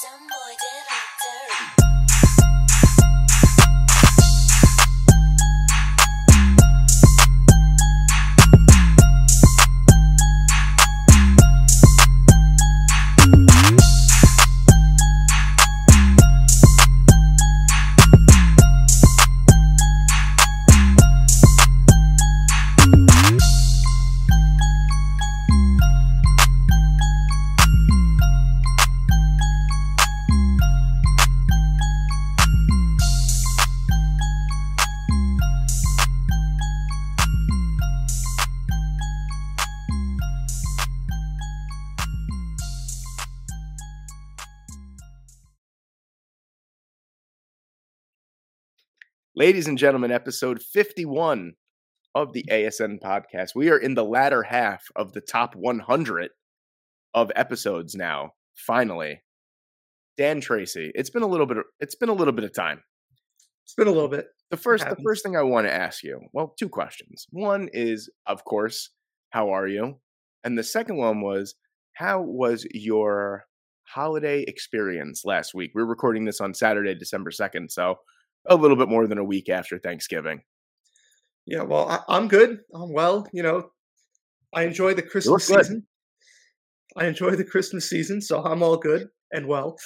Some boy did Ladies and gentlemen, episode 51 of the ASN podcast. We are in the latter half of the top 100 of episodes now. Finally, Dan Tracy. It's been a little bit. Of, it's been a little bit of time. It's been a little bit. The first, the first thing I want to ask you. Well, two questions. One is, of course, how are you? And the second one was, how was your holiday experience last week? We're recording this on Saturday, December second, so a little bit more than a week after Thanksgiving. Yeah, well, I, I'm good. I'm well. You know, I enjoy the Christmas season. I enjoy the Christmas season, so I'm all good and well.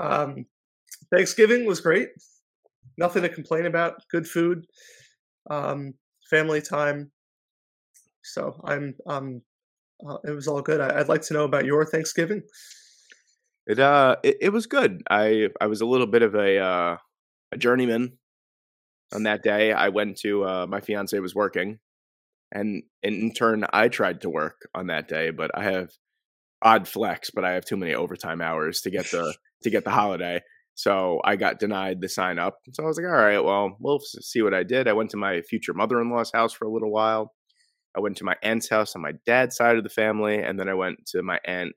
Um, Thanksgiving was great. Nothing to complain about. Good food, um, family time. So I'm. Um, uh, it was all good. I, I'd like to know about your Thanksgiving. It uh, it, it was good. I I was a little bit of a uh, a journeyman on that day. I went to uh, my fiance was working, and in turn, I tried to work on that day, but I have odd flex, but I have too many overtime hours to get the to get the holiday. So I got denied the sign up. So I was like, all right, well, we'll see what I did. I went to my future mother in law's house for a little while. I went to my aunt's house on my dad's side of the family, and then I went to my aunt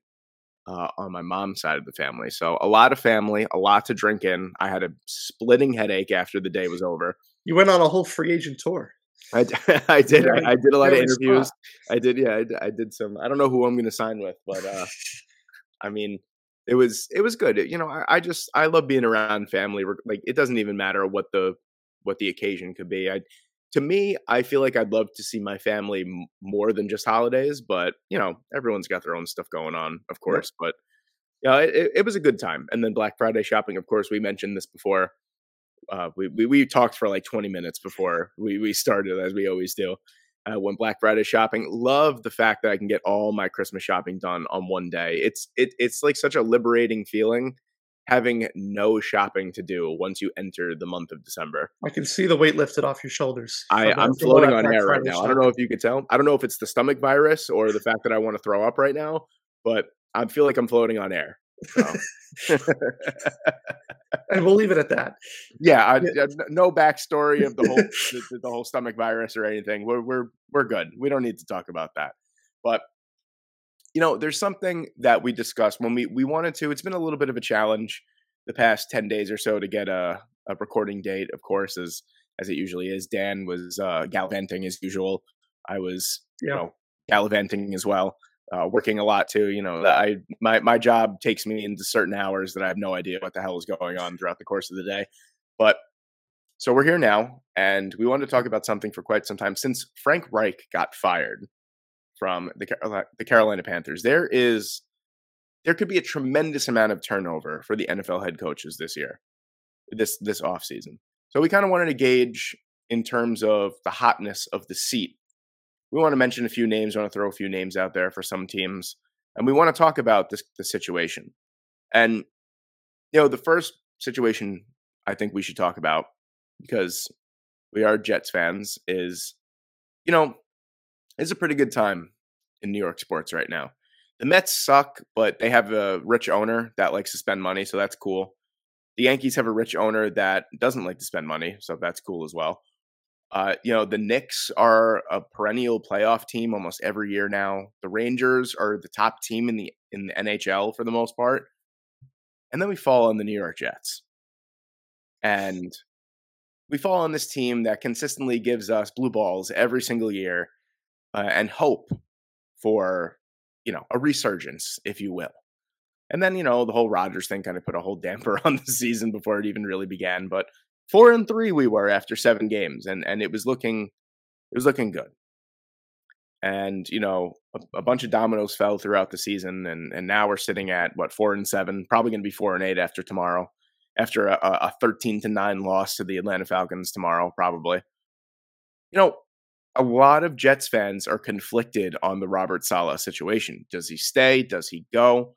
uh, on my mom's side of the family. So a lot of family, a lot to drink in. I had a splitting headache after the day was over. You went on a whole free agent tour. I did. Really- I, I did a lot of interviews. spot. I did. Yeah, I did, I did some. I don't know who I'm going to sign with, but uh, I mean, it was it was good. It- you know, I, I just I love being around family. Like it doesn't even matter what the what the occasion could be. I to me, I feel like I'd love to see my family m- more than just holidays. But you know, everyone's got their own stuff going on, of course. But yeah, it, it, it was a good time. And then Black Friday shopping, of course, we mentioned this before. Uh, we, we we talked for like 20 minutes before we we started, as we always do. Uh, went Black Friday shopping. Love the fact that I can get all my Christmas shopping done on one day. It's it it's like such a liberating feeling having no shopping to do once you enter the month of December. I can see the weight lifted off your shoulders. I, I'm floating on air right now. I don't know if you could tell. I don't know if it's the stomach virus or the fact that I want to throw up right now, but I feel like I'm floating on air. So. and we'll leave it at that. yeah, I, no backstory of the whole the, the whole stomach virus or anything. We're we're we're good. We don't need to talk about that. But you know, there's something that we discussed when we we wanted to. It's been a little bit of a challenge the past ten days or so to get a a recording date. Of course, as as it usually is. Dan was uh, gallivanting as usual. I was you Yeah. know gallivanting as well. Uh, working a lot too, you know. I my my job takes me into certain hours that I have no idea what the hell is going on throughout the course of the day. But so we're here now, and we wanted to talk about something for quite some time since Frank Reich got fired from the the Carolina Panthers. There is there could be a tremendous amount of turnover for the NFL head coaches this year, this this offseason. So we kind of wanted to gauge in terms of the hotness of the seat. We want to mention a few names. Want to throw a few names out there for some teams, and we want to talk about this the situation. And you know, the first situation I think we should talk about because we are Jets fans is, you know, it's a pretty good time in New York sports right now. The Mets suck, but they have a rich owner that likes to spend money, so that's cool. The Yankees have a rich owner that doesn't like to spend money, so that's cool as well. Uh, you know, the Knicks are a perennial playoff team almost every year now. The Rangers are the top team in the in the NHL for the most part. And then we fall on the New York Jets. And we fall on this team that consistently gives us blue balls every single year uh, and hope for, you know, a resurgence, if you will. And then, you know, the whole Rodgers thing kind of put a whole damper on the season before it even really began. But four and three we were after seven games, and and it was looking it was looking good. And you know, a, a bunch of dominoes fell throughout the season, and and now we're sitting at what four and seven, probably going to be four and eight after tomorrow, after a, a thirteen to nine loss to the Atlanta Falcons tomorrow, probably. You know, a lot of Jets fans are conflicted on the Robert Saleh situation. Does he stay? Does he go?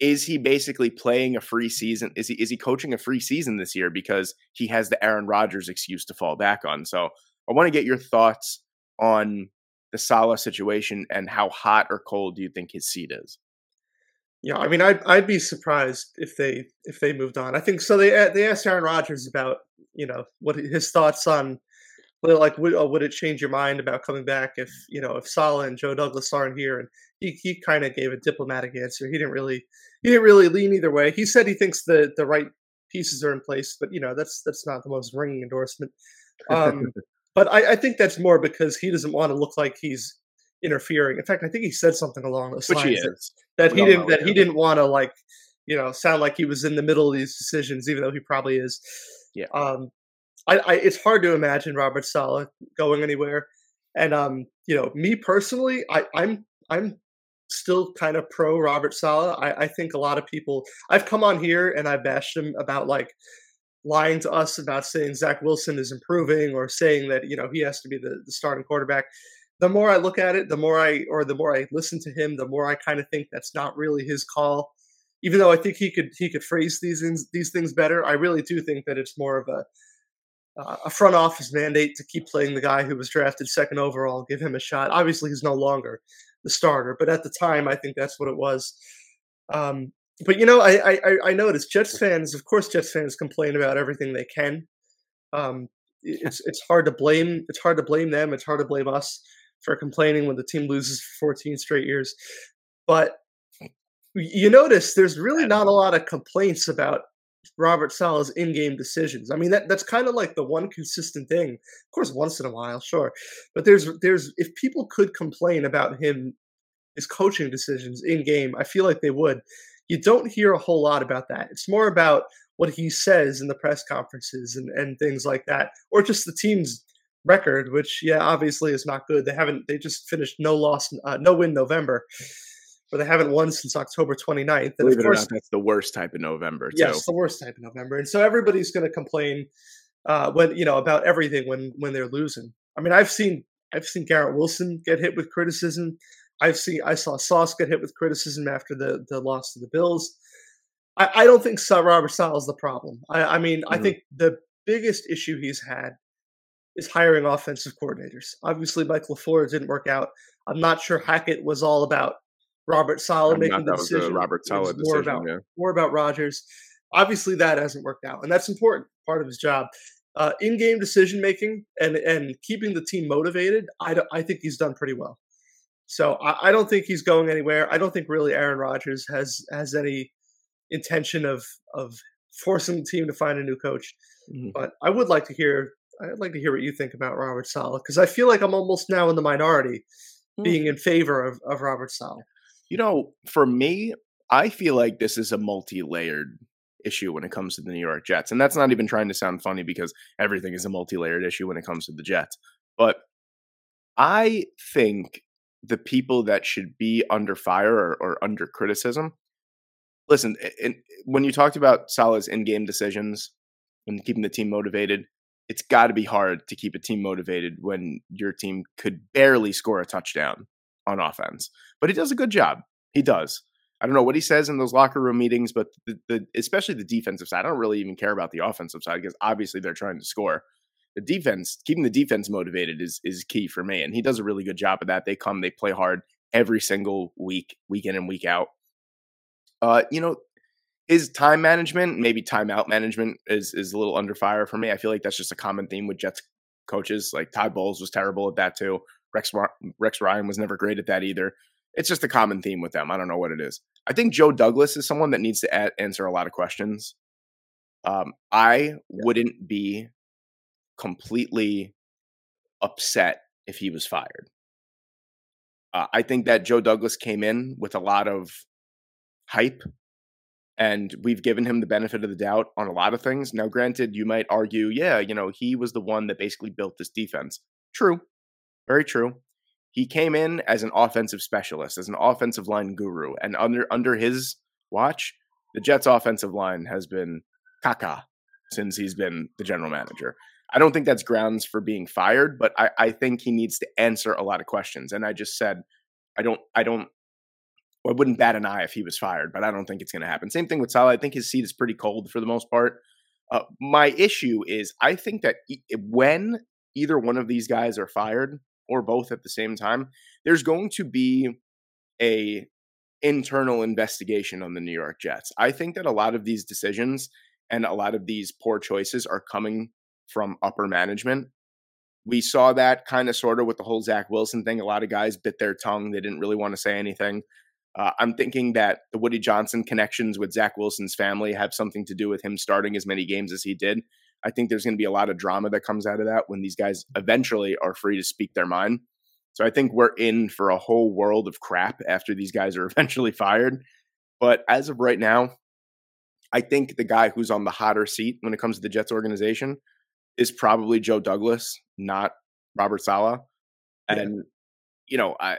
Is he basically playing a free season? Is he is he coaching a free season this year because he has the Aaron Rodgers excuse to fall back on? So I want to get your thoughts on the Saleh situation and how hot or cold do you think his seat is? Yeah, I mean, I'd I'd be surprised if they if they moved on. I think so. They they asked Aaron Rodgers about you know what his thoughts on well, like would uh, would it change your mind about coming back if you know if Saleh and Joe Douglas aren't here? And he he kind of gave a diplomatic answer. He didn't really he didn't really lean either way. He said he thinks the the right pieces are in place, but you know that's that's not the most ringing endorsement. Um, but I, I think that's more because he doesn't want to look like he's interfering. In fact, I think he said something along those Which lines that, is. that We he didn't that he he is. didn't want to like you know sound like he was in the middle of these decisions, even though he probably is. Yeah. Um, I, I it's hard to imagine Robert Saleh going anywhere, and um, you know, me personally, I, I'm I'm still kind of pro Robert Saleh. I, I think a lot of people. I've come on here and I bashed him about like lying to us about saying Zach Wilson is improving or saying that you know he has to be the, the starting quarterback. The more I look at it, the more I or the more I listen to him, the more I kind of think that's not really his call. Even though I think he could he could phrase these things these things better, I really do think that it's more of a uh, a front office mandate to keep playing the guy who was drafted second overall, give him a shot. Obviously, he's no longer the starter, but at the time, I think that's what it was. Um, but you know, I, I I noticed Jets fans, of course, Jets fans complain about everything they can. Um, it's it's hard to blame it's hard to blame them. It's hard to blame us for complaining when the team loses for 14 straight years. But you notice there's really not a lot of complaints about Robert Saleh's in-game decisions. I mean, that that's kind of like the one consistent thing. Of course, once in a while, sure, but there's there's if people could complain about him his coaching decisions in game, I feel like they would. You don't hear a whole lot about that. It's more about what he says in the press conferences and, and things like that, or just the team's record, which yeah, obviously is not good. They haven't. They just finished no loss, uh, no win November, but they haven't won since October 29th. And Believe of it or course, not, that's the worst type of November too. Yes, the worst type of November, and so everybody's going to complain uh, when you know about everything when when they're losing. I mean, I've seen I've seen Garrett Wilson get hit with criticism. I've seen I saw Sauce get hit with criticism after the the loss to the Bills. I, I don't think Robert Saleh is the problem. I, I mean, I Mhm. think the biggest issue he's had is hiring offensive coordinators. Obviously, Mike LaFleur didn't work out. I'm not sure Hackett was all about Robert Saleh making the decision. a Robert was Saleh more about yeah. more about Rodgers. Obviously, that hasn't worked out, and that's important part of his job. Uh, in-game decision making and and keeping the team motivated, I, I think he's done pretty well. So I, I don't think he's going anywhere. I don't think really Aaron Rodgers has has any intention of of forcing the team to find a new coach. Mhm. But I would like to hear I'd like to hear what you think about Robert Saleh because I feel like I'm almost now in the minority Hmm. being in favor of, of Robert Saleh. You know, for me, I feel like this is a multi-layered issue when it comes to the New York Jets. And that's not even trying to sound funny because everything is a multi-layered issue when it comes to the Jets. But I think the people that should be under fire or, or under criticism, listen, in, when you talked about Saleh's in-game decisions and keeping the team motivated, it's got to be hard to keep a team motivated when your team could barely score a touchdown on offense. But he does a good job. He does. I don't know what he says in those locker room meetings, but the, the especially the defensive side. I don't really even care about the offensive side because obviously they're trying to score. The defense, keeping the defense motivated is is key for me, and he does a really good job of that. They come, they play hard every single week, week in and week out. Uh, you know, his time management, maybe timeout management, is is a little under fire for me. I feel like that's just a common theme with Jets coaches. Like Todd Bowles was terrible at that too. Rex Rex Ryan was never great at that either. It's just a common theme with them. I don't know what it is. I think Joe Douglas is someone that needs to a- answer a lot of questions. Um, I wouldn't be completely upset if he was fired. Uh, I think that Joe Douglas came in with a lot of hype and we've given him the benefit of the doubt on a lot of things. Now, granted, you might argue, yeah, you know, he was the one that basically built this defense. True. Very true. He came in as an offensive specialist, as an offensive line guru, and under under his watch, the Jets offensive line has been caca since he's been the general manager. I don't think that's grounds for being fired, but I, I think he needs to answer a lot of questions. And I just said, I don't, I don't, I wouldn't bat an eye if he was fired, but I don't think it's going to happen. Same thing with Saleh. I think his seat is pretty cold for the most part. Uh, my issue is I think that e- when either one of these guys are fired or both at the same time, there's going to be a internal investigation on the New York Jets. I think that a lot of these decisions and a lot of these poor choices are coming from upper management. We saw that kind of sort of with the whole Zach Wilson thing. A lot of guys bit their tongue. They didn't really want to say anything. Uh, I'm thinking that the Woody Johnson connections with Zach Wilson's family have something to do with him starting as many games as he did. I think there's going to be a lot of drama that comes out of that when these guys eventually are free to speak their mind. So I think we're in for a whole world of crap after these guys are eventually fired. But as of right now, I think the guy who's on the hotter seat when it comes to the Jets organization is probably Joe Douglas, not Robert. Yeah. And you know, I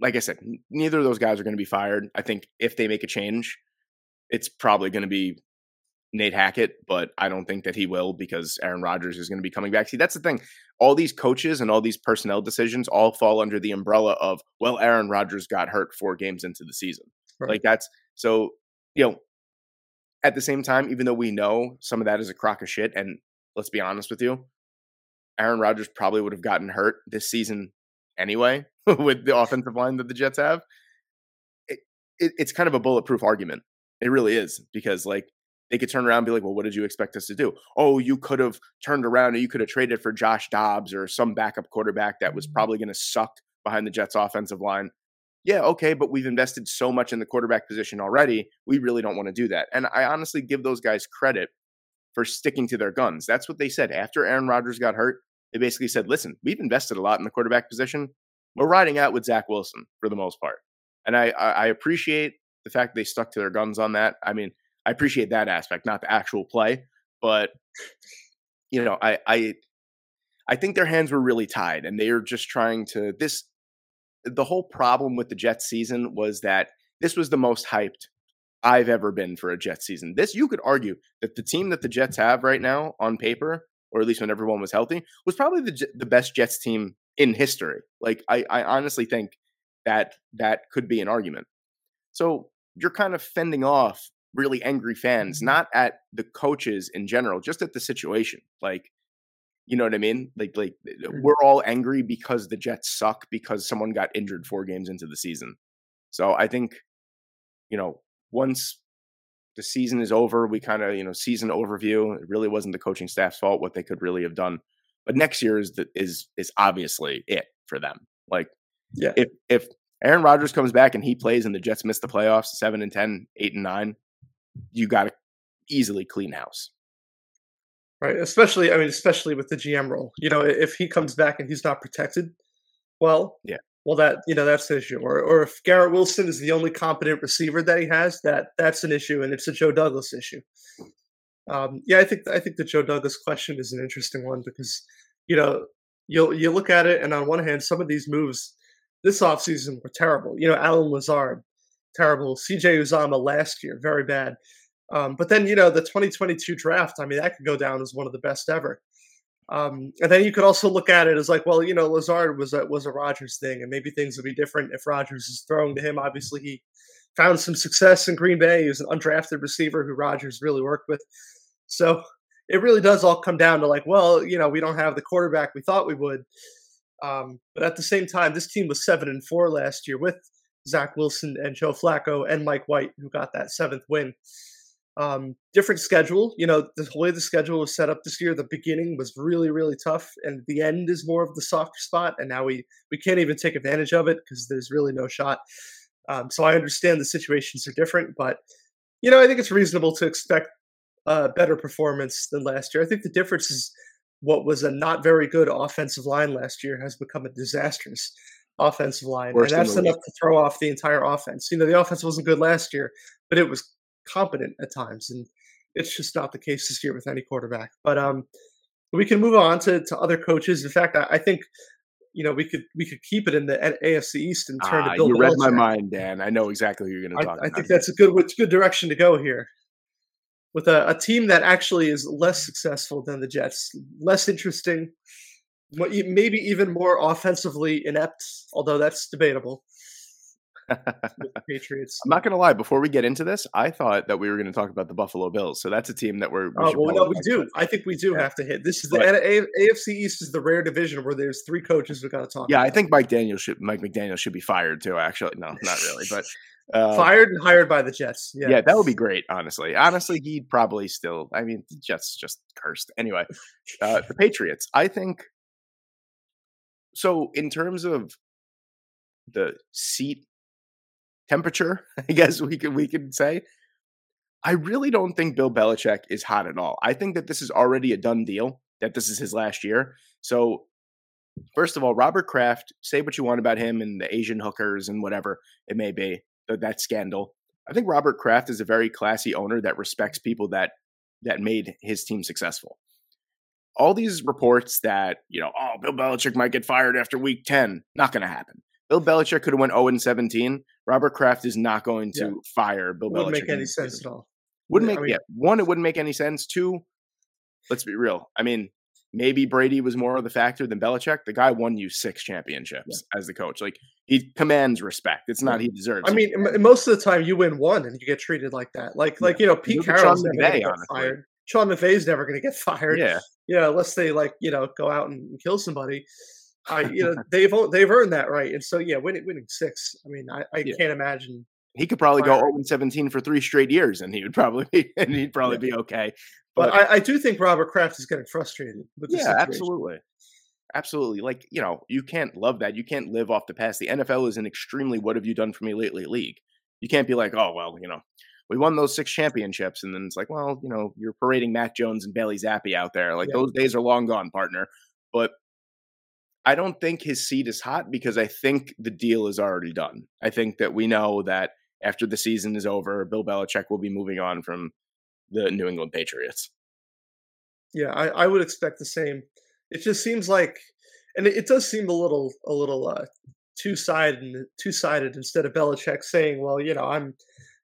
like I said, neither of those guys are going to be fired. I think if they make a change, it's probably going to be Nate Hackett, but I don't think that he will because Aaron Rodgers is going to be coming back. See, that's the thing. All these coaches and all these personnel decisions all fall under the umbrella of, well, Aaron Rodgers got hurt four games into the season. Right. Like that's so, you know, at the same time, even though we know some of that is a crock of shit, and let's be honest with you, Aaron Rodgers probably would have gotten hurt this season anyway with the offensive line that the Jets have. It, it, it's kind of a bulletproof argument. It really is because like they could turn around and be like, well, what did you expect us to do? Oh, you could have turned around and you could have traded for Josh Dobbs or some backup quarterback that was mm-hmm. probably going to suck behind the Jets offensive line. Yeah, okay, but we've invested so much in the quarterback position already. We really don't want to do that. And I honestly give those guys credit for sticking to their guns. That's what they said. After Aaron Rodgers got hurt, they basically said, listen, we've invested a lot in the quarterback position. We're riding out with Zach Wilson for the most part. And I, I, I appreciate the fact they stuck to their guns on that. I mean, I appreciate that aspect, not the actual play, but you know, I I I think their hands were really tied and they are just trying to this the whole problem with the Jets season was that this was the most hyped I've ever been for a Jets season. This you could argue that the team that the Jets have right now on paper, or at least when everyone was healthy, was probably the the best Jets team in history. Like I I honestly think that that could be an argument. So you're kind of fending off really angry fans, not at the coaches in general, just at the situation. Like, you know what I mean? Like, like Mhm. we're all angry because the Jets suck because someone got injured four games into the season. So I think, you know, once the season is over, we kind of, you know, season overview. It really wasn't the coaching staff's fault what they could really have done. But next year is the, is is obviously it for them. Like Yeah. if if Aaron Rodgers comes back and he plays and the Jets miss the playoffs, seven and 10, 8 and nine, you got to easily clean house. Right. Especially, I mean, especially with the GM role. You know, if he comes back and he's not protected, well, Yeah. Well, that you know that's an issue. Or, or if Garrett Wilson is the only competent receiver that he has, that that's an issue, and it's a Joe Douglas issue. Um, yeah, I think I think the Joe Douglas question is an interesting one because you know you'll you look at it, and on one hand, some of these moves this offseason were terrible. You know, Allen Lazard, terrible. CJ Uzomah last year, very bad. Um, but then you know the 2022 draft. I mean, that could go down as one of the best ever. Um, and then you could also look at it as like, well, you know, Lazard was a was a Rodgers thing, and maybe things would be different if Rodgers is throwing to him. Obviously, he found some success in Green Bay. He was an undrafted receiver who Rodgers really worked with. So it really does all come down to like, well, you know, we don't have the quarterback we thought we would. Um, but at the same time, this team was seven and four last year with Zach Wilson and Joe Flacco and Mike White, who got that seventh win. Um, different schedule, you know, the way the schedule was set up this year, the beginning was really, really tough, and the end is more of the softer spot. And now we we can't even take advantage of it because there's really no shot. Um, so I understand the situations are different, but you know, I think it's reasonable to expect a better performance than last year. I think the difference is what was a not very good offensive line last year has become a disastrous offensive line, Worst and that's league. enough to throw off the entire offense. You know, the offense wasn't good last year, but it was competent at times, and it's just not the case this year with any quarterback. But um, we can move on to, to other coaches. In fact, I, I think you know we could we could keep it in the AFC East and turn Ah, to Bill you read my mind, Dan. I know exactly who you're going to talk about. I think that's a good it's good direction to go here. With a, a team that actually is less successful than the Jets, less interesting, maybe even more offensively inept, although that's debatable. Patriots. I'm not going to lie. Before we get into this, I thought that we were going to talk about the Buffalo Bills. So that's a team that we're. We Oh well, no, we do. about. I think we do Yeah. have to hit. This is the But- A- A- AFC East is the rare division where there's three coaches we got to talk. Yeah, I think Mike Daniel should. Mike McDaniel should be fired too. Actually, no, not really, but uh, fired and hired by the Jets. Yeah, Yeah. that would be great. Honestly, honestly, he'd probably still. I mean, the Jets just cursed anyway. Uh, the Patriots. I think. So, in terms of the seat temperature, I guess we could we could say. I really don't think Bill Belichick is hot at all. I think that this is already a done deal. That this is his last year. So, first of all, Robert Kraft. Say what you want about him and the Asian hookers and whatever it may be. That, scandal. I think Robert Kraft is a very classy owner that respects people that that made his team successful. All these reports that you know, oh, Bill Belichick might get fired after Week Ten, not going to happen. Bill Belichick could have went zero and seventeen. Robert Kraft is not going to Yeah. fire Bill Belichick. It wouldn't make any sense at all. Wouldn't I make mean- yeah. One, it wouldn't make any sense. Two, let's be real. I mean, maybe Brady was more of the factor than Belichick. The guy won you six championships as the coach. Like he commands respect. It's not he deserves. I mean, m- most of the time you win one and you get treated like that. Like, like you know, Pete Look at Carroll's Sean never going McVay, to get fired. Sean McVay's never going to get fired. yeah, yeah, unless they like you know go out and kill somebody. I you know they've they've earned that right, and so yeah, winning winning six. I mean, I, I Yeah. can't imagine. he could probably go Firing. zero seventeen for three straight years, and he would probably be, and he'd probably be okay. But, But, I, I do think Robert Kraft is getting frustrated with the yeah, situation. absolutely, absolutely. Like you know, you can't love that. You can't live off the past. The NFL is an extremely "what have you done for me lately" league. You can't be like, oh well, you know, we won those six championships, and then it's like, well, you know, you're parading Mac Jones and Bailey Zappe out there. Like Yeah. those days are long gone, partner. But I don't think his seat is hot because I think the deal is already done. I think that we know that after the season is over, Bill Belichick will be moving on from the New England Patriots. Yeah, I, I would expect the same. It just seems like, and it, it does seem a little a little uh, two sided two sided instead of Belichick saying, "Well, you know, I'm,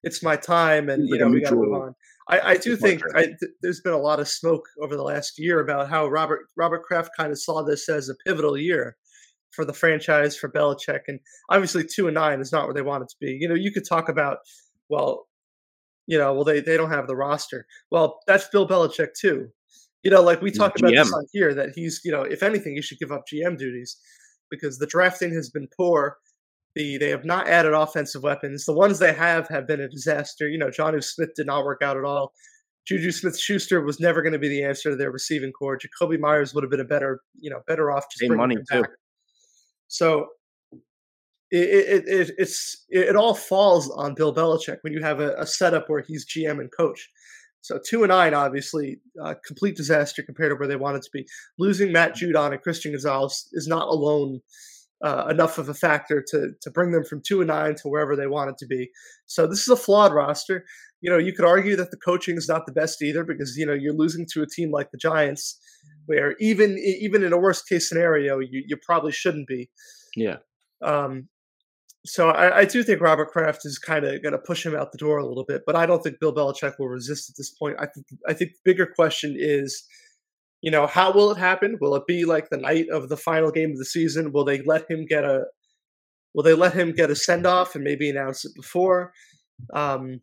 it's my time, and you know, we got to move on." I, I do think. I, th- there's been a lot of smoke over the last year about how Robert Robert Kraft kind of saw this as a pivotal year for the franchise for Belichick, and obviously two and nine is not where they want it to be. You know, you could talk about, well, you know, well they they don't have the roster. Well, that's Bill Belichick too. You know, like we talked about this on here that he's, you know, if anything, he should give up GM duties because the drafting has been poor. The they have not added offensive weapons. The ones they have have been a disaster. You know, Jonnu Smith did not work out at all. Juju Smith Schuster was never going to be the answer to their receiving core. Jakobi Meyers would have been a better, you know, better off just Same money, too. So it, it, it it's it all falls on Bill Belichick when you have a, a setup where he's GM and coach. So two and nine, obviously, uh, complete disaster compared to where they wanted to be. Losing Matt Judon and Christian Gonzalez is not alone uh, enough of a factor to to bring them from two and nine to wherever they wanted to be. So this is a flawed roster. You know, you could argue that the coaching is not the best either because you know you're losing to a team like the Giants, where even even in a worst case scenario, you you probably shouldn't be. Yeah. Um, so I, I do think Robert Kraft is kind of going to push him out the door a little bit, but I don't think Bill Belichick will resist at this point. I think I think the bigger question is, you know, how will it happen? Will it be like the night of the final game of the season? Will they let him get a Will they let him get a send off and maybe announce it before? Um,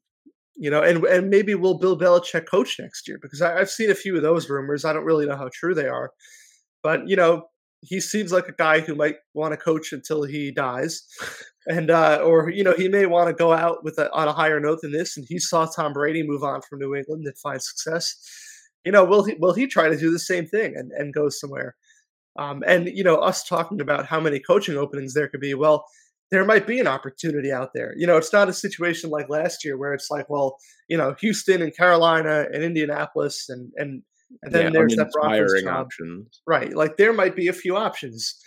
you know, and and maybe will Bill Belichick coach next year? Because I, I've seen a few of those rumors. I don't really know how true they are, but you know, he seems like a guy who might want to coach until he dies, and uh, or you know, he may want to go out with a, on a higher note than this. And he saw Tom Brady move on from New England and find success. You know, will he will he try to do the same thing and and go somewhere? Um, and you know, us talking about how many coaching openings there could be. Well, there might be an opportunity out there. You know, it's not a situation like last year where it's like, well, you know, Houston and Carolina and Indianapolis and and and then yeah, there's that Broncos job. options. Right. Like there might be a few options.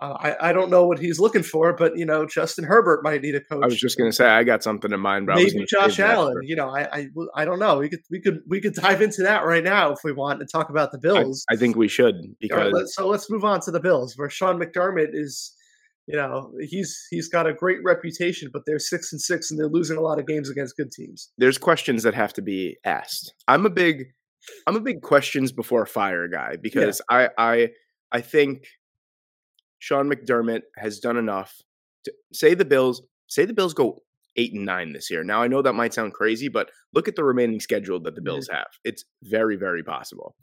Uh, I, I don't know what he's looking for, but you know, Justin Herbert might need a coach. I was just going to say I got something in mind, I maybe Josh Allen. You know, I, I I don't know. We could we could we could dive into that right now if we want and talk about the Bills. I think we should All right, because let's- so let's move on to the Bills, where Sean McDermott is, you know, he's he's got a great reputation, but they're six and six, and they're losing a lot of games against good teams. there's questions that have to be asked. I'm a big I'm a big questions before fire guy because I I I think Sean McDermott has done enough to say the Bills say the Bills go 8 and 9 this year. Now I know that might sound crazy, but look at the remaining schedule that the. Bills mm-hmm. have. It's very very possible.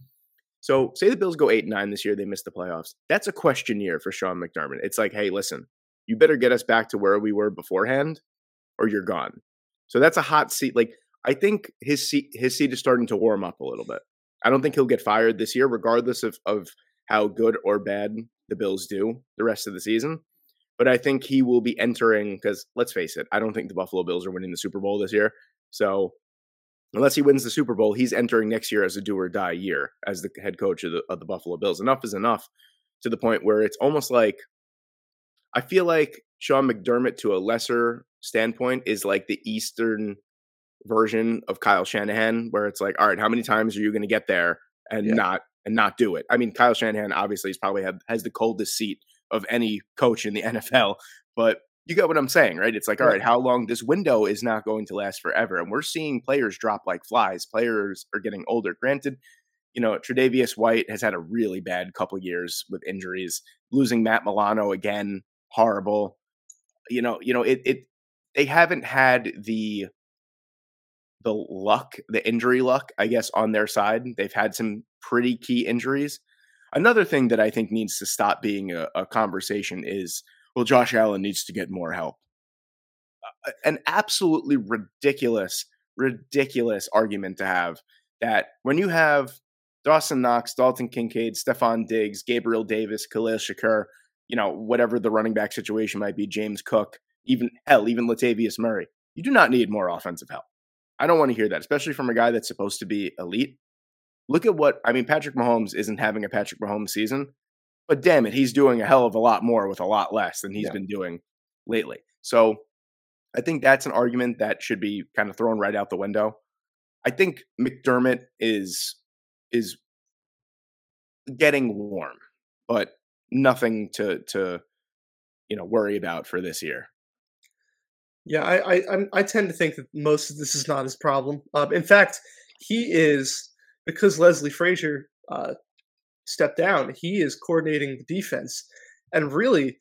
So, say the Bills go 8 and 9 this year, they miss the playoffs. That's a question year for Sean McDermott. It's like, "Hey, listen, you better get us back to where we were beforehand or you're gone." So that's a hot seat. Like I think his seat his seat is starting to warm up a little bit. I don't think he'll get fired this year, regardless of of how good or bad the Bills do the rest of the season. But I think he will be entering because let's face it, I don't think the Buffalo Bills are winning the Super Bowl this year. So unless he wins the Super Bowl, he's entering next year as a do or die year as the head coach of the of the Buffalo Bills. Enough is enough to the point where it's almost like I feel like Sean McDermott to a lesser standpoint is like the Eastern version of Kyle Shanahan, where it's like, all right, how many times are you going to get there and Yeah. not and not do it? I mean, Kyle Shanahan obviously is probably have, has the coldest seat of any coach in the NFL, but you get what I'm saying, right? It's like, all Right. how long this window is not going to last forever, and we're seeing players drop like flies. Players are getting older. Granted, you know, Tre'Davious White has had a really bad couple years with injuries. Losing Matt Milano again, horrible. You know, you know, it it they haven't had the the luck, the injury luck, I guess, on their side. They've had some pretty key injuries. Another thing that I think needs to stop being a, a conversation is, well, Josh Allen needs to get more help. An absolutely ridiculous, ridiculous argument to have that when you have Dawson Knox, Dalton Kincaid, Stefon Diggs, Gabriel Davis, Khalil Shakir, you know, whatever the running back situation might be, James Cook, even hell, even Latavius Murray, you do not need more offensive help. I don't want to hear that, especially from a guy that's supposed to be elite. Look at what I mean. Patrick Mahomes isn't having a Patrick Mahomes season, but damn it, he's doing a hell of a lot more with a lot less than he's Yeah. been doing lately. So I think that's an argument that should be kind of thrown right out the window. I think McDermott is is getting warm, but nothing to to you know worry about for this year. Yeah, I I, I'm- I tend to think that most of this is not his problem. Um, in fact, he is because Leslie Frazier uh, stepped down. He is coordinating the defense, and really,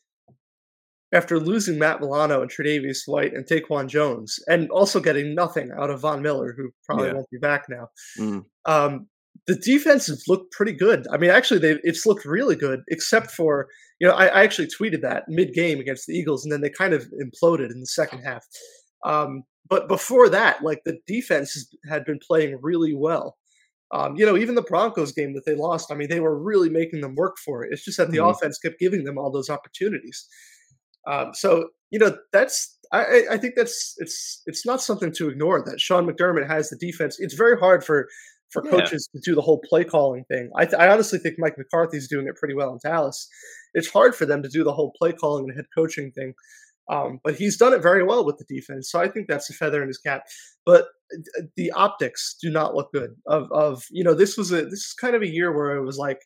after losing Matt Milano and Tre'Davious White and DaQuan Jones, and also getting nothing out of Von Miller, who probably Yeah. won't be back now. Mm. Um, the defense has looked pretty good. I mean, actually, they it's looked really good, except for you know I, I actually tweeted that mid game against the Eagles, and then they kind of imploded in the second half. Um, but before that, like the defense had been playing really well. Um, you know, even the Broncos game that they lost, I mean, they were really making them work for it. It's just that the Mhm. offense kept giving them all those opportunities. Um, so you know, that's I, I- I think that's it's it's not something to ignore that Sean McDermott has the defense. It's very hard for for Yeah. coaches to do the whole play calling thing. I, th- I honestly think Mike McCarthy's doing it pretty well in Dallas. It's hard for them to do the whole play calling and head coaching thing, um, but he's done it very well with the defense. So I think that's a feather in his cap. But uh, the optics do not look good. Of of you know this was a this is kind of a year where it was like.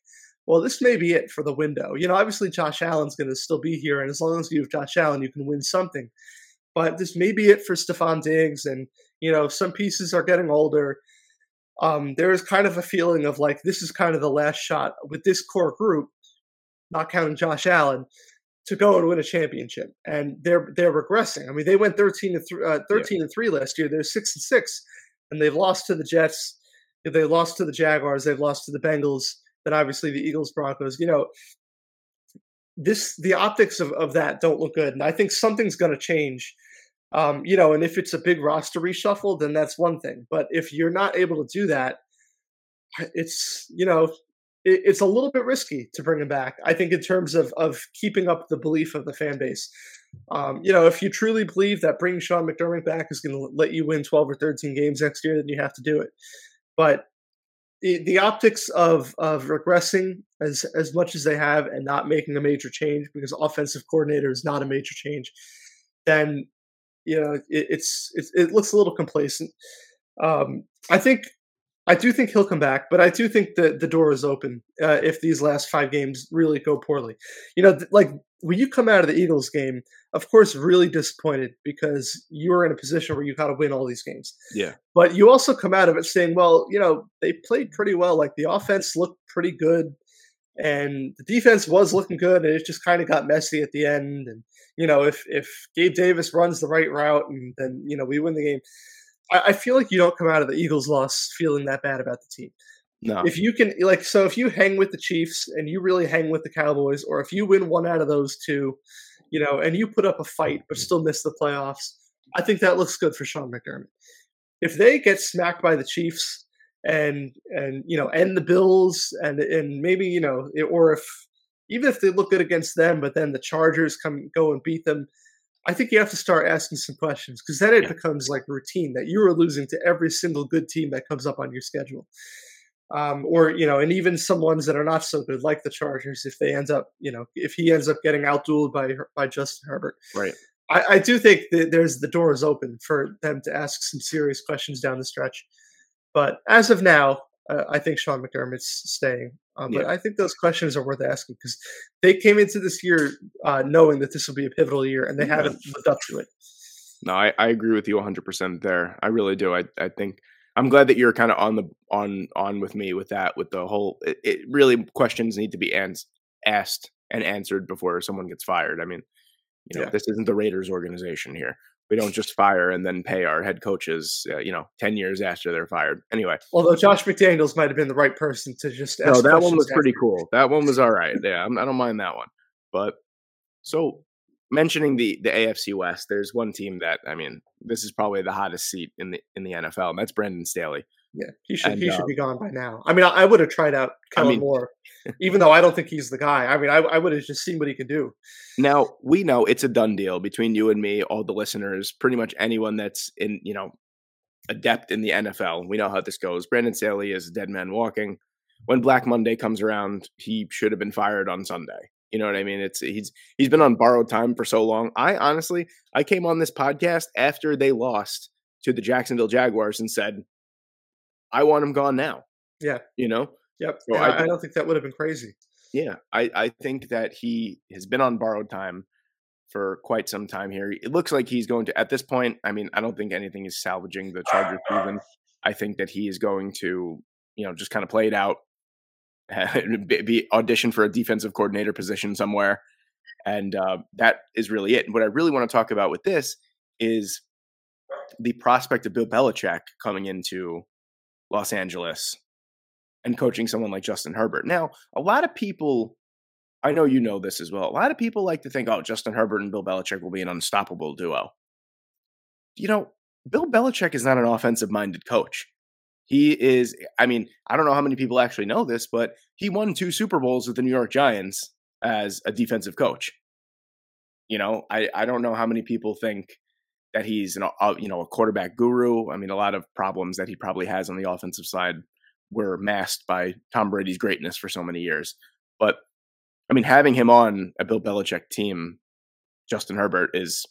Well, this may be it for the window. You know, obviously Josh Allen's going to still be here, and as long as you have Josh Allen, you can win something. But this may be it for Stefon Diggs, and you know some pieces are getting older um, there is kind of a feeling of like this is kind of the last shot with this core group, not counting Josh Allen, to go and win a championship. And they're they're regressing. I mean, they went thirteen to th- uh, thirteen and three last year. They're six and six, and they've lost to the Jets. They lost to the Jaguars. They've lost to the Bengals. Then obviously the Eagles, Broncos. You know, this the optics of, of that don't look good, and I think something's going to change. Um, you know, and if it's a big roster reshuffle, then that's one thing. But if you're not able to do that, it's you know, it, it's a little bit risky to bring him back. I think in terms of of keeping up the belief of the fan base. Um, you know, if you truly believe that bringing Sean McDermott back is going to let you win 12 or 13 games next year, then you have to do it. But the, the optics of of regressing as as much as they have and not making a major change because offensive coordinator is not a major change, then you know it, it's, it's it looks a little complacent. Um, I think I do think he'll come back, but I do think that the door is open uh, if these last five games really go poorly. You know, th- like when you come out of the Eagles game, of course, really disappointed because you are in a position where you got to win all these games. Yeah. But you also come out of it saying, well, you know, they played pretty well. Like the offense looked pretty good and the defense was looking good and it just kind of got messy at the end. And, you know, if, if Gabe Davis runs the right route and then, you know, we win the game, I, I feel like you don't come out of the Eagles loss feeling that bad about the team No. if you can like so if you hang with the chiefs and you really hang with the cowboys or if you win one out of those two you know and you put up a fight but still miss the playoffs i think that looks good for sean mcdermott if they get smacked by the chiefs and and you know end the bills and and maybe you know it- or if even if they look good against them but then the chargers come go and beat them i think you have to start asking some questions because then it Yeah. becomes like routine that you are losing to every single good team that comes up on your schedule um, or you know, and even some ones that are not so good, like the Chargers, if they end up, you know, if he ends up getting outdueled by by Justin Herbert, Right. I, I do think that there's the door is open for them to ask some serious questions down the stretch. But as of now, uh, I think Sean McDermott's staying. Um, But Yeah. I think those questions are worth asking because they came into this year uh, knowing that this will be a pivotal year, and they Yeah. haven't lived up to it. No, I, I agree with you 100% there. I really do. I, I think I'm glad that you're kind of on the on on with me with that with the whole it, it really questions need to be ans- asked and answered before someone gets fired. I mean, you know, Yeah. this isn't the Raiders organization here. We don't just fire and then pay our head coaches, uh, you know, 10 years after they're fired. Anyway, Although Josh McDaniels might have been the right person to just ask no, that one was pretty cool. That one was all right. Yeah, I'm, I don't mind that one. But so mentioning the the AFC West, there's one team that I mean, this is probably the hottest seat in the in the NFL, and that's Brandon Staley. Yeah, he should And, he uh, should be gone by now. I mean, I, I would have tried out I mean- Moore, even though I don't think he's the guy. I mean, I, I would have just seen what he could do. Now we know it's a done deal between you and me, all the listeners, pretty much anyone that's in you know adept in the NFL. We know how this goes. Brandon Staley is a dead man walking. When Black Monday comes around, he should have been fired on Sunday. You know what I mean? It's he's he's been on borrowed time for so long. I honestly, I came on this podcast after they lost to the Jacksonville Jaguars and said, I want him gone now. Yeah. You know? Yep. So I I, don't think that would have been crazy. Yeah, I, I think that he has been on borrowed time for quite some time here. It looks like he's going to, at this point, I mean, I don't think anything is salvaging the Chargers season. I think that he is going to, you know, just kind of play it out, be, be audition for a defensive coordinator position somewhere. And uh, that is really it. And what I really want to talk about with this is the prospect of Bill Belichick coming into Los Angeles and coaching someone like Justin Herbert. Now, a lot of people, I know you know this as well. A lot of people like to think, oh, Justin Herbert and Bill Belichick will be an unstoppable duo. You know, Bill Belichick is not an offensive minded coach. He is, I mean, I don't know how many people actually know this, but he won two Super Bowls with the New York Giants as a defensive coach. You know, I, I don't know how many people think that he's an, a, you know, a quarterback guru. I mean, a lot of problems that he probably has on the offensive side were masked by Tom Brady's greatness for so many years. But I mean, having him on a Bill Belichick team, Justin Herbert is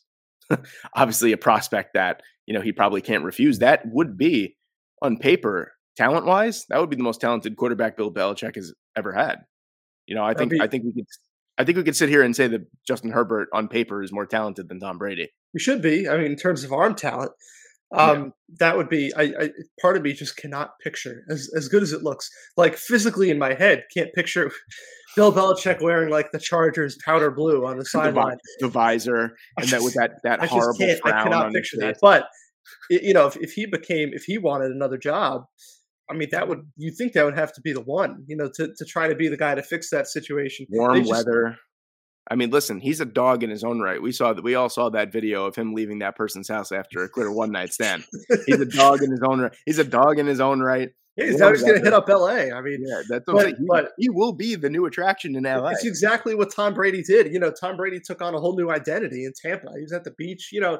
obviously a prospect that you know he probably can't refuse. That would be on paper, talent wise, that would be the most talented quarterback Bill Belichick has ever had. You know, I That'd think be- I think we could I think we could sit here and say that Justin Herbert on paper is more talented than Tom Brady. We should be. I mean, in terms of arm talent, Yeah. um, that would be. I, I part of me just cannot picture as as good as it looks. Like physically in my head, can't picture Bill Belichick wearing like the Chargers powder blue on the sideline. the visor and that with that that I horrible can't. I cannot picture that. But you know, if, if he became, if he wanted another job, I mean, that would you think that would have to be the one, you know, to to try to be the guy to fix that situation. Warm just- weather. I mean, listen, he's a dog in his own right. We saw that. We all saw that video of him leaving that person's house after a clear one night stand. He's a dog in his own right. He's a dog in his own right. Yeah, he's he's going to hit up L.A. I mean, Yeah, that's But- He, but- he will be the new attraction in LA. It's exactly what Tom Brady did. You know, Tom Brady took on a whole new identity in Tampa. He was at the beach. You know,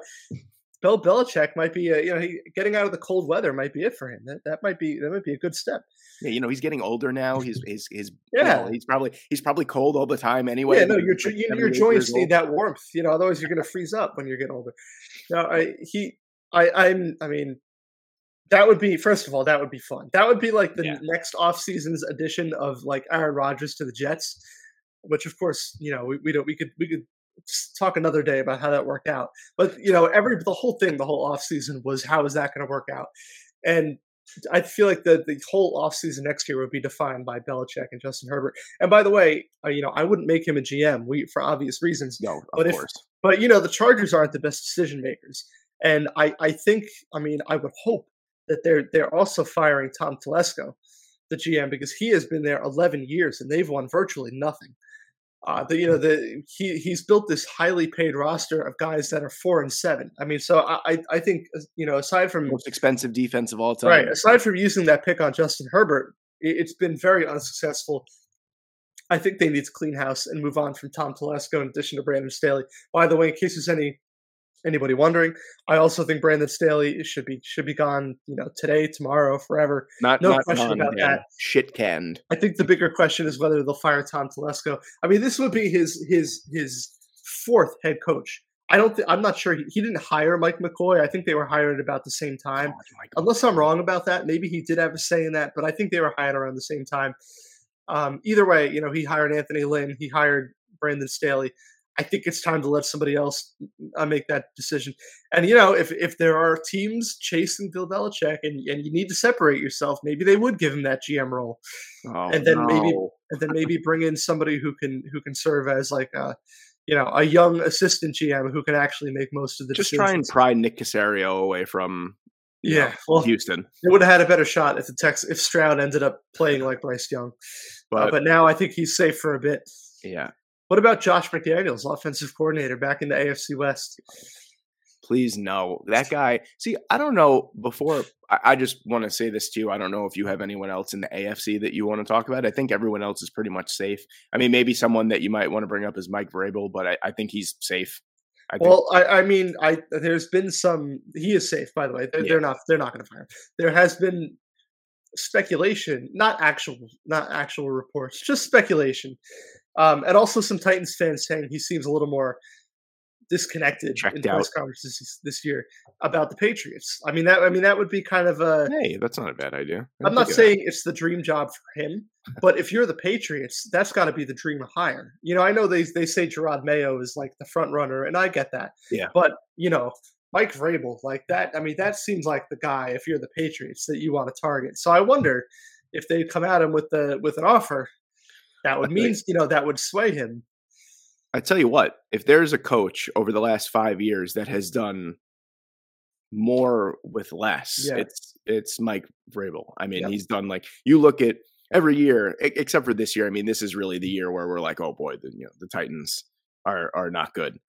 Bill Belichick might be, a, you know, he, getting out of the cold weather might be it for him. That that might be that might be a good step. Yeah, you know, he's getting older now. He's he's he's you Yeah. know, he's probably he's probably cold all the time anyway. yeah, no, your like you- your joints need that warmth, you know. Otherwise, you're going to freeze up when you get older. No, I he, I, I'm, I mean, that would be first of all, that would be fun. That would be like the Yeah. next off season's edition of like Aaron Rodgers to the Jets, which of course, you know, we, we don't, we could, we could talk another day about how that worked out. But you know, every the whole thing, the whole off season was how is that going to work out? And I feel like the the whole offseason next year would be defined by Belichick and Justin Herbert. And by the way, uh, you know, I wouldn't make him a GM we, for obvious reasons. No, of But if- course. But you know, the Chargers aren't the best decision makers, and I I think I mean I would hope that they're they're also firing Tom Telesco, the GM, because he has been there 11 years and they've won virtually nothing. Uh, the, you know the he he's built this highly paid roster of guys that are four and seven. I mean, so I I- think you know aside from Most expensive defense of all time. Right. Aside from using that pick on Justin Herbert, it's been very unsuccessful. I think they need to clean house and move on from Tom Telesco in addition to Brandon Staley. By the way, in case there's any anybody wondering, I also think Brandon Staley should be should be gone. You know, today, tomorrow, forever. Not No not question gone, about that. Shit canned. I think the bigger question is whether they'll fire Tom Telesco. I mean, this would be his his his fourth head coach. I don't. Th- I'm not sure. He, he didn't hire Mike McCoy. I think they were hired at about the same time. Unless I'm wrong about that, maybe he did have a say in that, but I think they were hired around the same time. Um, either way, you know, he hired Anthony Lynn, he hired Brandon Staley. I think it's time to let somebody else uh, make that decision. And you know, if if there are teams chasing Bill Belichick and and you need to separate yourself, maybe they would give him that GM role, Oh, and then maybe- and then maybe bring in somebody who can who can serve as like a you know a young assistant GM who can actually make most of the just decisions. try and pry Nick Caserio away from you know, yeah. Well, Houston. They would have had a better shot if the Tex if Stroud ended up playing like Bryce Young. Uh, But, but now I think he's safe for a bit. yeah, What about Josh McDaniels, offensive coordinator back in the AFC West? please no. That guy. See, I don't know. Before I, I just want to say this to you. I don't know if you have anyone else in the AFC that you want to talk about. I think everyone else is pretty much safe. I mean, maybe someone that you might want to bring up is Mike Vrabel, but I, I think he's safe. I think, Well, I, I mean, I there's been some. He is safe, by the way. They're, Yeah. they're not. They're not going to fire him. There has been speculation, not actual, not actual reports, just speculation, um, and also some Titans fans saying he seems a little more disconnected Checked in press conferences this, year about the Patriots. I mean that. I mean that would be kind of a. hey, that's not a bad idea. I'm not saying it's the dream job for him, but if you're the Patriots, that's got to be the dream hire. You know, I know they they say Jerod Mayo is like the front runner, and I get that. Yeah. But you know, Mike Vrabel, like that. I mean, that seems like the guy if you're the Patriots that you want to target. So I wonder if they come at him with the with an offer, that would mean you know that would sway him. I tell you what, if there's a coach over the last five years that has done more with less, Yeah. it's it's Mike Vrabel. I mean, Yep. he's done like you look at every year, except for this year. I mean, this is really the year where we're like, oh boy, the you know the Titans are are not good.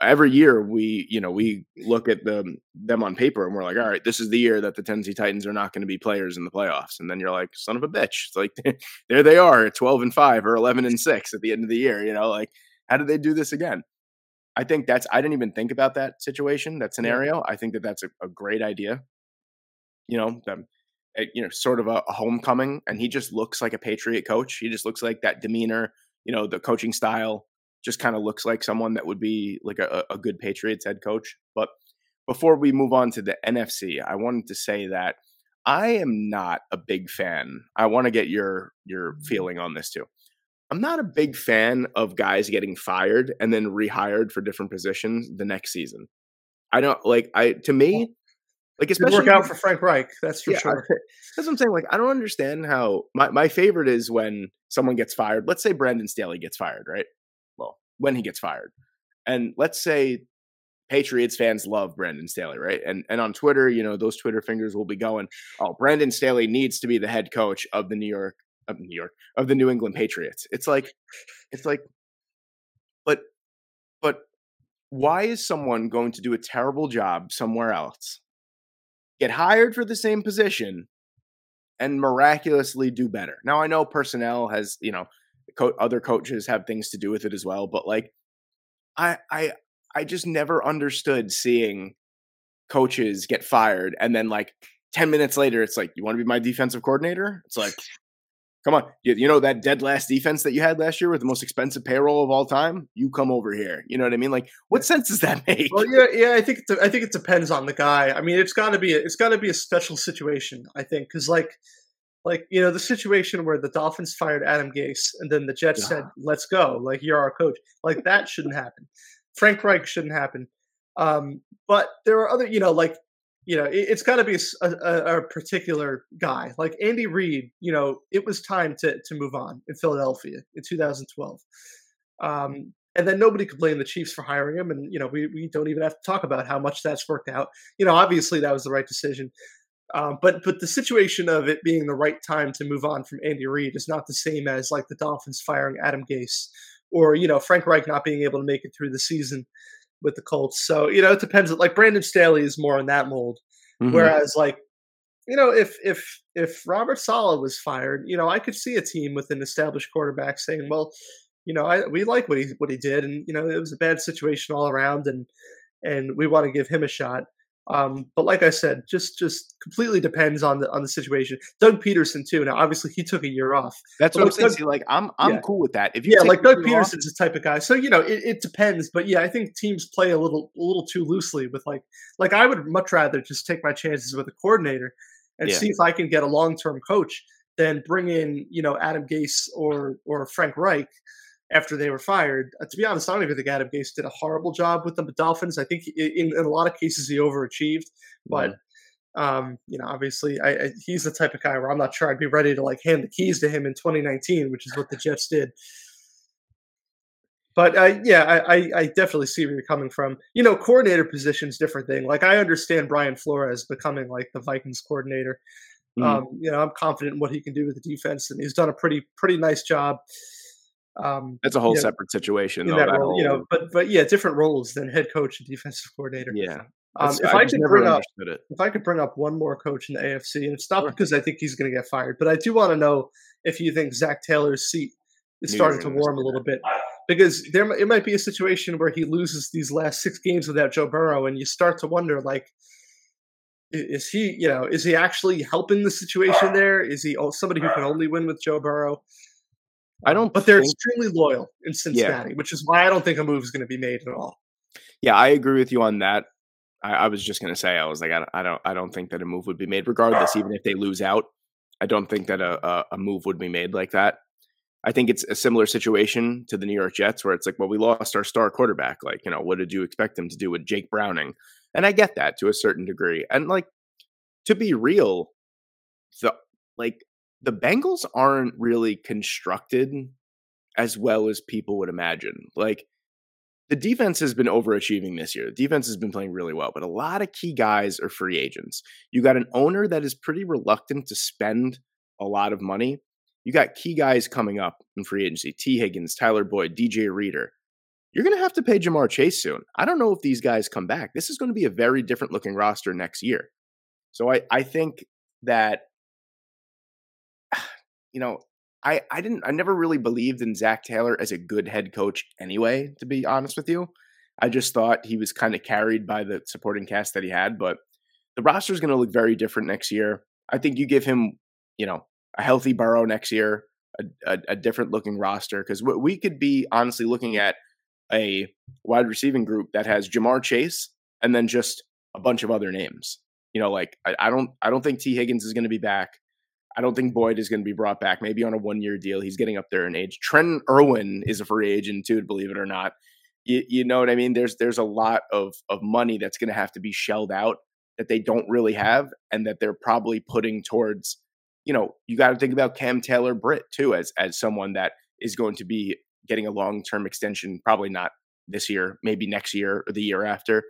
Every year we you know we look at them them on paper and we're like, all right, this is the year that the Tennessee Titans are not going to be players in the playoffs. And then you're like, son of a bitch, it's like there they are, at twelve and five or eleven and six at the end of the year. You know, like how did they do this again? I think that's I didn't even think about that situation, that scenario. I think that that's a, a great idea. You know, um, eh, you know, sort of a, a homecoming, and he just looks like a Patriot coach. He just looks like that demeanor. You know, the coaching style just kind of looks like someone that would be like a, a good Patriots head coach. But before we move on to the NFC, I wanted to say that I am not a big fan. I want to get your your mm. feeling on this too. I'm not a big fan of guys getting fired and then rehired for different positions the next season. I don't like I to me like especially work out for Frank Reich, that's for yeah, sure. I- that's what I'm saying. Like, I don't understand how my, my favorite is when someone gets fired. Let's say Brandon Staley gets fired, right? When he gets fired. And let's say Patriots fans love Brandon Staley, right? And and on Twitter, you know, those Twitter fingers will be going, oh, Brandon Staley needs to be the head coach of the New York of New York of the New England Patriots. It's like it's like but but why is someone going to do a terrible job somewhere else? Get hired for the same position and miraculously do better. Now I know personnel has, you know, co- other coaches have things to do with it as well, but like I I I just never understood seeing coaches get fired, and then like ten minutes later, it's like, you want to be my defensive coordinator? It's like, come on, you, you know that dead last defense that you had last year with the most expensive payroll of all time? You come over here. You know what I mean? Like, what sense does that make? Well, yeah, yeah. I think it, I think it depends on the guy. I mean, it's got to be a, it's got to be a special situation. I think because like like you know the situation where the Dolphins fired Adam Gase and then the Jets Yeah. said, "Let's go," like you're our coach. Like that shouldn't happen. Frank Reich shouldn't happen. Um, but there are other, you know, like you know, it, it's got to be a particular guy. Like Andy Reid, you know, it was time to to move on in Philadelphia in 2012. Um, and then nobody could blame the Chiefs for hiring him, and you know, we we don't even have to talk about how much that's worked out. You know, obviously that was the right decision. Um, but but the situation of it being the right time to move on from Andy Reid is not the same as like the Dolphins firing Adam Gase or you know Frank Reich not being able to make it through the season with the Colts. So you know it depends. Like Brandon Staley is more in that mold, Mhm. whereas like you know if if if Robert Saleh was fired, you know I could see a team with an established quarterback saying, well, you know I, we like what he what he did, and you know it was a bad situation all around, and and we want to give him a shot. Um, but like I said, just just completely depends on the on the situation. Doug Pederson too. Now, obviously, he took a year off. That's what I'm like saying. Doug- See, like I'm I'm Yeah. cool with that. If you Yeah, like Doug year off- Pederson's the type of guy. So you know, it, it depends. But yeah, I think teams play a little a little too loosely with like like I would much rather just take my chances with a coordinator and Yeah. see if I can get a long term coach than bring in you know Adam Gase or or Frank Reich after they were fired. Uh, to be honest, I don't even think Adam Gase did a horrible job with the Dolphins. I think he, in, in a lot of cases he overachieved, but. Um, you know, obviously, I, I, he's the type of guy where I'm not sure I'd be ready to like hand the keys to him in 2019, which is what the Jets did. But uh, yeah, I, I, I definitely see where you're coming from. You know, coordinator position's different thing. Like I understand Brian Flores becoming like the Vikings coordinator. Mhm. Um, you know, I'm confident in what he can do with the defense, and he's done a pretty pretty nice job. Um, That's a whole yeah, separate situation, though. that that role, you know, but but yeah, different roles than head coach and defensive coordinator. yeah. Um, if I, just could bring up it. if I could bring up one more coach in the AFC, and it's not Sure. because I think he's going to get fired, but I do want to know if you think Zac Taylor's seat is starting to warm a little bit. Because there, it might be a situation where he loses these last six games without Joe Burrow, and you start to wonder, like, is he, you know, is he actually helping the situation there? Is he somebody who can only win with Joe Burrow? I don't But they're think- extremely loyal in Cincinnati, which is why I don't think a move is going to be made at all. Yeah, I agree with you on that. I, I was just gonna say, I was like, I don't, I don't, I don't think that a move would be made, regardless, even if they lose out. I don't think that a, a, a move would be made like that. I think it's a similar situation to the New York Jets, where it's like, well, we lost our star quarterback. Like, you know, what did you expect them to do with Jake Browning? And I get that to a certain degree. And like, to be real, the like the Bengals aren't really constructed as well as people would imagine. Like, the defense has been overachieving this year. The defense has been playing really well, but a lot of key guys are free agents. You got an owner that is pretty reluctant to spend a lot of money. You got key guys coming up in free agency Tee Higgins, Tyler Boyd, DJ Reader. You're going to have to pay Ja'Marr Chase soon. I don't know if these guys come back. This is going to be a very different looking roster next year. So I, I think that, you know, I, I didn't I never really believed in Zac Taylor as a good head coach anyway, to be honest with you. I just thought he was kind of carried by the supporting cast that he had, but the roster is going to look very different next year. I think you give him, you know, a healthy Burrow next year, a, a, a different looking roster because we could be honestly looking at a wide receiving group that has Ja'Marr Chase and then just a bunch of other names. You know, like I, I don't I don't think Tee Higgins is going to be back. I don't think Boyd is going to be brought back. Maybe on a one year deal. He's getting up there in age. Trent Irwin is a free agent too, believe it or not. You, you know what I mean? There's there's a lot of of money that's going to have to be shelled out that they don't really have, and that they're probably putting towards. You know, you got to think about Cam Taylor Britt too, as as someone that is going to be getting a long term extension. Probably not this year, maybe next year or the year after.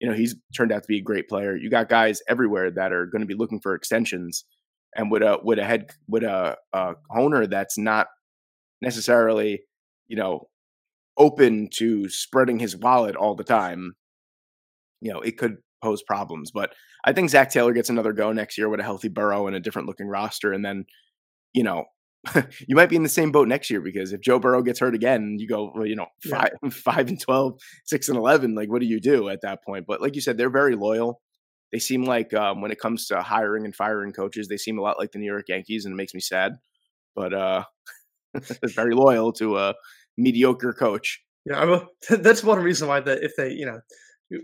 You know, he's turned out to be a great player. You got guys everywhere that are going to be looking for extensions and with a with a head with a, a owner that's not necessarily you know open to spreading his wallet all the time you know it could pose problems but i think zac taylor gets another go next year with a healthy burrow and a different looking roster and then you know you might be in the same boat next year because if joe burrow gets hurt again you go well, you know Yeah. five five and 12 6 and 11 like what do you do at that point but like you said they're very loyal they seem like um, when it comes to hiring and firing coaches, they seem a lot like the New York Yankees, and it makes me sad. But uh, they're very loyal to a mediocre coach. Yeah, I will, that's one reason why that if they, you know,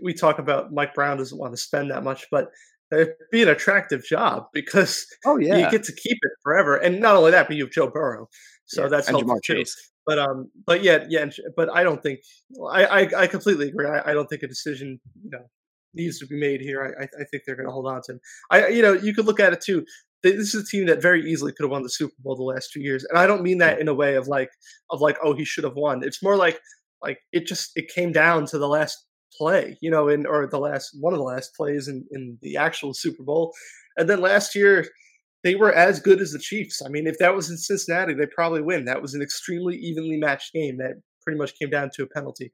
we- talk about Mike Brown doesn't want to spend that much, but it'd be an attractive job because Oh yeah, you get to keep it forever. And not only that, but you have Joe Burrow, so Yeah, that's and helpful Ja'Marr too. Chase. But um, but yeah, yeah, but I don't think I I, I completely agree. I, I don't think a decision you know needs to be made here. I I, think they're going to hold on to him. I you know you could look at it too. This is a team that very easily could have won the Super Bowl the last two years, and I don't mean that in a way of like of like oh he should have won. It's more like like it just it came down to the last play, you know, in or the last one of the last plays in in the actual Super Bowl, and then last year they were as good as the Chiefs. I mean, if that was in Cincinnati, they probably win. That was an extremely evenly matched game that pretty much came down to a penalty.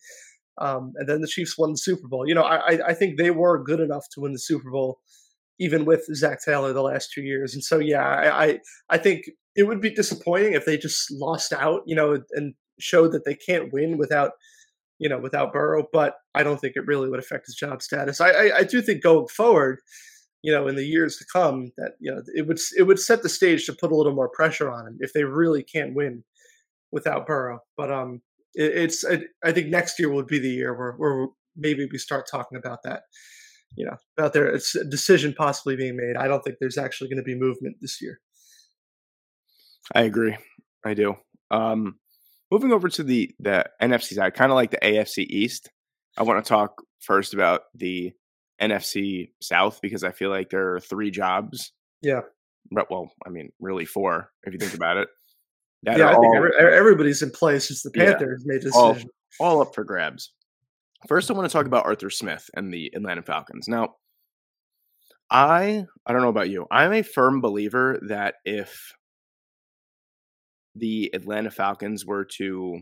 Um, and then the Chiefs won the Super Bowl. You know, I, I- think they were good enough to win the Super Bowl, even with Zac Taylor the last two years. And so, yeah, I, I, I think it would be disappointing if they just lost out, you know, and showed that they can't win without, you know, without Burrow. But I don't think it really would affect his job status. I, I, I do think going forward, you know, in the years to come, that you know, it would it would set the stage to put a little more pressure on him if they really can't win without Burrow. But um, it, it's I, I think next year would be the year where where maybe we start talking about that. You know, about their it's a decision possibly being made. I don't think there's actually going to be movement this year. I agree. I do. Um, moving over to the the NFC side, kind of like the AFC East. I want to talk first about the NFC South because I feel like there are three jobs. Yeah, well, I mean, really four if you think about it. That yeah. I think all, every, everybody's in place since the Yeah. Panthers made a All- decision. all up for grabs. First, I want to talk about Arthur Smith and the Atlanta Falcons. Now, I I don't know about you. I'm a firm believer that if the Atlanta Falcons were to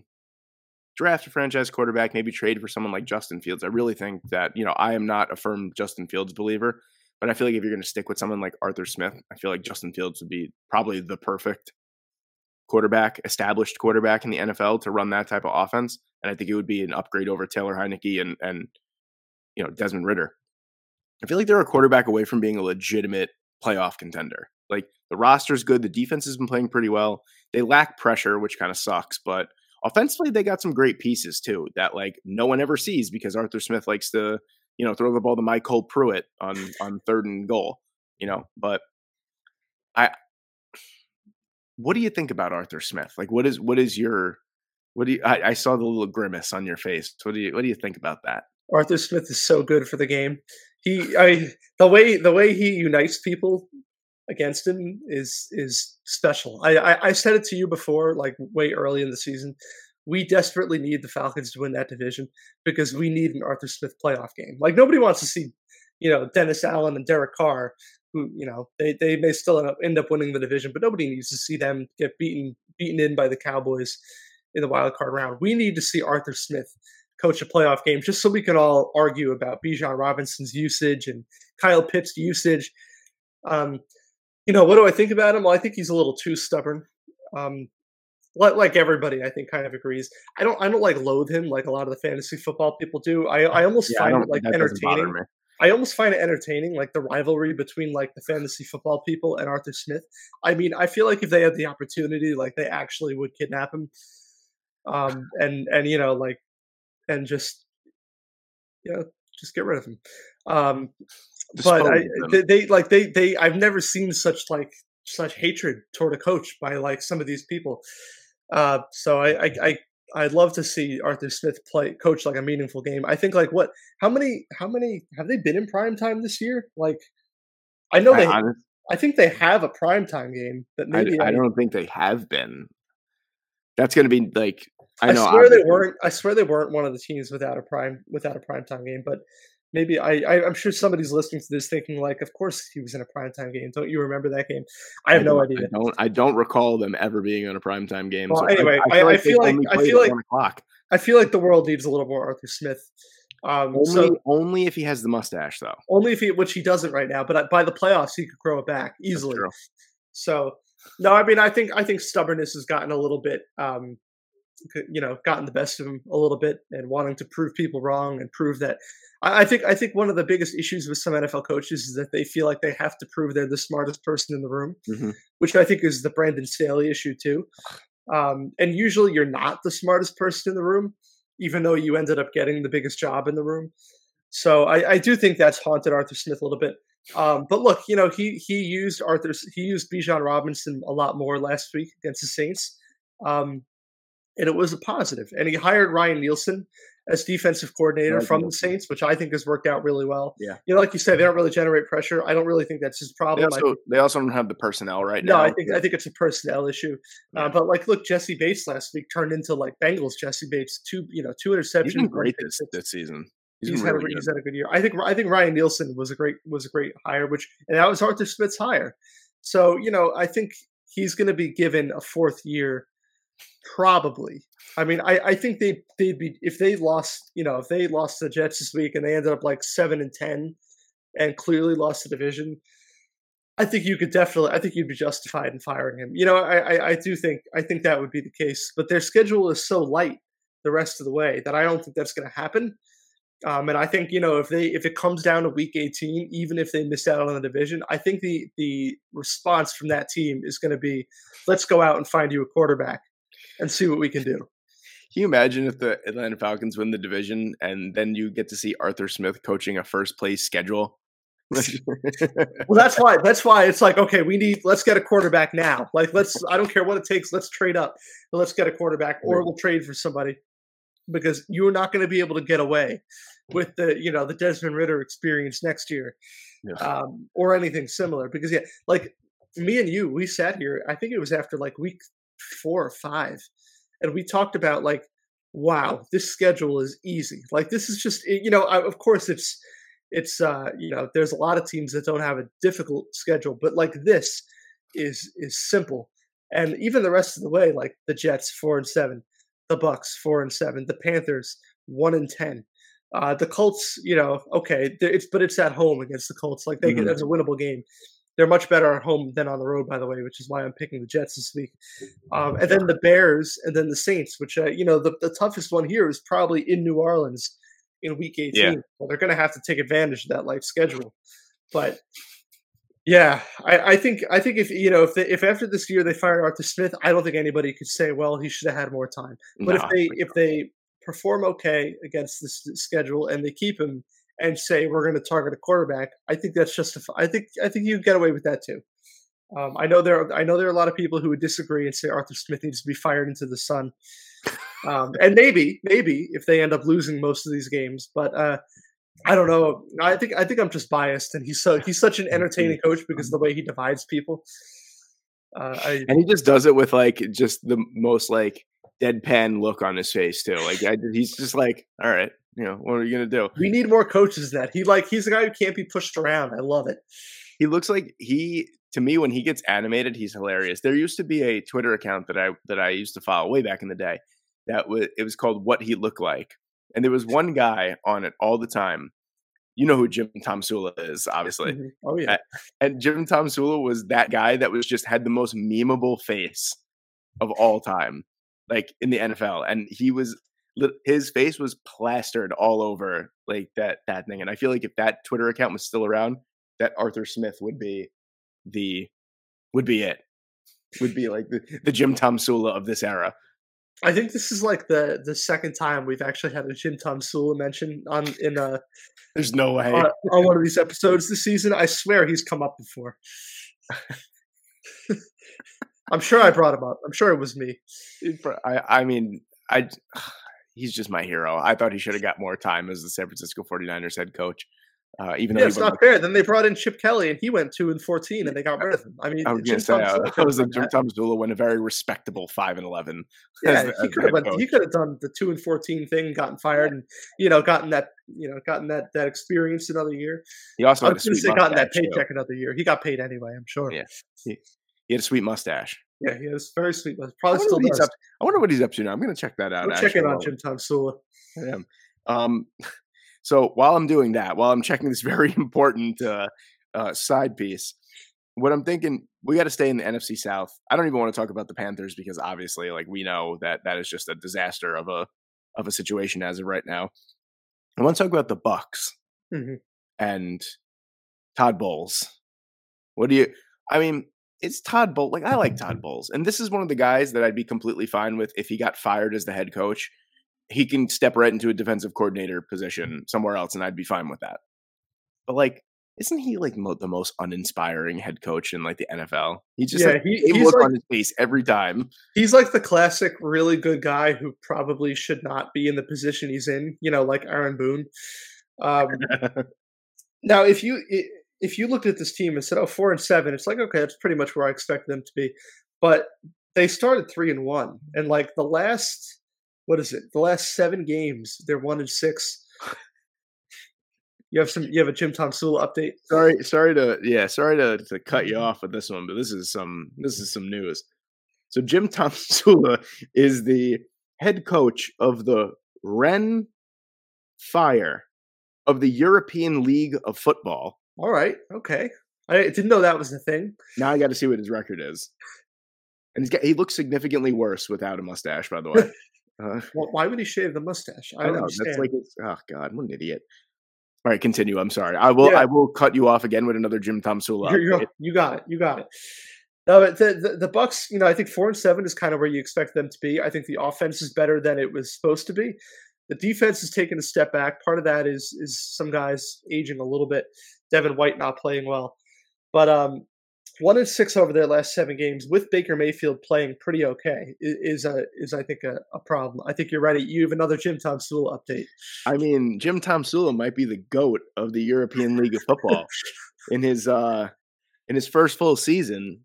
draft a franchise quarterback, maybe trade for someone like Justin Fields, I really think that, you know, I am not a firm Justin Fields believer, but I feel like if you're going to stick with someone like Arthur Smith, I feel like Justin Fields would be probably the perfect quarterback, established quarterback in the NFL to run that type of offense. And I think it would be an upgrade over Taylor Heinicke and and you know Desmond Ridder. I feel like they're a quarterback away from being a legitimate playoff contender. Like the roster's good, the defense has been playing pretty well. They lack pressure, which kind of sucks, but offensively they got some great pieces too that like no one ever sees because Arthur Smith likes to, you know, throw the ball to Cole Pruitt on on third and goal, you know, but I what do you think about Arthur Smith? Like what is what is your what do you I, I saw the little grimace on your face. What do you what do you think about that? Arthur Smith is so good for the game. He, I, the way the way he unites people against him is is special. I, I I said it to you before, like way early in the season. We desperately need the Falcons to win that division because we need an Arthur Smith playoff game. Like nobody wants to see, you know, Dennis Allen and Derek Carr, who you know they, they may still end up, end up winning the division, but nobody needs to see them get beaten beaten in by the Cowboys in the wild card round. We need to see Arthur Smith coach a playoff game just so we can all argue about Bijan Robinson's usage and Kyle Pitts' usage. Um, you know, what do I think about him? Well, I think he's a little too stubborn. Um, like, like everybody, I think, kind of agrees. I don't, I don't like loathe him like a lot of the fantasy football people do. I, I almost Yeah, find don't it like entertaining. I almost find it entertaining, like the rivalry between like the fantasy football people and Arthur Smith. I mean, I feel like if they had the opportunity, like they actually would kidnap him, um, and and you know, like, and just, you know, just get rid of him. Um, but I, they, they like they they I've never seen such like such hatred toward a coach by like some of these people. Uh, so I, I I I'd love to see Arthur Smith play coach like a meaningful game. I think like what how many how many have they been in prime time this year? Like I know I, they honest- I think they have a prime time game that I, maybe I don't think they have been. That's going to be like I know I, swear they weren't. I swear they weren't one of the teams without a prime without a prime time game. But maybe I, I I'm sure somebody's listening to this thinking like, of course he was in a primetime game. Don't you remember that game? I have no idea. I don't. I don't recall them ever being on a primetime game. Well, so anyway, I- feel I like feel like- I feel like- I feel like the world needs a little more Arthur Smith. Um, Only, so only if he has the mustache, though. only if he, which he doesn't right now, but by the playoffs he could grow it back easily. So no, I mean I think I think stubbornness has gotten a little bit um you know gotten the best of him a little bit and wanting to prove people wrong and prove that. I, I think I think one of the biggest issues with some NFL coaches is that they feel like they have to prove they're the smartest person in the room, Mhm. which I think is the Brandon Staley issue too. Um, and usually you're not the smartest person in the room, even though you ended up getting the biggest job in the room. So I, I do think that's haunted Arthur Smith a little bit. Um, but look, you know, he he used Arthur he used Bijan Robinson a lot more last week against the Saints, um, and it was a positive. And he hired Ryan Nielsen as defensive coordinator Ryan from the Saints, which I think has worked out really well. Yeah. you know, like you said, they don't really generate pressure. I don't really think that's his They problem. I also, they also don't have the personnel right no, now. No, I think I think it's a personnel issue. Uh, but like, look, Jessie Bates last week turned into like Bengals Jessie Bates, two you know two interceptions. he's been great this, this season. He's, He's, had really a, good. he's had a good year. I think I think Ryan Nielsen was a great was a great hire, which and that was Arthur Smith's hire. So you know, I think he's going to be given a fourth year, probably. I mean, I, I think they they'd be if they lost, you know, if they lost the Jets this week and they ended up like seven and ten, and clearly lost the division. I think you could definitely. I think you'd be justified in firing him. You know, I, I, I do think I think that would be the case. But their schedule is so light the rest of the way that I don't think that's going to happen. Um, and I think you know if they if it comes down to week 18, even if they miss out on the division, I think the the response from that team is going to be, let's go out and find you a quarterback and see what we can do. Can you imagine if the Atlanta Falcons win the division and then you get to see Arthur Smith coaching a first place schedule? Well, that's why that's why it's like okay, we need let's get a quarterback now. Like let's I don't care what it takes, let's trade up, let's get a quarterback, or we'll trade for somebody because you're not going to be able to get away with the you know the Desmond Ridder experience next year, Yeah. um, or anything similar. Because yeah, like me and you, we sat here. I think it was after like week four or five, and we talked about like, wow, this schedule is easy. Like this is just you know, I, of course it's it's uh you know there's a lot of teams that don't have a difficult schedule but like this is is simple and even the rest of the way like the jets four and seven the bucks four and seven the panthers one and ten uh the colts you know okay it's but it's at home against the colts like they get Mhm. that's a winnable game they're much better at home than on the road by the way which is why i'm picking the jets this week. Um and then the bears and then the saints which uh, you know the, the toughest one here is probably in new orleans in week 18 Yeah. well, they're going to have to take advantage of that life schedule. But yeah I, I think i think if you know if they, if after this year they fire arthur smith i don't think anybody could say well he should have had more time. But Nah, if they if they perform okay against this schedule and they keep him and say we're going to target a quarterback i think that's just i think i think you get away with that too um, I know there. Are, I know there are a lot of people who would disagree and say Arthur Smith needs to be fired into the sun. Um, and maybe, maybe if they end up losing most of these games, but uh, I don't know. I think I think I'm just biased, and he's so he's such an entertaining coach because the way he divides people. Uh, I, and he just does it with like just the most like deadpan look on his face too. Like I, he's just like, all right, you know, what are you gonna do? we need more coaches that. He like he's a guy who can't be pushed around. I love it. He looks like he to me when he gets animated, he's hilarious. There used to be a Twitter account that I that I used to follow way back in the day. That was it was called What He Looked Like, and there was one guy on it all the time. You know who Jim Tomsula is, obviously. Mhm. Oh yeah, And Jim Tomsula was that guy that was just had the most memeable face of all time, like in the NFL. And he was his face was plastered all over like that that thing. And I feel like if that Twitter account was still around, that Arthur Smith would be the would be it. Would be like the, the Jim Tomsula of this era. I think this is like the the second time we've actually had a Jim Tomsula mention on in uh There's no way. on, on one of these episodes this season. I swear he's come up before. I'm sure I brought him up. I'm sure it was me. I, I mean, I he's just my hero. I thought he should have got more time as the San Francisco 49ers head coach. Uh, even though Yeah, it's wasn't fair. Then they brought in Chip Kelly, and he went two and fourteen, and they got rid of him. I mean, I was Jim say Tom uh, that was a Jim. Tomsula went a very respectable five and eleven. Yeah, the- he could have went. He could have done the two and fourteen thing, gotten fired, and you know, gotten that you know, gotten that that experience another year. He also I was going to say gotten that mustache. too. paycheck another year. He got paid anyway. I'm sure. Yeah. He had a sweet mustache. Yeah, he has very sweet. I Probably wonder, still what he's does. up, I wonder what he's up to now. I'm gonna check that out. Go check in on Jim Tomsula. I am. Um, so while I'm doing that, while I'm checking this very important uh, uh, side piece, what I'm thinking we got to stay in the NFC South. I don't even want to talk about the Panthers because obviously, like we know that that is just a disaster of a of a situation as of right now. I want to talk about the Bucks Mhm. and Todd Bowles. What do you? I mean, it's Todd Bowles. Like I like Todd Bowles, and this is one of the guys that I'd be completely fine with if he got fired as the head coach. He can step right into a defensive coordinator position somewhere else, and I'd be fine with that. But like, isn't he like mo- the most uninspiring head coach in like the NFL? He just Yeah, like, he- same he's look like- on his face every time. He's like the classic really good guy who probably should not be in the position he's in. You know, like Aaron Boone. Um, now, if you if you looked at this team and said, "Oh, four and seven, it's like okay, that's pretty much where I expect them to be. But they started three and one, and like the last, what is it? The last seven games, they're one and six. You have some. You have a Jim Tomsula update. sorry, sorry to yeah, sorry to, to cut you off with this one, but this is some this is some news. So Jim Tomsula is the head coach of the Rhein Fire of the European League of Football. All right, okay. I didn't know that was a thing. Now I got to see what his record is. And he's got, he looks significantly worse without a mustache, by the way. Uh, Well, why would he shave the mustache? I I don't know understand. that's like oh god, what an idiot. All right, continue. I'm sorry. I will. Yeah. I will cut you off again with another Jim Tomsula. You're- you're- update. you got it. You got it. No, but the, the the Bucks, you know, I think four and seven is kind of where you expect them to be. I think the offense is better than it was supposed to be. The defense has taken a step back. Part of that is is some guys aging a little bit. Devin White not playing well, but um, one and six over their last seven games with Baker Mayfield playing pretty okay is a is I think a, a problem. I think you're right. You have another Jim Tomsula update. I mean, Jim Tomsula might be the goat of the European League of Football. in his uh in his first full season,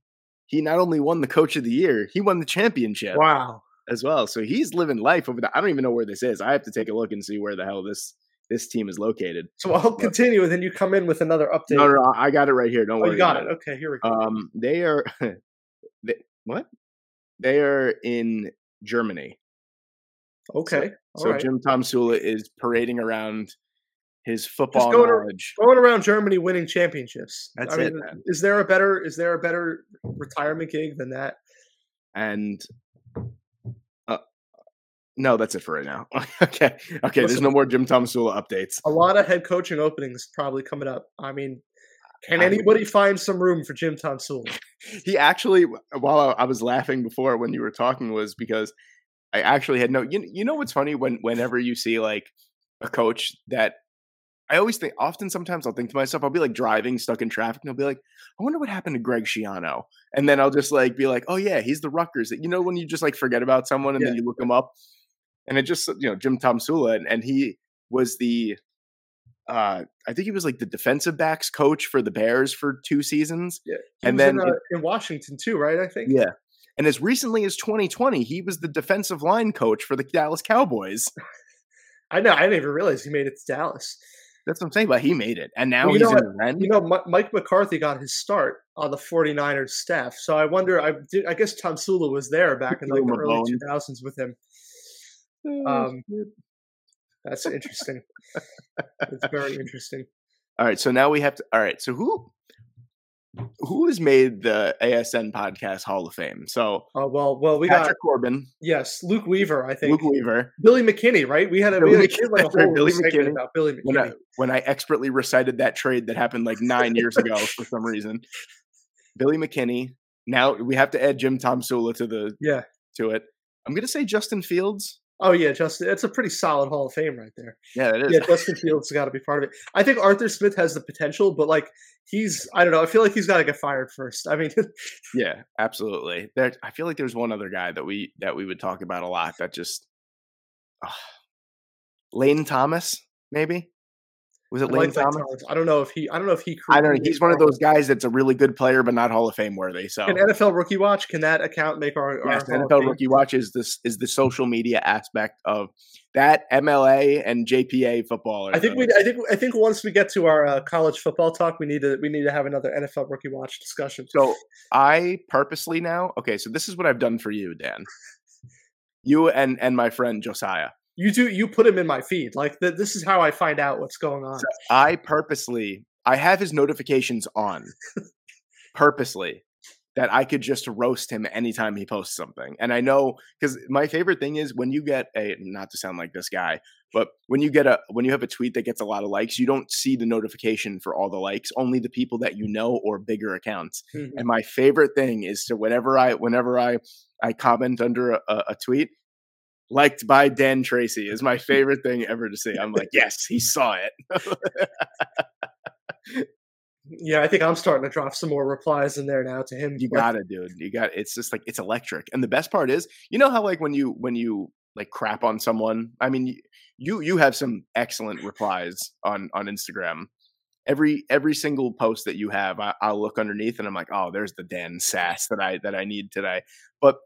he not only won the coach of the year, he won the championship Wow. as well. So he's living life over there. I don't even know where this is. I have to take a look and see where the hell this this team is located. So I'll continue, and then you come in with another update. No, no, I got it right here. Don't Oh, worry. you got about it. Okay, here we go. Um, they are they, what? They are in Germany. okay. all So right. Jim Tomsula is parading around his football going knowledge. going around Germany winning championships. That's I it, man. is there a better is there a better retirement gig than that? and no, that's it for right now. okay, okay. There's no more Jim Tomsula updates. A lot of head coaching openings probably coming up. I mean, can anybody find some room for Jim Tonsul? He actually, while I, was laughing before when you were talking, was because I actually had no. You, you know what's funny when whenever you see like a coach that I always think, often sometimes I'll think to myself, I'll be like driving, stuck in traffic, and I'll be like, I wonder what happened to Greg Schiano, and then I'll just like be like, oh yeah, he's the Rutgers. You know when you just like forget about someone and then you look him up, and it just you know Jim Tomsula, and, and he was the. Uh, I think he was like the defensive backs coach for the Bears for two seasons. Yeah, And was in, then uh, in Washington too, right? I think. Yeah. And as recently as 2020, he was the defensive line coach for the Dallas Cowboys. I know. I didn't even realize he made it to Dallas. That's what I'm saying, but he made it. And now Well, he's know in the Ren. You know, Mike McCarthy got his start on the 49ers staff. So I wonder, I, did, I guess Tomsula was there back in like the early 2000s with him. Um, that's interesting. it's very interesting. all right, so now we have to. All right, so who who has made the ASN podcast Hall of Fame? So Oh, well, well, we got, Patrick Corbin, yes, Luke Weaver, I think. Luke Weaver. Billy McKinney, right? We had a, Billy we had a, McKinney, like a Billy McKinney. about Billy When I McKinney. when I expertly recited that trade that happened like nine years ago for some reason, Billy McKinney. Now we have to add Jim Tomsula to the Yeah. to it. I'm gonna say Justin Fields. Oh, yeah, Justin. It's a pretty solid Hall of Fame right there. Yeah, it is. Yeah, Justin Fields has got to be part of it. I think Arthur Smith has the potential, but like he's, I don't know. I feel like he's got to get fired first. I mean, Yeah, absolutely. There, I feel like there's one other guy that we that we would talk about a lot. That just ah. Lane Thomas, maybe was it I Lane like Thomas? I don't know if he. I don't know if he. I don't know. He's one of those guys that's a really good player, but not Hall of Fame worthy. So Can NFL Rookie Watch can that account make our, yes, our NFL? Rookie Watch is this is the social media aspect of that MLA and JPA football. I think we. I think. I think once we get to our uh, college football talk, we need to. We need to have another NFL Rookie Watch discussion. So I purposely now. Okay, so this is what I've done for you, Dan. You and and my friend Josiah. You do. You put him in my feed. Like th- this is how I find out what's going on. I purposely I have his notifications on. purposely. that I could just roast him anytime he posts something. And I know because my favorite thing is when you get a not to sound like this guy, but when you get a when you have a tweet that gets a lot of likes, you don't see the notification for all the likes, only the people that you know or bigger accounts. Mhm. And my favorite thing is to whenever I whenever I I comment under a, a tweet, liked by Dan Tracy is my favorite thing ever to see. I'm like, yes, he saw it. Yeah, I think I'm starting to drop some more replies in there now to him. You got it, dude. You got it's just like it's electric. And the best part is, you know how like when you when you like crap on someone, I mean, you you have some excellent replies on on Instagram. Every every single post that you have, I, I'll look underneath and I'm like, oh, there's the Dan sass that I that I need today. But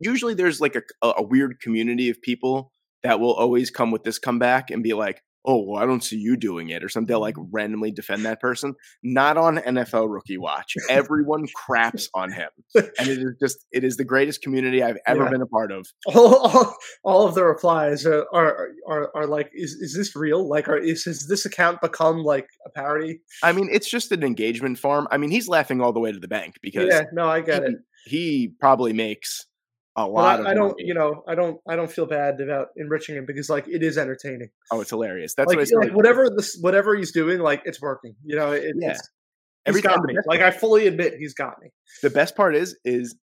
usually there's like a a weird community of people that will always come with this comeback and be like, oh, well, I don't see you doing it, or something. They'll like mm-hmm. randomly defend that person. Not on NFL Rookie Watch. Everyone craps on him, and it is just it is the greatest community I've ever Yeah. been a part of. all, all, all of the replies are are, are, are like, is, is this real? Like, are, is, has this account become like a parody? I mean, it's just an engagement farm. I mean, he's laughing all the way to the bank because Yeah, no, I get it. he probably makes a lot I, I don't, you know, I don't, I don't feel bad about enriching him because like it is entertaining. oh, it's hilarious. That's like, what like, whatever this, whatever he's doing, like it's working. You know, it, Yeah. it's, Every got me. Like I fully admit he's got me. the best part is is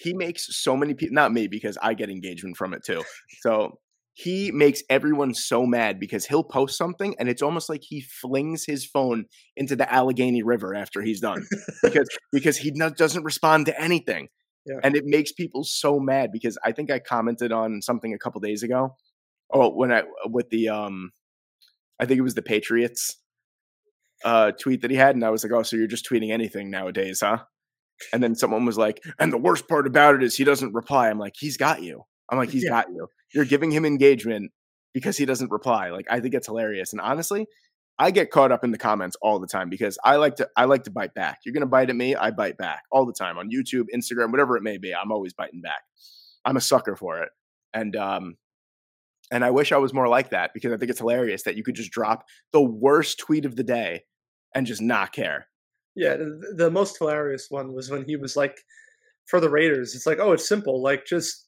he makes so many people not me because i get engagement from it too so he makes everyone so mad because he'll post something and it's almost like he flings his phone into the allegheny river after he's done because because he no- doesn't respond to anything Yeah. and it makes people so mad because i think i commented on something a couple days ago oh when i with the um i think it was the patriots uh tweet that he had and i was like oh so you're just tweeting anything nowadays huh and then someone was like, and the worst part about it is he doesn't reply. I'm like, he's got you. I'm like, he's Yeah. got you. You're giving him engagement because he doesn't reply. Like, I think it's hilarious. And honestly, I get caught up in the comments all the time because I like to I like to bite back. You're gonna bite at me, I bite back all the time on YouTube, Instagram, whatever it may be. I'm always biting back. I'm a sucker for it. And um and I wish I was more like that because I think it's hilarious that you could just drop the worst tweet of the day and just not care. Yeah, the most hilarious one was when he was like, for the Raiders, it's like, oh, it's simple, like just.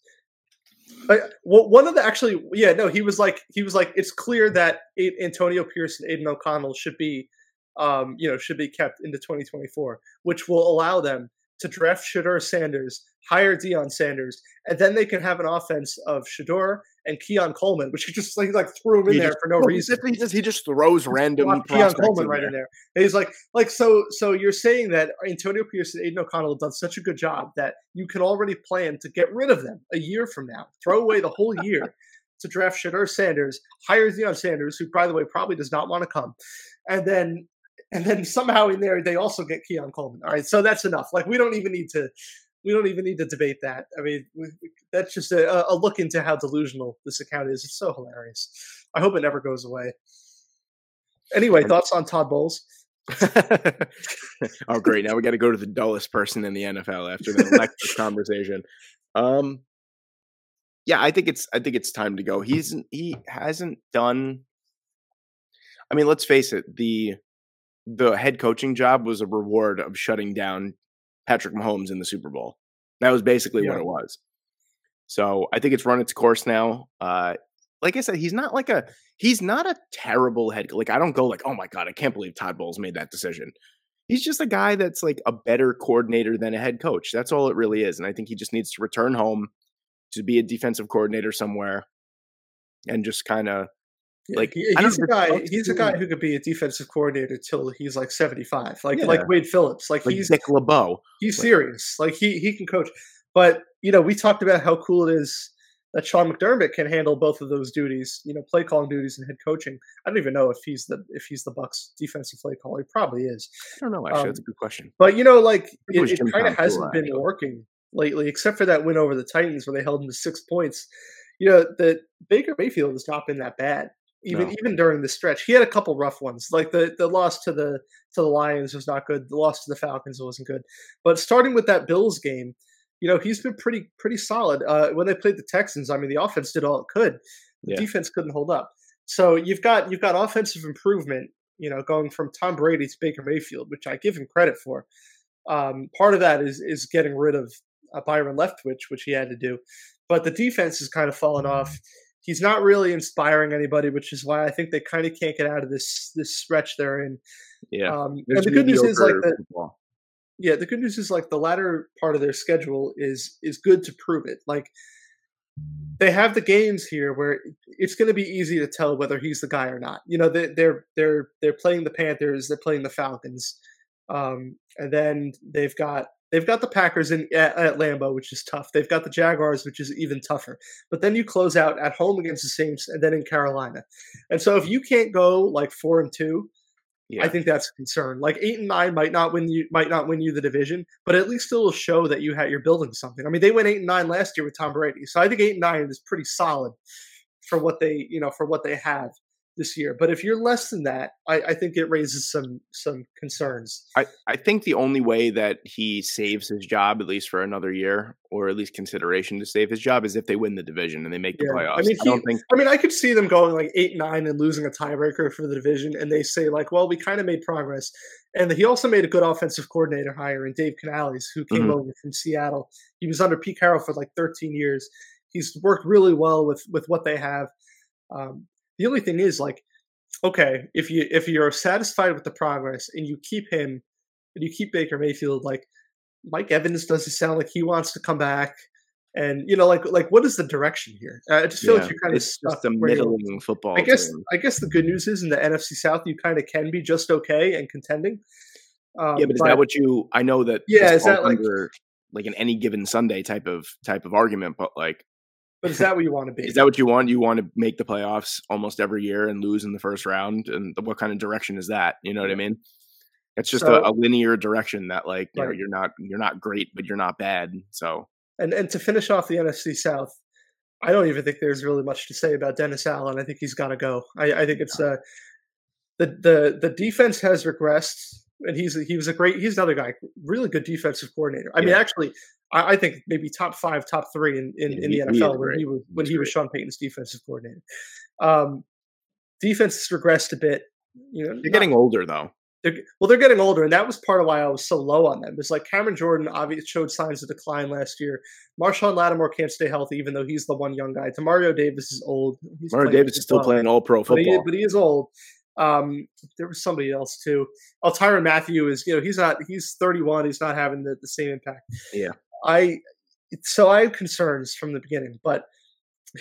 Like, well, one of the actually, yeah, no, he was like, he was like, it's clear that Antonio Pierce and Aidan O'Connell should be, um, you know, should be kept into 2024, which will allow them to draft Shedeur Sanders, hire Deion Sanders, and then they can have an offense of Shedeur and Keon Coleman, which he just like, like threw him in He there just- for no reason. He just, he just throws random Keon Coleman in right there. in there. And he's like, like so. So you're saying that Antonio Pierce and Aidan O'Connell have done such a good job that you can already plan to get rid of them a year from now, throw away the whole year to draft Shedeur Sanders, hire Deion Sanders, who by the way probably does not want to come, and then and then somehow in there they also get Keon Coleman. All right, so that's enough. Like we don't even need to. We don't even need to debate that. I mean, we, that's just a, a look into how delusional this account is. It's so hilarious. I hope it never goes away. Anyway, thoughts on Todd Bowles? oh, great! Now we got to go to the dullest person in the NFL after the electric conversation. Um, yeah, I think it's I think it's time to go. He's he hasn't done. I mean, let's face it the the head coaching job was a reward of shutting down Patrick Mahomes in the Super Bowl. That was basically what it was. So I think it's run its course now. Uh, like I said, he's not like a he's not a terrible head. Like I don't go like, oh my god, I can't believe Todd Bowles made that decision. He's just a guy that's like a better coordinator than a head coach. That's all it really is. And I think he just needs to return home to be a defensive coordinator somewhere and just kind of Yeah, Like, he- he's a guy. He's a guy who could be a defensive coordinator till he's like seventy five, like Yeah. like Wade Phillips. Like, like he's Dick LeBeau. he's like- serious. Like he he can coach. But you know, we talked about how cool it is that Sean McDermott can handle both of those duties. You know, play calling duties and head coaching. I don't even know if he's the if he's the Bucks defensive play caller. He probably is. I don't know. Actually, Um, that's a good question. But you know, like it it, kind of hasn't been actually. working lately, except for that win over the Titans where they held him to six points. You know, that Baker Mayfield has not been that bad. Even No. even during the stretch, he had a couple rough ones. Like the the loss to the to the Lions was not good. The loss to the Falcons wasn't good. But starting with that Bills game, you know, he's been pretty pretty solid. Uh, when they played the Texans, I mean, the offense did all it could. The Yeah. defense couldn't hold up. So you've got you've got offensive improvement. You know, going from Tom Brady to Baker Mayfield, which I give him credit for. Um, part of that is is getting rid of uh, Byron Leftwich, which he had to do, but the defense has kind of fallen off. He's not really inspiring anybody, which is why I think they kind of can't get out of this this stretch they're in. Yeah. Um, and the good news is like the football. yeah, the good news is like the latter part of their schedule is is good to prove it. Like they have the games here where it's going to be easy to tell whether he's the guy or not. You know, they, they're they're they're playing the Panthers, they're playing the Falcons, um, and then they've got they've got the Packers in at, at Lambeau, which is tough. They've got the Jaguars, which is even tougher. But then you close out at home against the Saints, and then in Carolina. And so if you can't go like four and two, Yeah. I think that's a concern. Like eight and nine might not win you might not win you the division, but at least it'll show that you had you're building something. I mean, they went eight and nine last year with Tom Brady, so I think eight and nine is pretty solid for what they you know for what they have this year. But if you're less than that, I, I think it raises some some concerns. I, I think the only way that he saves his job, at least for another year, or at least consideration to save his job, is if they win the division and they make the Yeah. playoffs. I mean, I don't think I mean, I could see them going like eight nine and losing a tiebreaker for the division, and they say like, well, we kind of made progress. And he also made a good offensive coordinator hire in Dave Canales, who came Mhm. over from Seattle. He was under Pete Carroll for like 13 years. He's worked really well with with what they have. Um, the only thing is like, okay, if you if you're satisfied with the progress and you keep him and you keep Baker Mayfield, like Mike Evans doesn't sound like he wants to come back. And you know, like like what is the direction here? Uh, I just feel like you're kind of stuck middling football. I guess team. I guess the good news is in the NFC South you kind of can be just okay and contending. Um, yeah, but is that what you? I know that. Yeah, is that like- like an any given Sunday type of type of argument? But like, but is that what you want to be? is that what you want? You want to make the playoffs almost every year and lose in the first round? And what kind of direction is that? You know what I mean? It's just So- a, a linear direction that like you know Right. you're not you're not great, but you're not bad. So And and to finish off the NFC South, I don't even think there's really much to say about Dennis Allen. I think he's got to go. I, I think it's uh, the the the defense has regressed, and he's he was a great. He's another guy, really good defensive coordinator. I mean, actually, I, I think maybe top five, top three in in, Yeah, in he- the NFL when he was when he was. Sean Payton's defensive coordinator. Um, defense has regressed a bit. You know, they're not- getting older though. they're, well, they're getting older, and that was part of why I was so low on them. It's like Cameron Jordan obviously showed signs of decline last year. Marshon Lattimore can't stay healthy, even though he's the one young guy. Demario Davis is old. He's Mario Davis is still well, playing all pro but he, football. but he is old. Um, there was somebody else too. Oh, Tyrann Mathieu is you know he's not he's 31. He's not having the, the same impact. Yeah. I so I had concerns from the beginning, but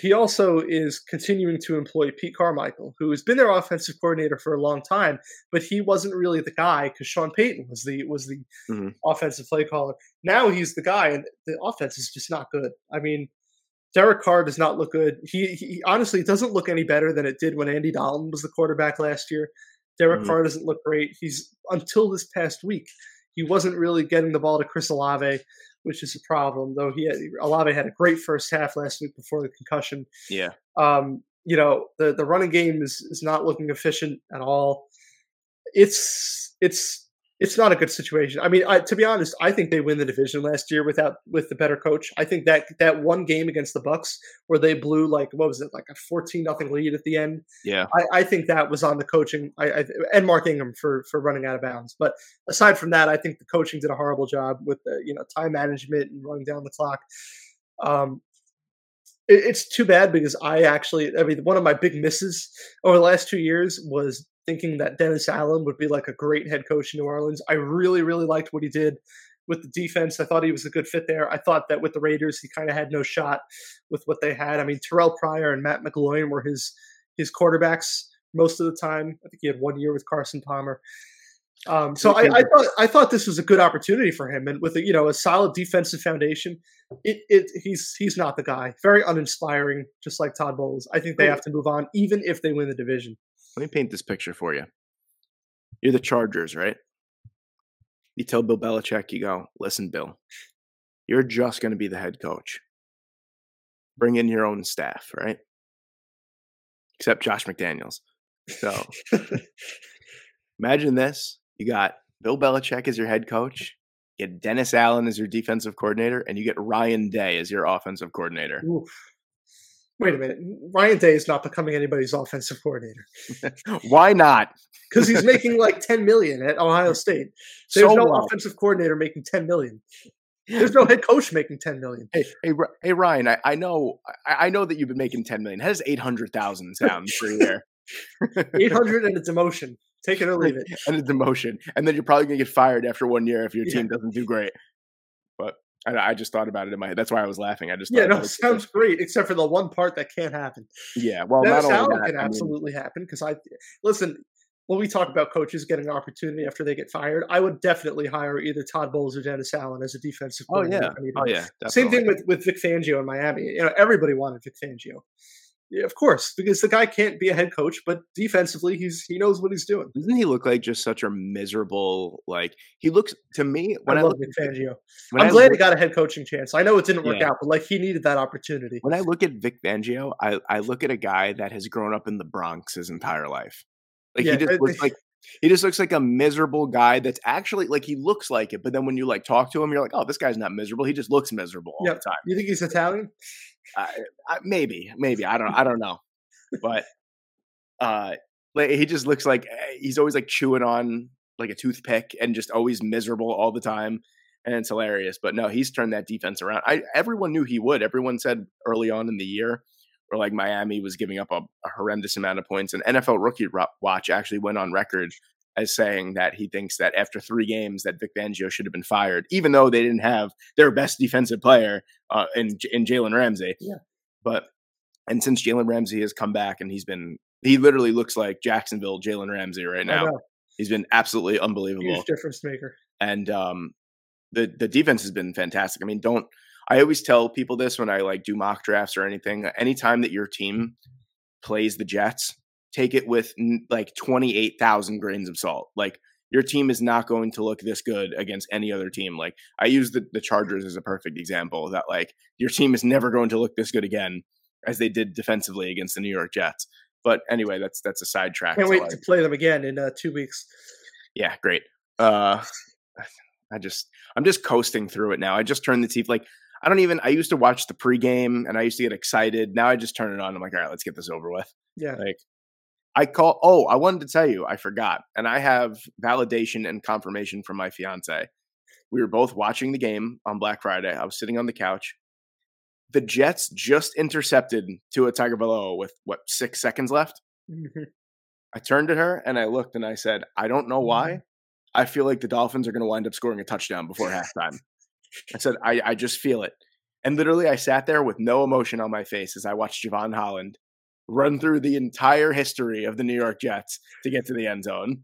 he also is continuing to employ Pete Carmichael, who has been their offensive coordinator for a long time, but he wasn't really the guy because Sean Payton was the was the Mhm. offensive play caller. Now he's the guy, and the offense is just not good. I mean, Derek Carr does not look good. He, he honestly doesn't look any better than it did when Andy Dalton was the quarterback last year. Derek Mhm. Carr doesn't look great. He's until this past week, he wasn't really getting the ball to Chris Olave, which is a problem. Though he had, Olave had a great first half last week before the concussion. yeah, Um, you know, the the running game is is not looking efficient at all. It's it's it's not a good situation. I mean, I, to be honest, I think they win the division last year without with the better coach. I think that that one game against the Bucks where they blew like what was it like a fourteen nothing lead at the end. yeah. I, I think that was on the coaching I, I, and Mark Ingram for for running out of bounds. But aside from that, I think the coaching did a horrible job with the you know time management and running down the clock. Um, it, it's too bad because I actually I mean one of my big misses over the last two years was thinking that Dennis Allen would be like a great head coach in New Orleans. I really really liked what he did with the defense. I thought he was a good fit there. I thought that with the Raiders he kind of had no shot with what they had. I mean Terrelle Pryor and Matt McGloin were his his quarterbacks most of the time. I think he had one year with Carson Palmer. Um, so I, I thought I thought this was a good opportunity for him, and with a, you know a solid defensive foundation, it, it he's he's not the guy. Very uninspiring, just like Todd Bowles. I think they have to move on, even if they win the division. Let me paint this picture for you. You're the Chargers, right? You tell Bill Belichick, you go, listen, Bill, you're just going to be the head coach. Bring in your own staff, right? Except Josh McDaniels. So imagine this. You got Bill Belichick as your head coach, you get Dennis Allen as your defensive coordinator, and you get Ryan Day as your offensive coordinator. Oof. Wait a minute. Ryan Day is not becoming anybody's offensive coordinator Why not? because he's making like 10 million at Ohio State. There's So no what? offensive coordinator making 10 million. There's no head coach making 10 million. Hey, hey, hey, Ryan. I, I know, I, I know that you've been making ten million. How does eight hundred thousand sound for a year? 800 and a demotion. Take it or leave it. and a demotion, and then you're probably gonna get fired after one year if your Yeah. team doesn't do great. I, I just thought about it in my head. That's why I was laughing. I just Yeah, no, that sounds great, except for the one part that can't happen. yeah. Well, Dennis not only that, can I mean, absolutely happen because I listen. When we talk about coaches getting an opportunity after they get fired, I would definitely hire either Todd Bowles or Dennis Allen as a defensive. oh yeah, I needed oh yeah. Same thing with with Vic Fangio in Miami. You know, everybody wanted Vic Fangio. Yeah, of course, because the guy can't be a head coach, but defensively, he's he knows what he's doing. Doesn't he look like just such a miserable? Like he looks to me when I I, love look Vic at Fangio. I'm I glad look, he got a head coaching chance. I know it didn't work Yeah. out, but like he needed that opportunity. when I look at Vic Fangio, I I look at a guy that has grown up in the Bronx his entire life. Like Yeah, he just looks like he just looks like a miserable guy that's actually like he looks like it, but then when you like talk to him, you're like, oh, this guy's not miserable. He just looks miserable all Yep. the time. You think he's Italian? I, I, maybe, maybe I don't, I don't know, but uh, he just looks like eh, he's always like chewing on like a toothpick and just always miserable all the time, and it's hilarious. But no, he's turned that defense around. I everyone knew he would. Everyone said early on in the year, or like Miami was giving up a, a horrendous amount of points, and NFL Rookie Watch actually went on record as saying that he thinks that after three games that Vic Fangio should have been fired, even though they didn't have their best defensive player uh, in in Jalen Ramsey. Yeah. But and since Jalen Ramsey has come back and he's been he literally looks like Jacksonville Jalen Ramsey right now. He's been absolutely unbelievable Huge difference maker. and um, the the defense has been fantastic. I mean, don't I always tell people this when I like do mock drafts or anything. Anytime that your team plays the Jets, take it with n- like twenty eight thousand grains of salt. Like your team is not going to look this good against any other team. Like I use the the Chargers as a perfect example that like your team is never going to look this good again as they did defensively against the New York Jets. But anyway, that's that's a sidetrack. Can't wait like- to play them again in uh, two weeks. yeah, great. Uh I just I'm just coasting through it now. I just turned the TV like I don't even I used to watch the pregame and I used to get excited. Now I just turn it on. I'm like, all right, let's get this over with. Yeah. Like I call oh, I wanted to tell you, I forgot. And I have validation and confirmation from my fiance. We were both watching the game on Black Friday. I was sitting on the couch. The Jets just intercepted to a Tiger Tagovailoa with what six seconds left. Mhm. I turned to her and I looked and I said, I don't know why. I feel like the Dolphins are going to wind up scoring a touchdown before halftime. I said, I, I just feel it. And literally, I sat there with no emotion on my face as I watched Jevon Holland run through the entire history of the New York Jets to get to the end zone.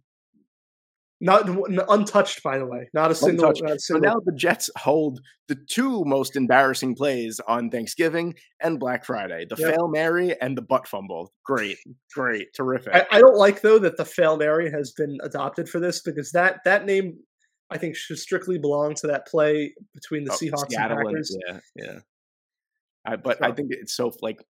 Not untouched, by the way. Not a single. Untouched. Not a So now the Jets hold the two most embarrassing plays on Thanksgiving and Black Friday the Yep. fail Mary and the butt fumble. Great, great, terrific. I, I don't like though that the fail Mary has been adopted for this because that that name I think should strictly belong to that play between the Oh, Seahawks and Seattle and- Packers. yeah, yeah. I, but I think it's so like,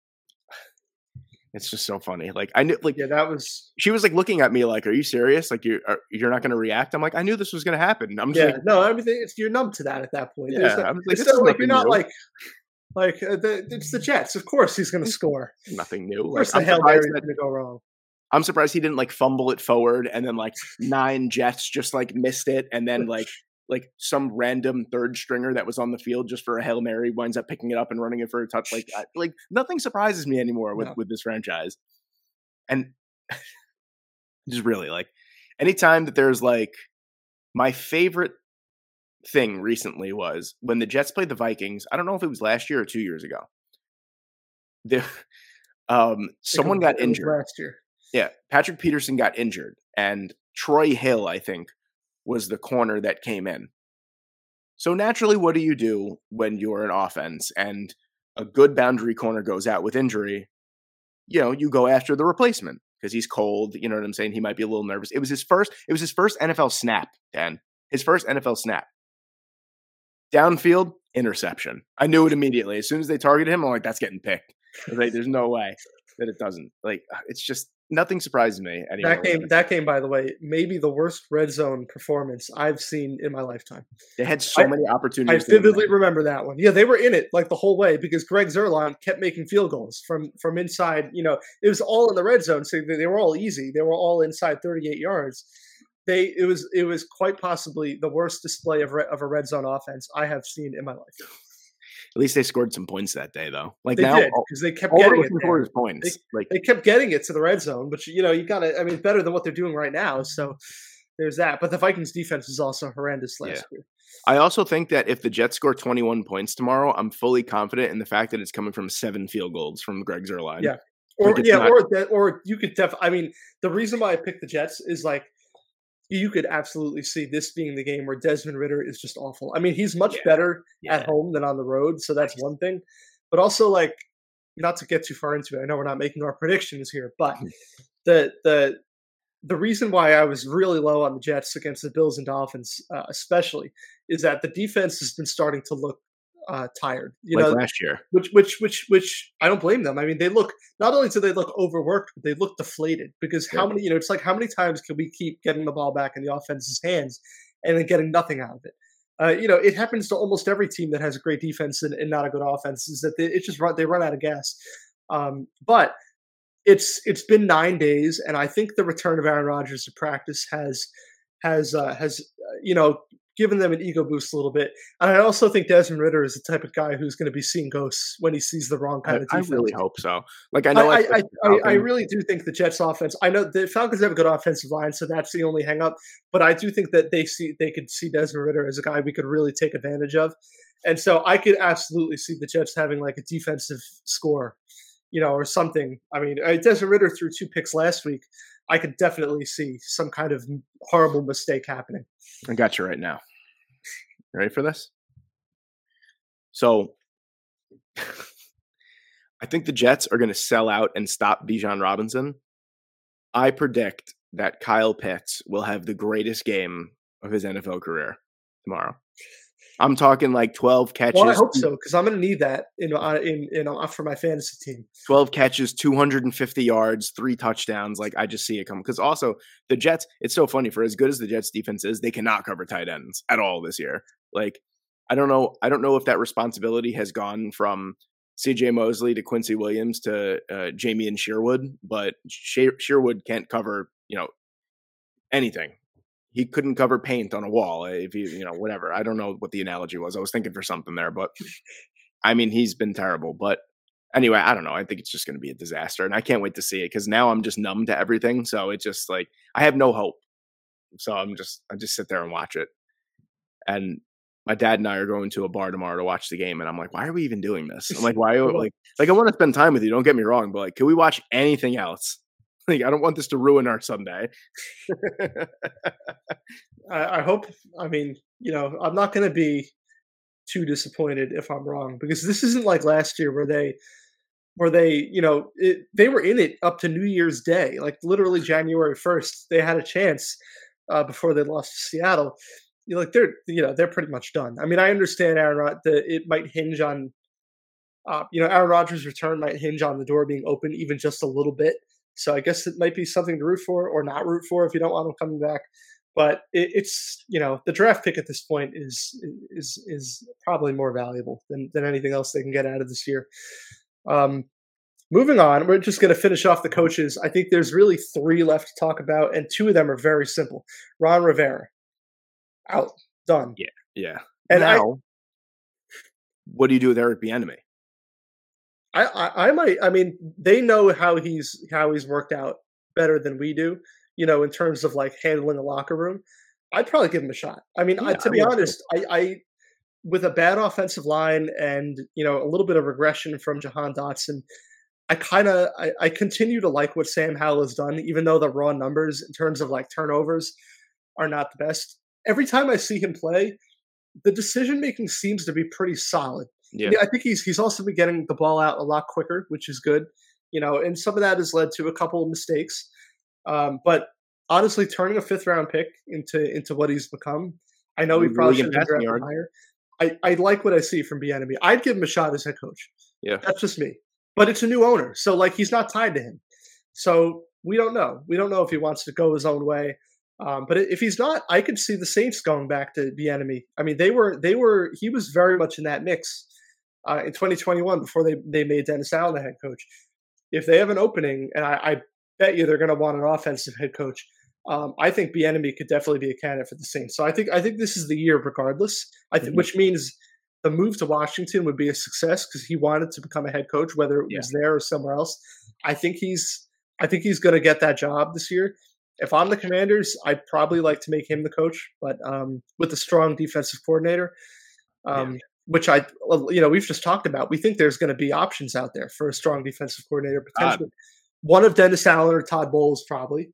it's just so funny. Like I knew, like Yeah, that was she was like looking at me like, "Are you serious? Like you are, you're not going to react?" I'm like, "I knew this was going to happen." I'm just yeah. like, no, everything. It's, you're numb to that at that point. yeah. There's no- I'm like, it's this is not like you're not new. like like uh, the, it's the Jets. Of course, he's going to score. nothing new. Of Like, course, the I'm Hail surprised Mary's going to go wrong. I'm surprised he didn't like fumble it forward and then like nine Jets just like missed it and then like like some random third stringer that was on the field just for a hail mary winds up picking it up and running it for a touch. Like I, like nothing surprises me anymore with No. with this franchise. And just really like anytime that there's like my favorite thing recently was when the Jets played the Vikings. I don't know if it was last year or two years ago. The um someone got was- it was injured. last year. Yeah, Patrick Peterson got injured, and Troy Hill, I think, was the corner that came in. So naturally, what do you do when you're an offense and a good boundary corner goes out with injury? You know, you go after the replacement because he's cold. You know what I'm saying? He might be a little nervous. It was his first. It was his first NFL snap, Dan. His first NFL snap. Downfield interception. I knew it immediately as soon as they targeted him. I'm like, that's getting picked. Like, there's no way that it doesn't. Like, uh, it's just nothing surprises me anymore. That game, that game, by the way, maybe the worst red zone performance I've seen in my lifetime. They had so I- many opportunities. I vividly remember that one. Yeah, they were in it like the whole way because Greg Zuerlein kept making field goals from from inside. You know, it was all in the red zone, so they, they were all easy. They were all inside 38 yards. They it was it was quite possibly the worst display of re, of a red zone offense I have seen in my life. At least they scored some points that day, though. Like They now, because they kept getting it. there. for is points. like they kept getting it to the red zone, but you know, you gotta. I mean, better than what they're doing right now. So there's that. But the Vikings defense is also horrendous last year. I also think that if the Jets score 21 points tomorrow, I'm fully confident in the fact that it's coming from seven field goals from Greg Zuerlein. Yeah. Or Like, yeah, not- or that, or you could def. I mean, the reason why I picked the Jets is like you could absolutely see this being the game where Desmond Ridder is just awful. I mean, he's much Yeah. better Yeah. at home than on the road, so that's one thing. But also, like, not to get too far into it, I know we're not making our predictions here, but the the the reason why I was really low on the Jets against the Bills and Dolphins, uh, especially, is that the defense has been starting to look uh, tired. You like know, last year. which which which which I don't blame them. I mean, they look not only do they look overworked, but they look deflated because how Yeah. many you know it's like how many times can we keep getting the ball back in the offense's hands and then getting nothing out of it? Uh, you know, it happens to almost every team that has a great defense and, and not a good offense. Is that they, it just run they run out of gas. Um, but it's it's been nine days, and I think the return of Aaron Rodgers to practice has has uh, has uh, you know given them an ego boost a little bit. And I also think Desmond Ridder is the type of guy who's going to be seeing ghosts when he sees the wrong kind I, of I really hope so. Like I know, I, I, I, I, really do think the Jets offense. I know the Falcons have a good offensive line, so that's the only hang up. But I do think that they see they could see Desmond Ridder as a guy we could really take advantage of. And so I could absolutely see the Jets having like a defensive score, you know, or something. I mean, uh, Desmond Ridder threw two picks last week. I could definitely see some kind of horrible mistake happening. I got you right now. Ready for this? So, I think the Jets are going to sell out and stop Bijan Robinson. I predict that Kyle Pitts will have the greatest game of his NFL career tomorrow. I'm talking like 12 catches. Well, I hope so because I'm going to need that in in in uh, for my fantasy team. 12 catches, 250 yards, three touchdowns. Like I just see it coming. Because also the Jets, it's so funny for as good as the Jets defense is, they cannot cover tight ends at all this year. Like I don't know, I don't know if that responsibility has gone from CJ Mosley to Quincy Williams to uh, Jamien Sherwood, but She- Sherwood can't cover, you know, anything. He couldn't cover paint on a wall uh, if you, you know, whatever. I don't know what the analogy was. I was thinking for something there, but I mean, he's been terrible. But anyway, I don't know. I think it's just going to be a disaster, and I can't wait to see it because now I'm just numb to everything. So it's just like I have no hope. So I'm just I just sit there and watch it. And my dad and I are going to a bar tomorrow to watch the game, and I'm like, why are we even doing this? I'm like, why? Like, like I want to spend time with you. Don't get me wrong, but like, can we watch anything else? Like, I don't want this to ruin our Sunday. I, I hope. I mean, you know, I'm not going to be too disappointed if I'm wrong because this isn't like last year where they, where they, you know, it, they were in it up to New Year's Day, like literally January 1st. They had a chance uh, before they lost to Seattle. You know, like they're, you know, they're pretty much done. I mean, I understand Aaron Rod- that it might hinge on, uh, you know, Aaron Rodgers' return might hinge on the door being open even just a little bit. So I guess it might be something to root for or not root for if you don't want him coming back. But it, it's you know the draft pick at this point is is is probably more valuable than than anything else they can get out of this year. Um, moving on, we're just going to finish off the coaches. I think there's really three left to talk about, and two of them are very simple. Ron Rivera out, done. Yeah. Yeah. And now, I, what do you do with Eric Bieniemy? I, I, I might. I mean, they know how he's how he's worked out better than we do. You know, in terms of like handling a locker room, I'd probably give him a shot. I mean, I, to be honest, I, I with a bad offensive line and you know a little bit of regression from Jahan Dotson, I kind of I, I continue to like what Sam Howell has done, even though the raw numbers in terms of like turnovers are not the best. Every time I see him play, the decision making seems to be pretty solid. Yeah. Yeah, I think he's he's also been getting the ball out a lot quicker, which is good. You know, and some of that has led to a couple of mistakes. Um, but honestly, turning a fifth round pick into into what he's become, I know he probably good should have drafted higher. I, I like what I see from Bieniemy. I'd give him a shot as head coach. Yeah. That's just me. But it's a new owner, so like he's not tied to him. So we don't know. We don't know if he wants to go his own way. Um, but if he's not, I could see the Saints going back to Bieniemy. I mean, they were they were he was very much in that mix uh, in 2021 before they they made Dennis Allen the head coach. If they have an opening, and I, I bet you they're going to want an offensive head coach, um, I think Bieniemy could definitely be a candidate for the Saints. So I think I think this is the year, regardless. I th- Mhm. which means the move to Washington would be a success because he wanted to become a head coach, whether it Yeah. was there or somewhere else. I think he's I think he's going to get that job this year. If I'm the Commanders, I'd probably like to make him the coach, but um, with a strong defensive coordinator, um, which I you know we've just talked about. We think there's going to be options out there for a strong defensive coordinator potentially. One of Dennis Allen or Todd Bowles probably,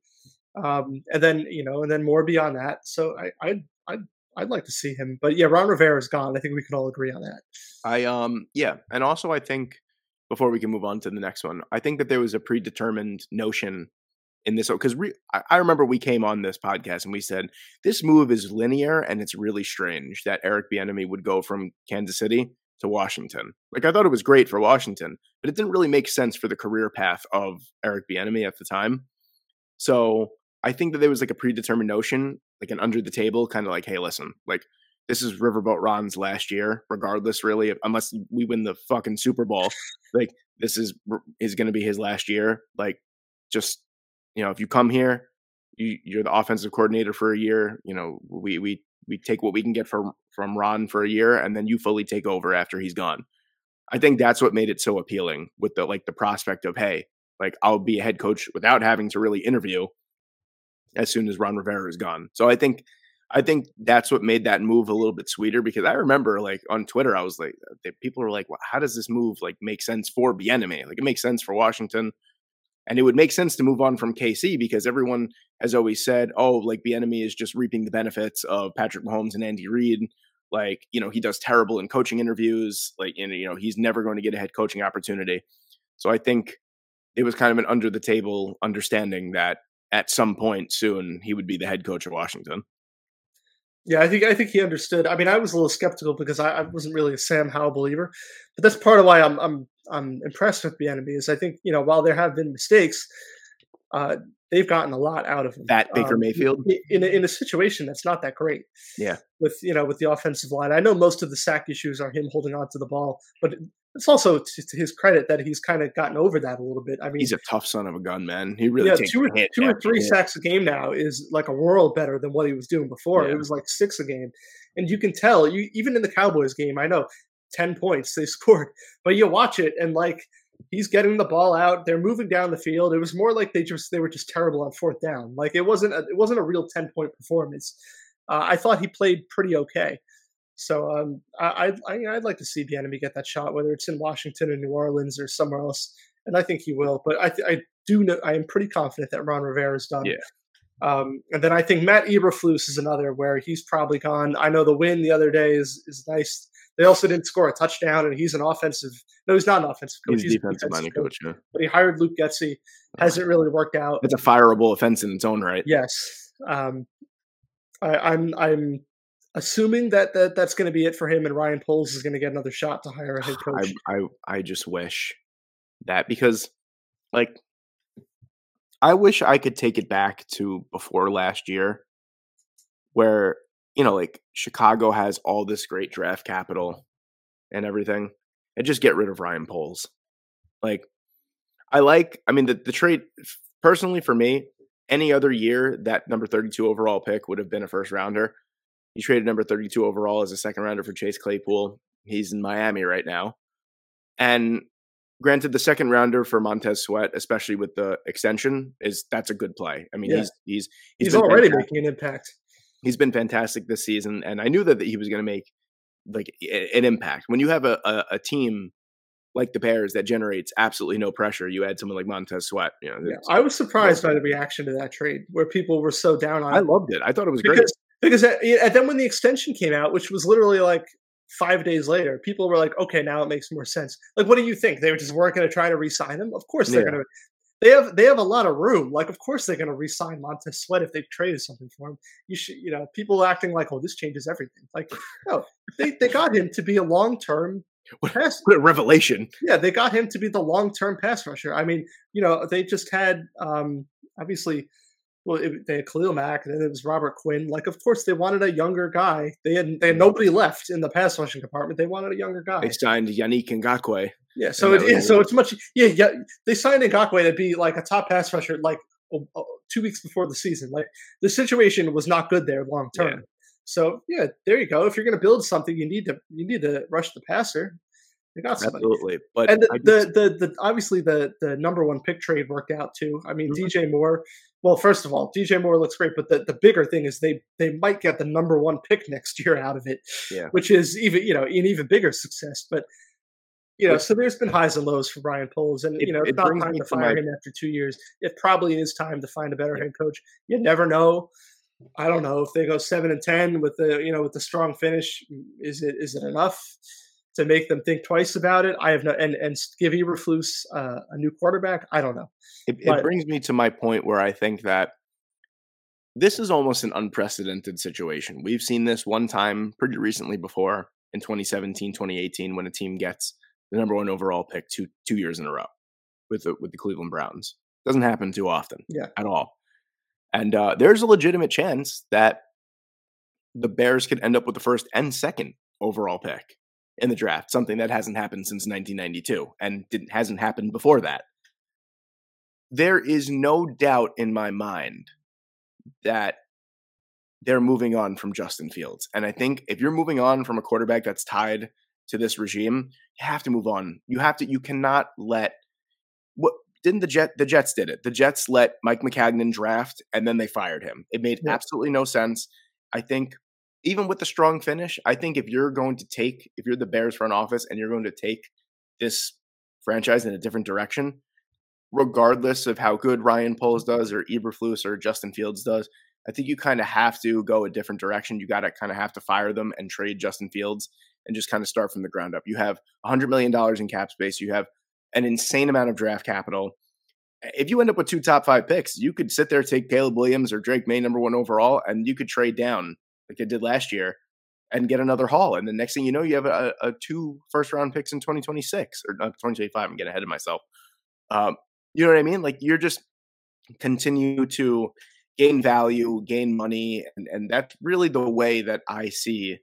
um, and then you know, and then more beyond that. So I, I'd I'd I'd like to see him, but yeah, Ron Rivera's gone. I think we can all agree on that. I um yeah, and also I think before we can move on to the next one, I think that there was a predetermined notion in this oh, because re- I, I remember we came on this podcast and we said this move is linear and it's really strange that Eric Bieniemy would go from Kansas City to Washington. Like I thought it was great for Washington, but it didn't really make sense for the career path of Eric Bieniemy at the time. So I think that there was like a predetermined notion, like an under the table kind of like, hey, listen, like this is Riverboat Ron's last year, regardless, really, unless we win the fucking Super Bowl. like this is is going to be his last year. Like, just you know, if you come here, you, you're the offensive coordinator for a year. You know, we we we take what we can get from from Ron for a year, and then you fully take over after he's gone. I think that's what made it so appealing with the like the prospect of hey, like I'll be a head coach without having to really interview as soon as Ron Rivera is gone. So I think I think that's what made that move a little bit sweeter because I remember like on Twitter I was like uh, people were like well, how does this move like make sense for Bieniemy? Like it makes sense for Washington and it would make sense to move on from KC because everyone has always said oh like Bieniemy is just reaping the benefits of Patrick Mahomes and Andy Reid like you know he does terrible in coaching interviews like you know he's never going to get a head coaching opportunity. So I think it was kind of an under the table understanding that at some point soon he would be the head coach of Washington. Yeah, I think I think he understood. I mean, I was a little skeptical because I, I wasn't really a Sam Howell believer, but that's part of why I'm I'm I'm impressed with Bieniemy. Is I think you know while there have been mistakes, uh, they've gotten a lot out of him. That Baker um, Mayfield, in a, in a situation that's not that great. Yeah. With you know with the offensive line, I know most of the sack issues are him holding on to the ball, but it's also to, to his credit that he's kind of gotten over that a little bit. I mean, he's a tough son of a gun, man. He really yeah, takes two or, two or three sacks a game now is like a world better than what he was doing before. Yeah. It was like six a game, and you can tell. You even in the Cowboys game, I know ten points they scored, but you watch it and like he's getting the ball out. They're moving down the field. It was more like they just they were just terrible on fourth down. Like it wasn't a, it wasn't a real ten point performance. Uh, I thought he played pretty okay. So um, I, I'd, I, I'd like to see Bieniemy get that shot, whether it's in Washington or New Orleans or somewhere else, and I think he will. But I, th- I do know I am pretty confident that Ron Rivera is done. Yeah. Um, and then I think Matt Eberflus is another where he's probably gone. I know the win the other day is is nice. They also didn't score a touchdown, and he's an offensive. No, he's not an offensive coach. He's a a defensive minded coach. Yeah. But he hired Luke Getsy. Hasn't really worked out. It's a fireable offense in its own right. Yes. Um, I, I'm I'm assuming that, that that's going to be it for him, and Ryan Poles is going to get another shot to hire a head coach. I, I I just wish that because like I wish I could take it back to before last year where you know like Chicago has all this great draft capital and everything and just get rid of Ryan Poles. Like I like I mean the the trade personally for me any other year that number 32 overall pick would have been a first rounder. You traded number 32 overall as a second rounder for Chase Claypool. He's in Miami right now. And granted, the second rounder for Montez Sweat, especially with the extension, is that's a good play. I mean, Yeah. he's he's he's been already making an impact. He's been fantastic this season, and I knew that, that he was going to make like an impact. When you have a, a, a team like the Bears that generates absolutely no pressure, you add someone like Montez Sweat. You know, Yeah, I was surprised by the reaction to that trade, where people were so down on I loved it. I thought it was great. because because uh, and then when the extension came out, which was literally like five days later, people were like, "Okay, now it makes more sense." Like, what do you think? They were just weren't going to try to re-sign him? Of course they're Yeah. going to. They have they have a lot of room. Like, of course they're going to re-sign Montez Sweat if they've traded something for him. You should, you know, people acting like, "Oh, this changes everything." Like, no, they they got him to be a long term What- pass. What a revelation! Yeah, they got him to be the long term pass rusher. I mean, you know, they just had um, obviously, well, it, they had Khalil Mack, and then it was Robert Quinn. Like, of course, they wanted a younger guy. They had they had nobody left in the pass rushing department. They wanted a younger guy. They signed Yannick Ngakoue. Yeah, so it, yeah, so it's much. Yeah, yeah. They signed Ngakoue to be like a top pass rusher, like two weeks before the season. Like the situation was not good there long term. Yeah. So yeah, there you go. If you're going to build something, you need to you need to rush the passer. They got somebody. Absolutely. But And the, I the, just- the, the obviously the the number one pick trade worked out too. I mean, Mhm. DJ Moore. Well, first of all, DJ Moore looks great, but the, the bigger thing is they they might get the number one pick next year out of it, Yeah. which is even you know an even bigger success. But you know, so there's been highs and lows for Ryan Poles, and It- you know it's it not time me to to fire my- him after two years. It probably is time to find a better head coach. You never know. I don't know if they go seven and ten with the you know with the strong finish. Is it is it enough to make them think twice about it? I have no and and give Eberflus uh, a new quarterback. I don't know. it, it brings me to my point where I think that this is almost an unprecedented situation. We've seen this one time pretty recently before in 2017, 2018 when a team gets the number one overall pick two two years in a row with the, with the Cleveland Browns. Doesn't happen too often, Yeah. at all. And uh, there's a legitimate chance that the Bears could end up with the first and second overall pick in the draft, something that hasn't happened since 1992 and didn't hasn't happened before that. There is no doubt in my mind that they're moving on from Justin Fields. And I think if you're moving on from a quarterback that's tied to this regime, you have to move on. You have to you cannot let what didn't the Jet the Jets did it. The Jets let Mike Maccagnan draft and then they fired him. It made Yeah. absolutely no sense. I think even with the strong finish, I think if you're going to take if you're the Bears front office and you're going to take this franchise in a different direction, regardless of how good Ryan Poles does or Eberflus or Justin Fields does, I think you kind of have to go a different direction. You got to kind of have to fire them and trade Justin Fields and just kind of start from the ground up. You have $100 million in cap space. You have an insane amount of draft capital. If you end up with two top five picks, you could sit there, take Caleb Williams or Drake Maye, number one overall, and you could trade down like they did last year and get another haul. And the next thing you know, you have a, a two first round picks in 2026 or 2025. I'm getting ahead of myself. Um, you know what I mean? Like you're just continue to gain value, gain money, and and that's really the way that I see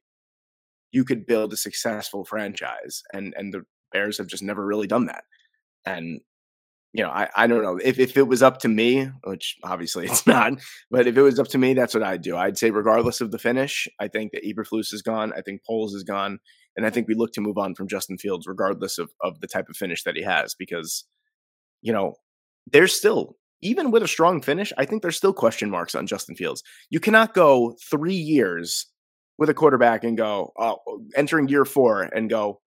you could build a successful franchise. And and the Bears have just never really done that. And you know, I, I don't know if, if it was up to me, which obviously it's not, but if it was up to me, that's what I'd do. I'd say, regardless of the finish, I think that Eberflus is gone. I think Poles is gone. And I think we look to move on from Justin Fields, regardless of, of the type of finish that he has, because, you know, there's still, even with a strong finish, I think there's still question marks on Justin Fields. You cannot go three years with a quarterback and go, oh, entering year four and go,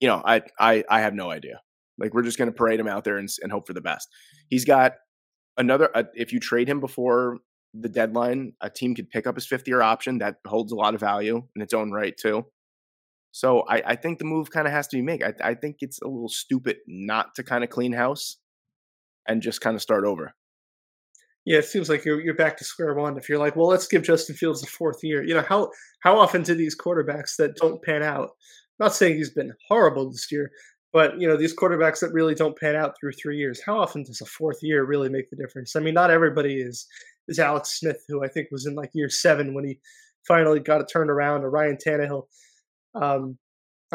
you know, I, I, I have no idea. Like we're just going to parade him out there and, and hope for the best. He's got another. Uh, if you trade him before the deadline, a team could pick up his fifth year option. That holds a lot of value in its own right too. So I, I think the move kind of has to be made. I, I think it's a little stupid not to kind of clean house and just kind of start over. Yeah, it seems like you're you're back to square one. If you're like, well, let's give Justin Fields a fourth year. You know how how often do these quarterbacks that don't pan out? I'm not saying he's been horrible this year, but you know these quarterbacks that really don't pan out through three years. How often does a fourth year really make the difference? I mean, not everybody is is Alex Smith, who I think was in like year seven when he finally got it turned around, or Ryan Tannehill. Um,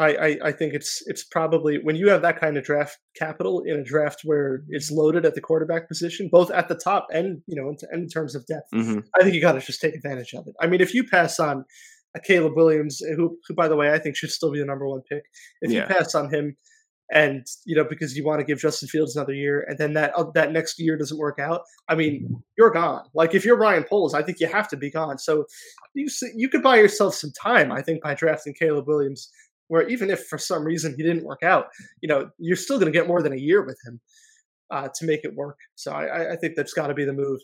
I, I, I think it's it's probably when you have that kind of draft capital in a draft where it's loaded at the quarterback position, both at the top and you know in, in terms of depth. Mm-hmm. I think you got to just take advantage of it. I mean, if you pass on a Caleb Williams, who, who by the way I think should still be the number one pick, if Yeah. you pass on him, and you know because you want to give Justin Fields another year, and then that uh, that next year doesn't work out, I mean you're gone. Like if you're Ryan Poles, I think you have to be gone. So you you could buy yourself some time, I think, by drafting Caleb Williams. Where even if for some reason he didn't work out, you know you're still going to get more than a year with him uh, to make it work. So I, I- think that's got to be the move.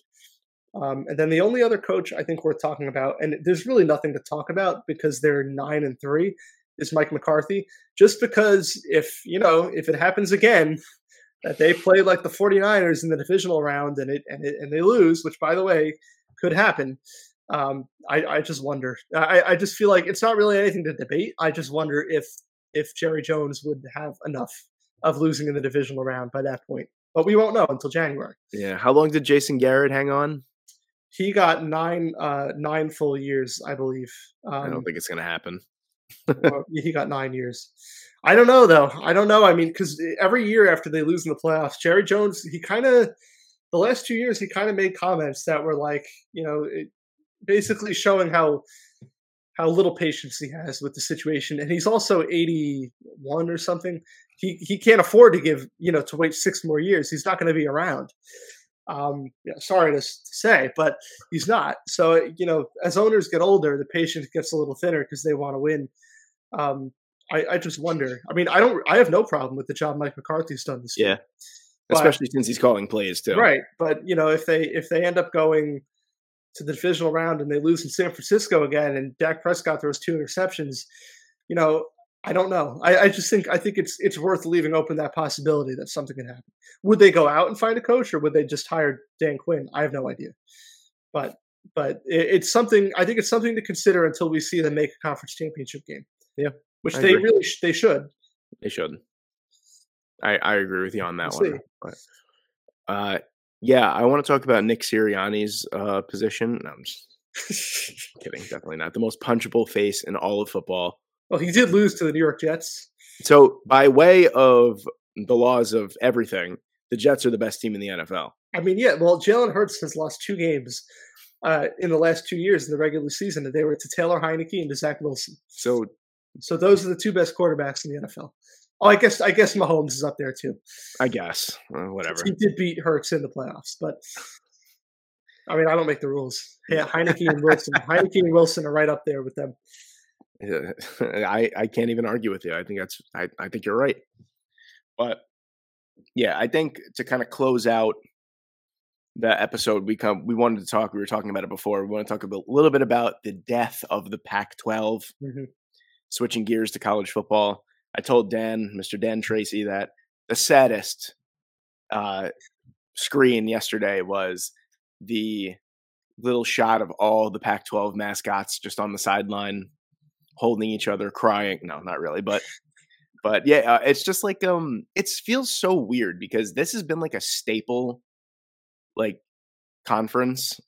Um, and then the only other coach I think worth talking about, and there's really nothing to talk about because they're nine and three, is Mike McCarthy. Just because if you know if it happens again that they play like the 49ers in the divisional round and it and, it, and they lose, which by the way could happen. Um, I, I just wonder. I, I just feel like it's not really anything to debate. I just wonder if if Jerry Jones would have enough of losing in the divisional round by that point. but we won't know until January. Yeah. How long did Jason Garrett hang on? He got nine uh, nine full years, I believe. Um, I don't think it's gonna happen. or- yeah, he got nine years. I don't know though. I don't know. I mean, because every year after they lose in the playoffs, Jerry Jones, he kind of the last two years he kind of made comments that were like, you know, it, basically showing how how little patience he has with the situation, and he's also eighty one or something. He he can't afford to give you know to wait six more years. He's not going to be around. Um, yeah, sorry to s- say, but he's not. So you know, as owners get older, the patience gets a little thinner because they want to win. Um, I, I just wonder. I mean, I don't. I have no problem with the job Mike McCarthy's done this year. Yeah. But- Especially since he's calling plays too. Right, but you know, if they if they end up going to the divisional round and they lose in San Francisco again, and Dak Prescott throws two interceptions, you know, I don't know. I, I just think I think it's it's worth leaving open that possibility that something can happen. Would they go out and find a coach, or would they just hire Dan Quinn? I have no idea. But but it, it's something. I think it's something to consider until we see them make a conference championship game. Yeah, which I they agree. really sh- they should. They should. I, I agree with you on that We'll one. But, uh, yeah, I want to talk about Nick Sirianni's uh, position. No, I'm just kidding. Definitely not the most punchable face in all of football. well, he did lose to the New York Jets. So, by way of the laws of everything, the Jets are the best team in the NFL. I mean, yeah. Well, Jalen Hurts has lost two games uh, in the last two years in the regular season, and they were to Taylor Heinicke and to Zach Wilson. So, So those are the two best quarterbacks in the NFL. Oh, I guess I guess Mahomes is up there too. I guess uh, whatever. He did beat Hurts in the playoffs, but I mean, I don't make the rules. Yeah, Heinicke and Wilson, Heinicke and Wilson are right up there with them. I I can't even argue with you. I think that's I, I think you're right. But yeah, I think to kind of close out the episode, we come we wanted to talk. We were talking about it before. We want to talk a little bit about the death of the Pac-12. Mhm. Switching gears to college football, I told Dan, Mr. Dan Tracy, that the saddest uh, screen yesterday was the little shot of all the Pac-12 mascots just on the sideline holding each other crying no not really but but yeah uh, it's just like um it feels so weird because this has been like a staple like conference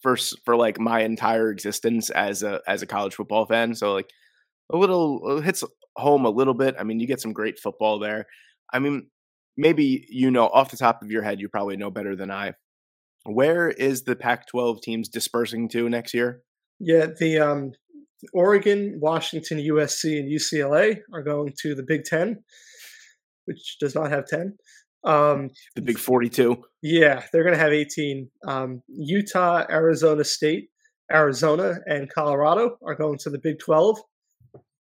for for like my entire existence as a as a college football fan so like a little it hits home a little bit i mean you get some great football there i mean maybe you know off the top of your head you probably know better than i where is the pac 12 teams dispersing to next year Yeah, the um, Oregon, Washington, USC, and UCLA are going to the Big Ten, which does not have ten. Um, the big 42 Yeah, they're going to have 18. Um, Utah, Arizona State, Arizona, and Colorado are going to the Big 12.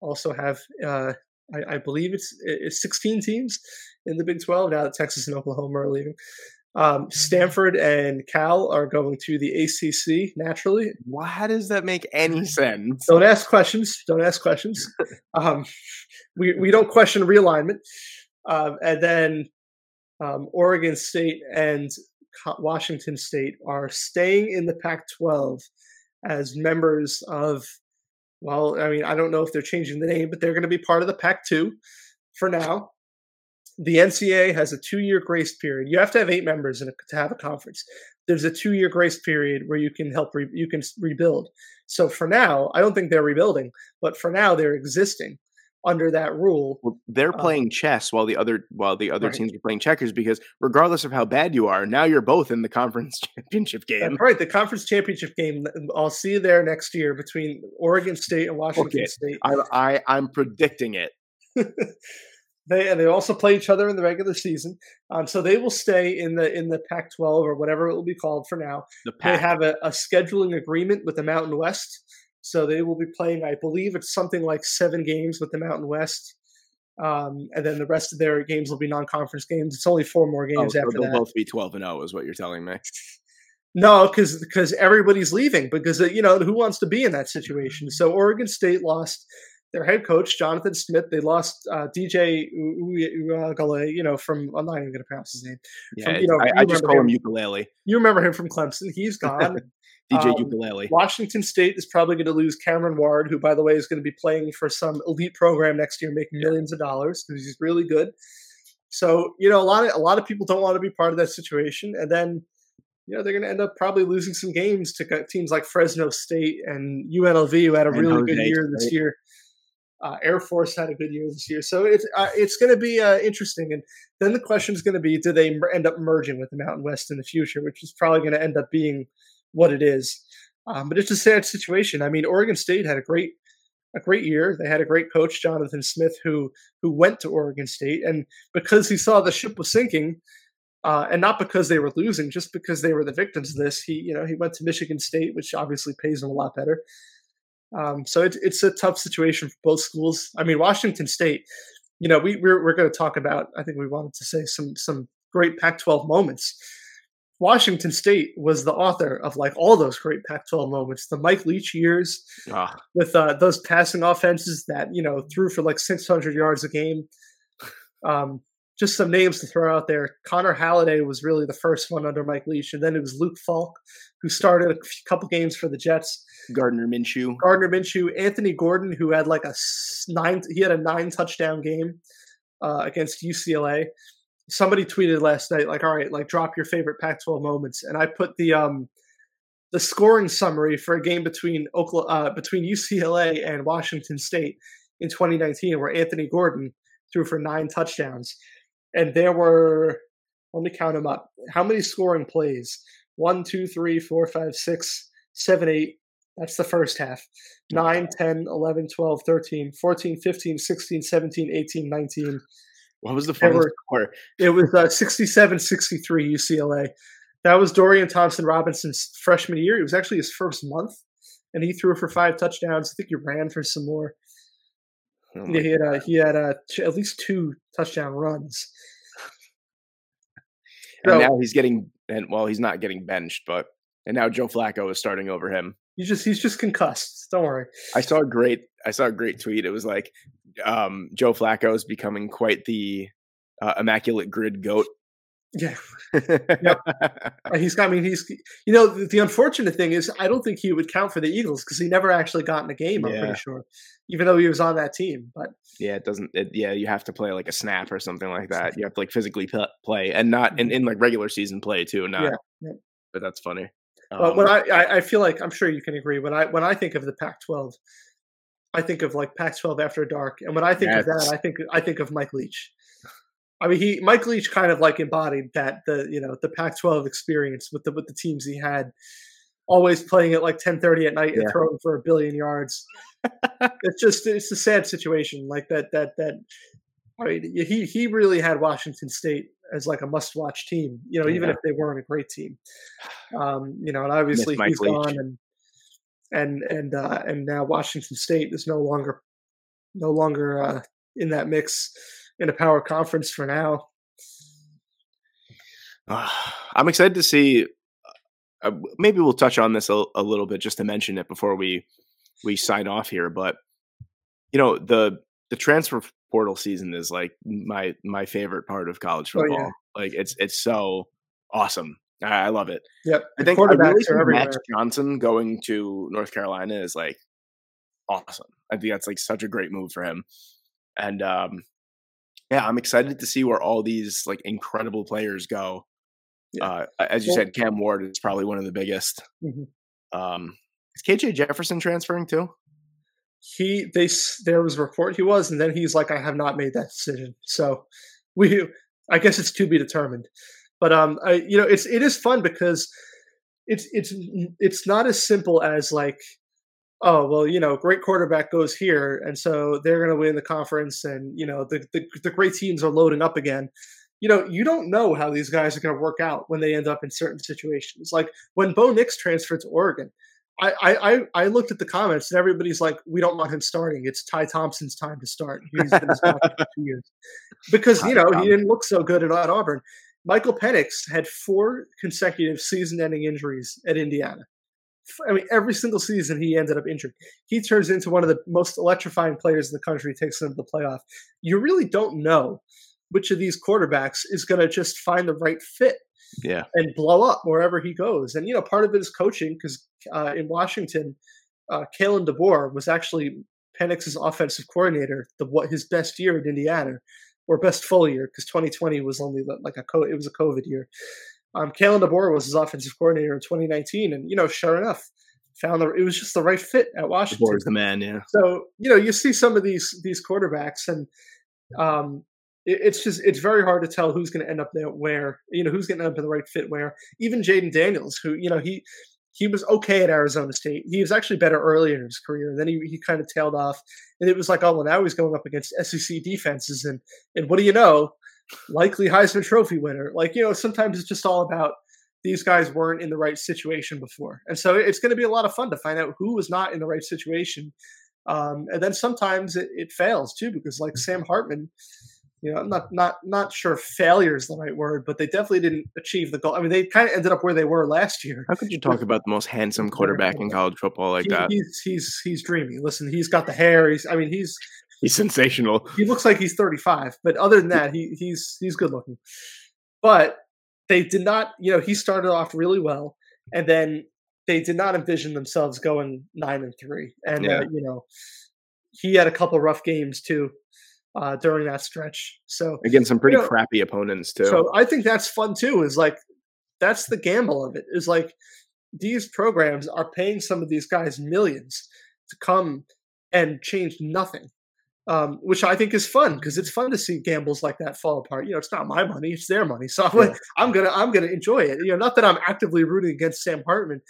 Also have, uh, I, I believe it's, it's 16 teams in the Big 12 now that Texas and Oklahoma are leaving. Um, Stanford and Cal are going to the ACC naturally. Why does that make any sense? Don't ask questions. Don't ask questions. Um, we we don't question realignment. Um, and then um, Oregon State and Washington State are staying in the Pac-12 as members of. Well, I mean, I don't know if they're changing the name, but they're going to be part of the Pac-2 for now. The NCAA has a two-year grace period. You have to have eight members a, to have a conference. There's a two-year grace period where you can help re, you can rebuild. So for now, I don't think they're rebuilding, but for now they're existing under that rule. Well, they're Uh, playing chess while the other while the other Right. teams are playing checkers because regardless of how bad you are, now you're both in the conference championship game. That's right. The conference championship game. I'll see you there next year between Oregon State and Washington Okay. State. I, I I'm predicting it. They and they also play each other in the regular season. Um, so they will stay in the in the Pac-12 or whatever it will be called for now. The They have a, a scheduling agreement with the Mountain West, so they will be playing. I believe it's something like seven games with the Mountain West, um, and then the rest of their games will be non-conference games. It's only four more Oh, games so after they'll that. both be twelve and zero, is what you're telling me. No, because because everybody's leaving because uh, you know who wants to be in that situation. So Oregon State lost their head coach Jonathan Smith. They lost uh, DJ Uiagalelei, you know from I'm not even going to pronounce his name. Yeah, you know, I, I just call him him. ukulele. You remember him from Clemson? He's gone. DJ Um, ukulele. Washington State is probably going to lose Cameron Ward, who by the way is going to be playing for some elite program next year, making millions of dollars because he's really good. So you know, a lot of a lot of people don't want to be part of that situation, and then you know they're going to end up probably losing some games to teams like Fresno State and UNLV, who had a And really good year this year. Uh, Air Force had a good year this year, so it's uh, it's going to be uh, interesting. And then the question is going to be: Do they end up merging with the Mountain West in the future? Which is probably going to end up being what it is. Um, but it's a sad situation. I mean, Oregon State had a great a great year. They had a great coach, Jonathan Smith, who who went to Oregon State, and because he saw the ship was sinking, uh, and not because they were losing, just because they were the victims of this, he you know he went to Michigan State, which obviously pays him a lot better. Um, so it's it's a tough situation for both schools. I mean, Washington State. You know, we we're, we're going to talk about. I think we wanted to say some some great Pac-12 moments. Washington State was the author of like all those great Pac-12 moments. The Mike Leach years, Ah, with uh, those passing offenses that you know threw for like 600 yards a game. Um, just some names to throw out there. Connor Halliday was really the first one under Mike Leach, and then it was Luke Falk, who started a couple games for the Jets. Gardner Minshew. Gardner Minshew, Anthony Gordon, who had like a nine, he had a nine touchdown game uh, against UCLA. Somebody tweeted last night, like, "All right, like drop your favorite Pac-12 moments," and I put the um the scoring summary for a game between Oklahoma, uh, between UCLA and Washington State in 2019, where Anthony Gordon threw for nine touchdowns, and there were let me count them up. How many scoring plays? One, two, three, four, five, six, seven, eight. That's the first half. 9, 10, 11, 12, 13, 14, 15, 16, 17, 18, 19. What was the final score? It was uh, 67 63 UCLA. That was Dorian Thompson Robinson's freshman year. It was actually his first month, and he threw for five touchdowns. I think he ran for some more. Oh Yeah, he had uh, he had uh, t- at least two touchdown runs. And So- now he's getting, and well, he's not getting benched, but and now Joe Flacco is starting over him. He's just he's just concussed. Don't worry. I saw a great, I saw a great tweet. It was like, um, Joe Flacco is becoming quite the uh, immaculate grid goat. Yeah, Uh, he's got. I mean, he's you know the, the unfortunate thing is I don't think he would count for the Eagles because he never actually got in a game. I'm pretty sure, even though he was on that team. But yeah, it doesn't. It, yeah, you have to play like a snap or something like that. You have to like physically pl- play, and not in, in like regular season play too. Not, Yeah, yeah. but that's funny. But Um, when I, I I feel like I'm sure you can agree when I when I think of the Pac-12, I think of like Pac-12 after dark, and when I think of that, I think I think of Mike Leach. I mean, he Mike Leach kind of like embodied that the you know the Pac-12 experience with the with the teams he had, always playing at like 10:30 at night and throwing for a billion yards. it's just it's a sad situation like that that that. I mean, he he really had Washington State as like a must-watch team. You know, even Yeah. if they weren't a great team. Um, you know, and obviously he's Leach. gone, and and and uh, and now Washington State is no longer no longer uh, in that mix in a power conference for now. I'm excited to see. Uh, maybe we'll touch on this a, a little bit just to mention it before we we sign off here. But you know the the transfer portal season is like my my favorite part of college Oh, yeah. football. Like it's it's so awesome. I, I love it. Yep, I think I really think. Max Johnson going to North Carolina is like awesome. I think that's like such a great move for him. And um yeah, I'm excited to see where all these like incredible players go. Yeah. Uh, as you Well- said, Cam Ward is probably one of the biggest. Mhm. Um, is KJ Jefferson transferring too? He they there was a report he was, and then he's like, I have not made that decision. So we, I guess it's to be determined. But um, I, you know, it's it is fun because it's it's it's not as simple as like, oh well, you know, great quarterback goes here, and so they're going to win the conference, and you know, the, the the great teams are loading up again. You know, you don't know how these guys are going to work out when they end up in certain situations. Like when Bo Nix transferred to Oregon, I, I, I- I looked at the comments and everybody's like, we don't want him starting. It's Ty Thompson's time to start. He's been his for two years. Because, you know, he didn't look so good at Auburn. Michael Penix had four consecutive season ending injuries at Indiana. I mean, every single season he ended up injured. He turns into one of the most electrifying players in the country, takes them to the playoff. You really don't know which of these quarterbacks is going to just find the right fit Yeah. and blow up wherever he goes. And you know, part of it is coaching because uh, in Washington, uh, Kalen DeBoer was actually Penix's offensive coordinator. The what his best year at Indiana, or best full year because 2020 was only like a co- it was a COVID year. Um, Kalen DeBoer was his offensive coordinator in 2019, and you know, sure enough, found the it was just the right fit at Washington. DeBoer's the man, yeah. So you know, you see some of these these quarterbacks, and um, it, it's just it's very hard to tell who's going to end up there where. You know, who's going to end up in the right fit where. Even Jayden Daniels, who you know he he was okay at Arizona State. He was actually better earlier in his career. Then he, he kind of tailed off, and it was like, oh well, now he's going up against SEC defenses, and and what do you know? Likely Heisman Trophy winner. Like you know, sometimes it's just all about these guys weren't in the right situation before. And so it's going to be a lot of fun to find out who was not in the right situation. Um, and then sometimes it, it fails too, because like Sam Hartman, you know, I'm not not not sure failure is the right word, but they definitely didn't achieve the goal. I mean, they kind of ended up where they were last year. How could you talk about the most handsome quarterback in college football like He- that? He's he's he's dreamy. Listen, he's got the hair. He's I mean, he's He's sensational. he looks like he's 35, but other than that, he he's he's good looking. But they did not, you know, he started off really well, and then they did not envision themselves going nine and three. And Yeah. uh, you know, he had a couple rough games too uh, during that stretch. So Against some pretty You know, crappy opponents too. so I think that's fun too. Is like that's the gamble of it. Is like these programs are paying some of these guys millions to come and change nothing, um, which I think is fun because it's fun to see gambles like that fall apart. You know, it's not my money; it's their money. So I'm, Yeah. I'm gonna I'm gonna enjoy it. You know, not that I'm actively rooting against Sam Hartman,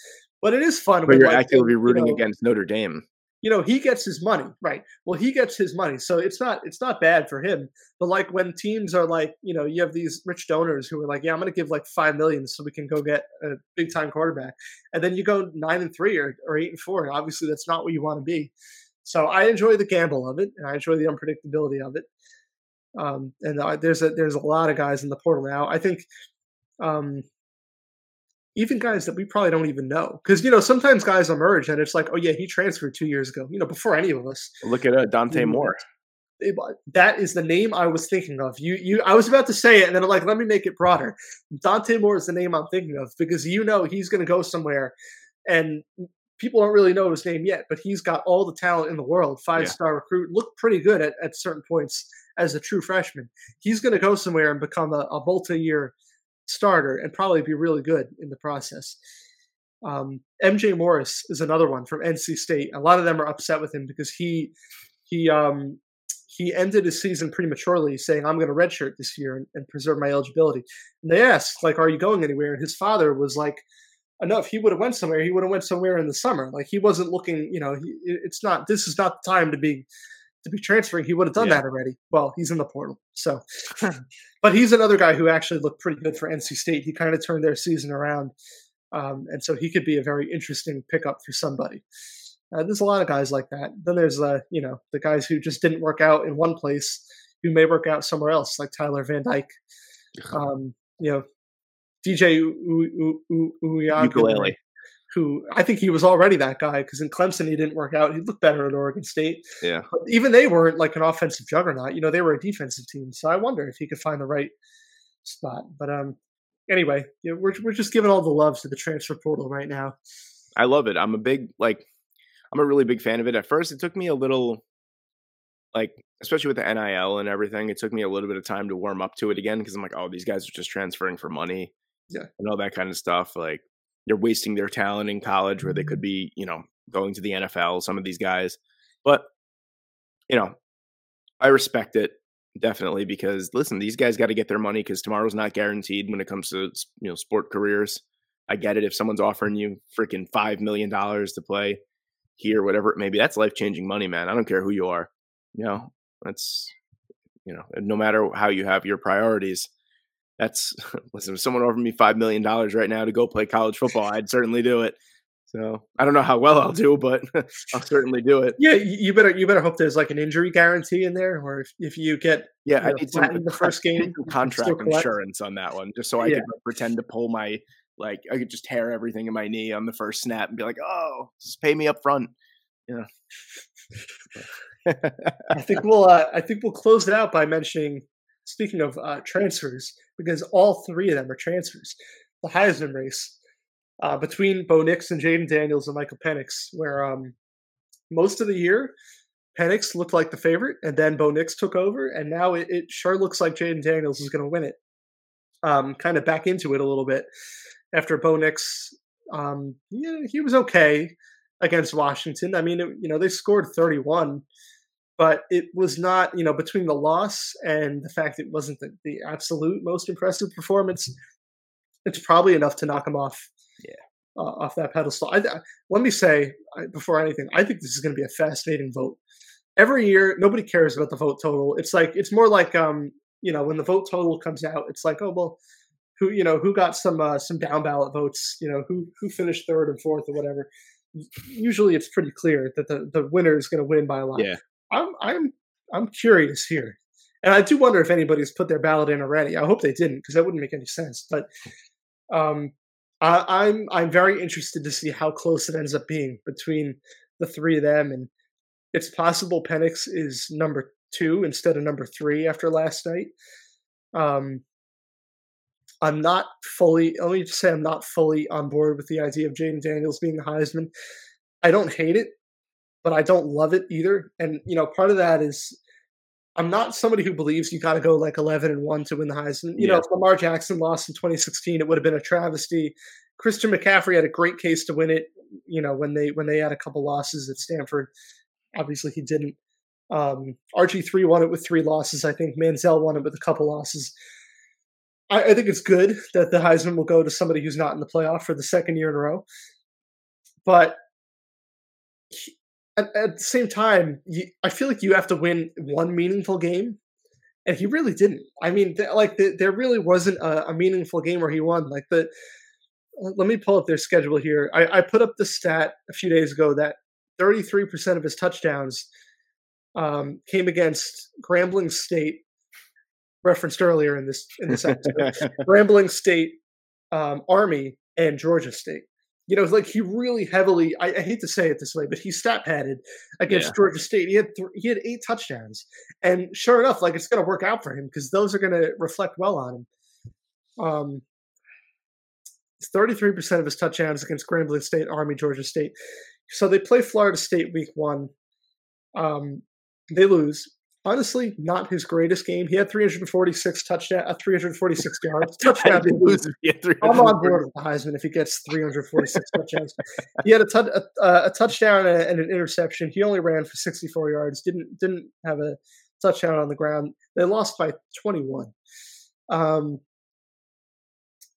but it is fun. but when, you're like, actively you rooting know, against Notre Dame. You know he gets his money. Right. Well he gets his money so it's not it's not bad for him. But like when teams are like you know you have these rich donors who are like yeah i'm going to give like five million so we can go get a big time quarterback. And then you go nine and three or, or eight and four and obviously that's not what you want to be. So i enjoy the gamble of it and i enjoy the unpredictability of it. Um, and there's a there's a lot of guys in the portal now. I think um, even guys that we probably don't even know because you know sometimes guys emerge and it's like oh yeah he transferred two years ago you know before any of us Look at uh, Dante Yeah. Moore. It- that is the name I was thinking of. You, you. I was about to say it, and then I'm like, let me make it broader. Dante Moore is the name I'm thinking of because you know he's going to go somewhere, and people don't really know his name yet, but he's got all the talent in the world. Five star recruit, looked pretty good at, at certain points as a true freshman. He's going to go somewhere and become a, a multi year starter and probably be really good in the process. Um, MJ Morris is another one from NC State. A lot of them are upset with him because he he um he ended his season prematurely, saying, "I'm going to redshirt this year and, and preserve my eligibility." And they asked, "Like, are you going anywhere?" And his father was like, "Enough. he would have went somewhere, he would have went somewhere in the summer. Like, he wasn't looking. You know, he, it's not. This is not the time to be." To be transferring, he would have done Yeah. that already. Well, he's in the portal, so. but he's another guy who actually looked pretty good for NC State. He kind of turned their season around, um, and so he could be a very interesting pickup for somebody. Uh, there's a lot of guys like that. Then there's uh, you know the guys who just didn't work out in one place who may work out somewhere else, like Tyler Van Dyke. Um, you know, DJ U- U- U- Uyagale, Ukulele. Who I think he was already that guy because in Clemson he didn't work out. He looked better at Oregon State, Yeah. but even they weren't like an offensive juggernaut. You know, they were a defensive team. So I wonder if he could find the right spot. But um, anyway, you know, we're we're just giving all the love to the transfer portal right now. I love it. I'm a big like I'm a really big fan of it. At first it took me a little like especially with the NIL and everything, it took me a little bit of time to warm up to it again because I'm like, oh, these guys are just transferring for money. Yeah. And all that kind of stuff. Like they're wasting their talent in college where they mm-hmm. could be, you know, going to the NFL, some of these guys. But you know, I respect it definitely because listen, these guys got to get their money because tomorrow's not guaranteed when it comes to you know sport careers. I get it if someone's offering you freaking five million dollars to play here, whatever it may be. That's life changing money, man. I don't care who you are. You know, that's you know, no matter how you have your priorities. That's listen. If someone offered me five million dollars right now to go play college football, I'd certainly do it. So I don't know how well I'll do, but I'll certainly do it. Yeah, you you better you better hope there's like an injury guarantee in there, or if, if you get Yeah, I know, need some, the first game, you contract insurance on that one, just so I Yeah. could like, pretend to pull my like I could just tear everything in my knee on the first snap and be like, "Oh, just pay me up front." Yeah. I think we'll uh, I think we'll close it out by mentioning speaking of uh, transfers because all three of them are transfers. The Heisman race uh, between Bo Nix and Jayden Daniels and Michael Penix, where um, most of the year Penix looked like the favorite, and then Bo Nix took over, and now it, it sure looks like Jayden Daniels is going to win it. Um, kind of back into it a little bit after Bo Nix. Um, yeah, he was okay against Washington. I mean, it, you know, they scored 31, but it was not, you know, between the loss and the fact it wasn't the, the absolute most impressive performance, it's probably enough to knock him off. Yeah. Uh, off that pedestal. I, I- let me say I- before anything, I think this is going to be a fascinating vote. Every year, nobody cares about the vote total. It's like it's more like um, you know, when the vote total comes out, it's like, oh well, who you know who got some uh, some down ballot votes, you know, who who finished third and fourth or whatever. Usually, it's pretty clear that the the winner is going to win by a lot. Yeah. I'm I'm I'm curious here, and I do wonder if anybody's put their ballot in already. I hope they didn't because that wouldn't make any sense. But um, I, I'm I'm very interested to see how close it ends up being between the three of them, and it's possible Penix is number two instead of number three after last night. Um, I'm not fully. Let me just say, I'm not fully on board with the idea of Jayden Daniels being the Heisman. I don't hate it, but I don't love it either. And you know, part of that is I'm not somebody who believes you got to go like 11 and one to win the Heisman. You know, Yeah. if Lamar Jackson lost in 2016, it would have been a travesty. Christian McCaffrey had a great case to win it. You know, when they when they had a couple losses at Stanford, obviously he didn't. Um, RG3 won it with three losses. I think Manziel won it with a couple losses. I, I think it's good that the Heisman will go to somebody who's not in the playoff for the second year in a row. But at, at the same time, you, I feel like you have to win one meaningful game, and he really didn't. I mean, th- like th- there really wasn't a, a meaningful game where he won. Like the, let me pull up their schedule here. I, I put up the stat a few days ago that 33% of his touchdowns um, came against Grambling State, referenced earlier in this in this episode. Grambling State, um, Army, and Georgia State. You know, like he really heavily. I, I hate to say it this way, but he stat padded against Yeah. Georgia State. He had th- he had eight touchdowns, and sure enough, like it's going to work out for him because those are going to reflect well on him. Um, thirty-three percent of his touchdowns against Grambling State, Army, Georgia State. So they play Florida State week one. Um, they lose. Honestly, not his greatest game. He had 346 touchdown, uh, 346 yards. Touchdown. He loses. Yeah, I'm on board with the Heisman if he gets 346 touchdowns. He had a, tou- a, a touchdown and, and an interception. He only ran for 64 yards. Didn't didn't have a touchdown on the ground. They lost by 21. Um,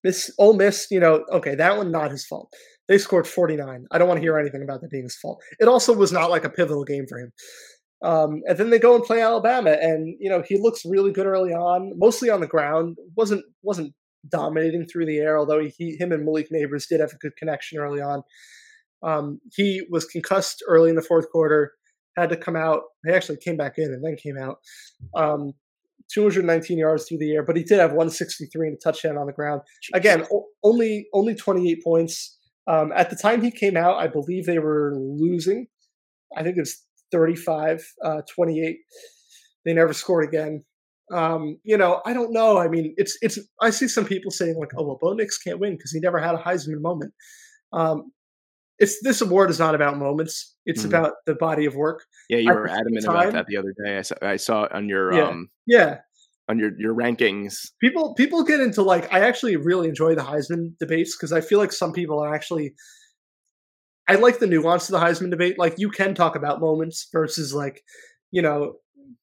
this Ole Miss, you know, okay, that one not his fault. They scored 49. I don't want to hear anything about that being his fault. It also was not like a pivotal game for him. Um, and then they go and play Alabama, and you know he looks really good early on, mostly on the ground. wasn't wasn't dominating through the air, although he, him and Malik Nabers did have a good connection early on. Um, he was concussed early in the fourth quarter, had to come out. He actually came back in and then came out. Um, 219 yards through the air, but he did have 163 and a touchdown on the ground. Again, o- only only 28 points. Um, at the time he came out, I believe they were losing. I think it was 35, uh, 28. They never scored again. Um, you know, I don't know. I mean, it's it's. I see some people saying like, "Oh well, Bo Nix can't win because he never had a Heisman moment." Um, it's this award is not about moments. It's Mhm. about the body of work. Yeah, you I were think at the adamant about that the other day. I saw, I saw it on your Yeah. um Yeah, on your your rankings. people people get into like I actually really enjoy the Heisman debates because I feel like some people are actually I like the nuance of the Heisman debate. Like you can talk about moments versus like you know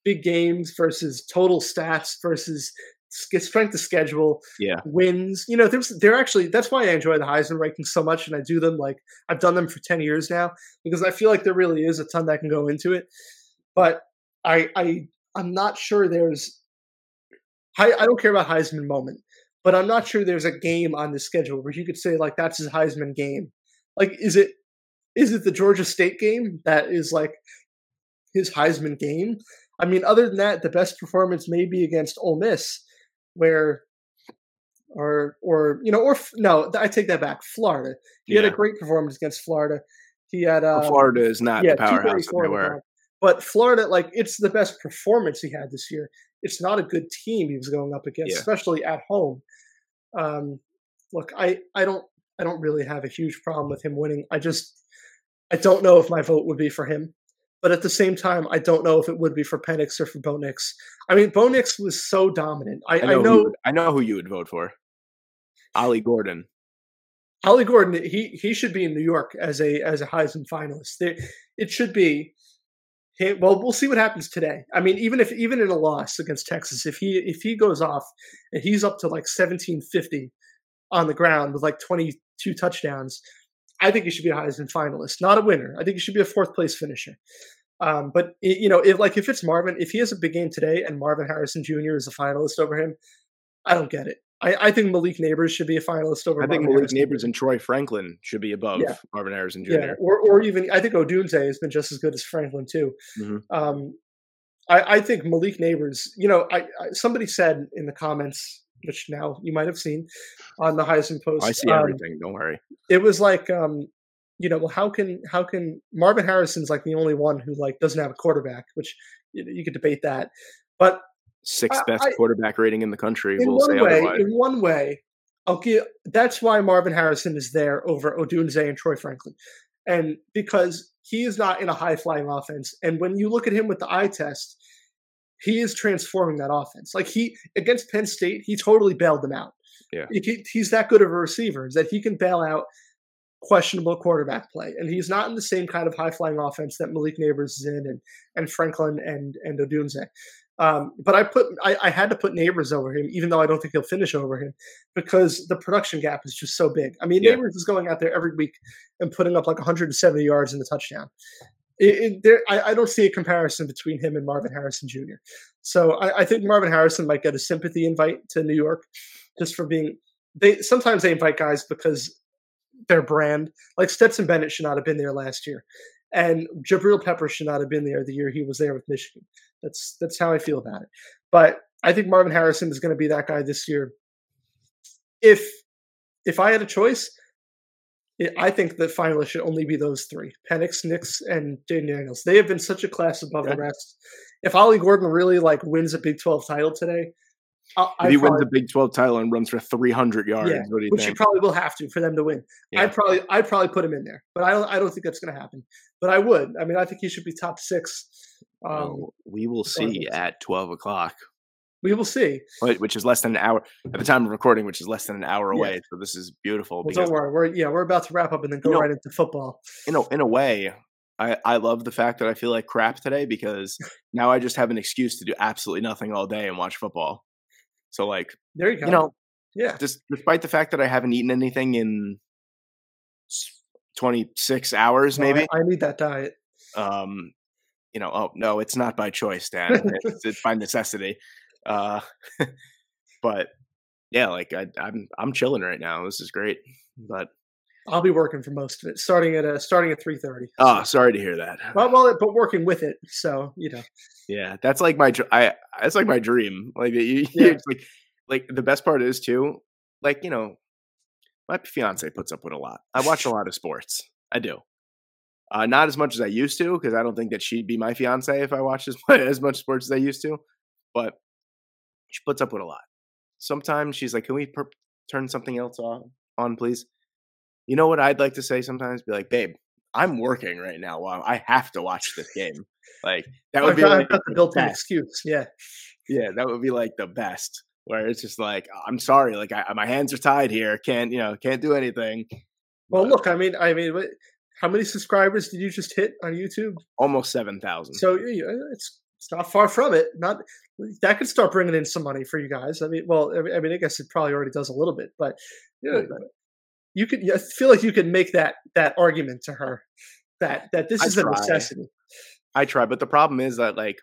big games versus total stats versus strength of schedule Yeah. wins. You know, there's they're actually that's why I enjoy the Heisman rankings so much, and I do them like I've done them for ten years now because I feel like there really is a ton that can go into it. But I I I'm not sure there's I, I don't care about Heisman moment, but I'm not sure there's a game on the schedule where you could say like that's his Heisman game. Like, is it is it the Georgia State game that is like his Heisman game? I mean, other than that, the best performance may be against Ole Miss, where or or you know or no, I take that back. Florida. He had a great performance against Florida. He had Well, uh, Florida is not the powerhouse that 234 they were. But Florida, like, it's the best performance he had this year. It's not a good team he was going up against, Yeah. especially at home. Um, look, I, I don't, I don't really have a huge problem with him winning. I just, I don't know if my vote would be for him. but at the same time, I don't know if it would be for Penix or for Bo Nix. I mean, Bo Nix was so dominant. I, I know, I who know you would- I know who you would vote for. Ollie Gordon. Ollie Gordon. He he should be in New York as a as a Heisman finalist. There, it should be. Well, we'll see what happens today. I mean, even if even in a loss against Texas, if he if he goes off and he's up to like seventeen fifty on the ground with like twenty two touchdowns, I think he should be a Heisman finalist, not a winner. I think he should be a fourth place finisher. Um, but i- you know, if like if it's Marvin, if he has a big game today and Marvin Harrison Jr. is a finalist over him, I don't get it. I, I think Malik Nabers should be a finalist over. I think Marvin Malik Harrison Nabers Jr. and Troy Franklin should be above Yeah. Marvin Harrison Jr. Yeah, or or even I think Odunze has been just as good as Franklin too. Mhm. Um, I, I think Malik Nabers. You know, I, I somebody said in the comments, which now you might have seen on the Heisman post. I see um, everything. Don't worry. it was like um you know well how can how can marvin harrison's like the only one who like doesn't have a quarterback which you, know, you could debate that but Sixth best I- quarterback rating in the country. in We'll say one way otherwise. in one way i'll that's why marvin harrison is there over odunze and troy franklin and because he is not in a high flying offense and when you look at him with the eye test he is transforming that offense like he against penn state he totally bailed them out Yeah. He- he's that good of a receiver is that he can bail out questionable quarterback play and he's not in the same kind of high flying offense that malik nabers is in and and franklin and and odunze um, but I put I, I had to put Nabers over him, even though I don't think he'll finish over him, because the production gap is just so big. I mean, Yeah. Nabers is going out there every week and putting up like 170 yards in the touchdown. It, it, there, I, I don't see a comparison between him and Marvin Harrison Jr. So I, I think Marvin Harrison might get a sympathy invite to New York, just for being. They sometimes they invite guys because their brand, like Stetson Bennett, should not have been there last year, and Jabrill Pepper should not have been there the year he was there with Michigan. That's that's how I feel about it. But I think Marvin Harrison is going to be that guy this year. If if I had a choice, I think the finalists should only be those three: Penix, Nix, and Jayden Daniels. They have been such a class above Yeah. the rest. If Ollie Gordon really like wins a Big Twelve title today, I, If he wins the Big 12 title and runs for 300 yards, Yeah, you which he probably will have to for them to win. Yeah. I'd probably I'd probably put him in there, but I don't I don't think that's going to happen. But I would. I mean, I think he should be top six. Um, Well, we will see at 12 o'clock, we will see. which is less than an hour at the time of recording, which is less than an hour Yeah. away. So this is beautiful Well, don't worry. We're yeah, we're about to wrap up and then go know- right into football. in a in a way, I I love the fact that I feel like crap today because now I just have an excuse to do absolutely nothing all day and watch football. So like There you go. you know, yeah, just despite the fact that I haven't eaten anything in 26 hours, No, I- maybe. I, need that diet. um you know oh no it's not by choice dan it's, it's by necessity uh but yeah like I, i'm i'm chilling right now this is great but I'll be working for most of it, starting at uh, starting at three thirty. oh sorry to hear that well, well, but working with it, so you know. yeah that's like my i that's like my dream like you, Yeah. it's like like the best part is too like you know my fiance puts up with a lot i watch a lot of sports i do uh, not as much as I used to, because I don't think that she'd be my fiance if I watched as much, as much sports as I used to. But she puts up with a lot. Sometimes she's like, "Can we per- turn something else on, on, please?" You know what I'd like to say sometimes? Be like, "Babe, I'm working right now. While I have to watch this game." Like that oh, would be like the the built-in excuse. Yeah, Yeah, that would be like the best. Where it's just like, I'm sorry, like I, my hands are tied here. Can't you know? Can't do anything. Well, But look, I mean, I mean, how many subscribers did you just hit on YouTube? almost seven thousand. So it's it's not far from it. Not that could start bringing in some money for you guys. I mean, well, I mean- I guess it probably already does a little bit, but you, know, you could. I feel like you could make that that argument to her that that this I is a necessity. I try, but the problem is that like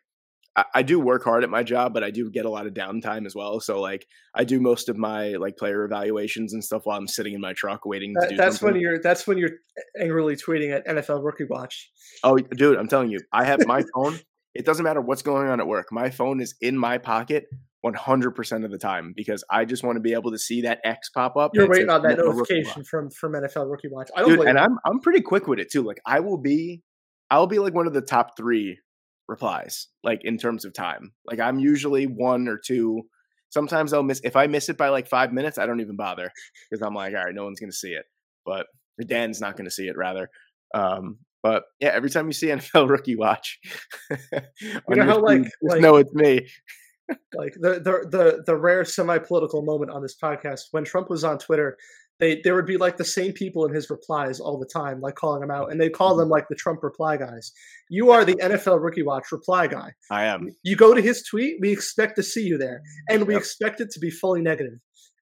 I, I do work hard at my job, but I do get a lot of downtime as well. So like I do most of my like player evaluations and stuff while I'm sitting in my truck waiting to That, do that's something. when you're. That's when you're angrily tweeting at NFL Rookie Watch. Oh, dude, I'm telling you, I have my phone. It doesn't matter what's going on at work. My phone is in my pocket 100% of the time because I just want to be able to see that X pop up. You're waiting on that NFL Rookie Watch. notification from from NFL Rookie Watch. I don't dude and you. i'm i'm pretty quick with it too like i will be i'll be like one of the top three replies like in terms of time like i'm usually one or two sometimes i'll miss if i miss it by like five minutes i don't even bother because i'm like all right no one's gonna see it but dan's not gonna see it rather um But yeah, every time you see NFL Rookie Watch, on know how, like- just like- know it's me. like the the the the rare semi political moment on this podcast when Trump was on Twitter. They, there would be like the same people in his replies all the time, like calling him out, and they call them like the Trump reply guys. You are the NFL Rookie Watch reply guy. I am. You go to his tweet, we expect to see you there, and we Yep. expect it to be fully negative.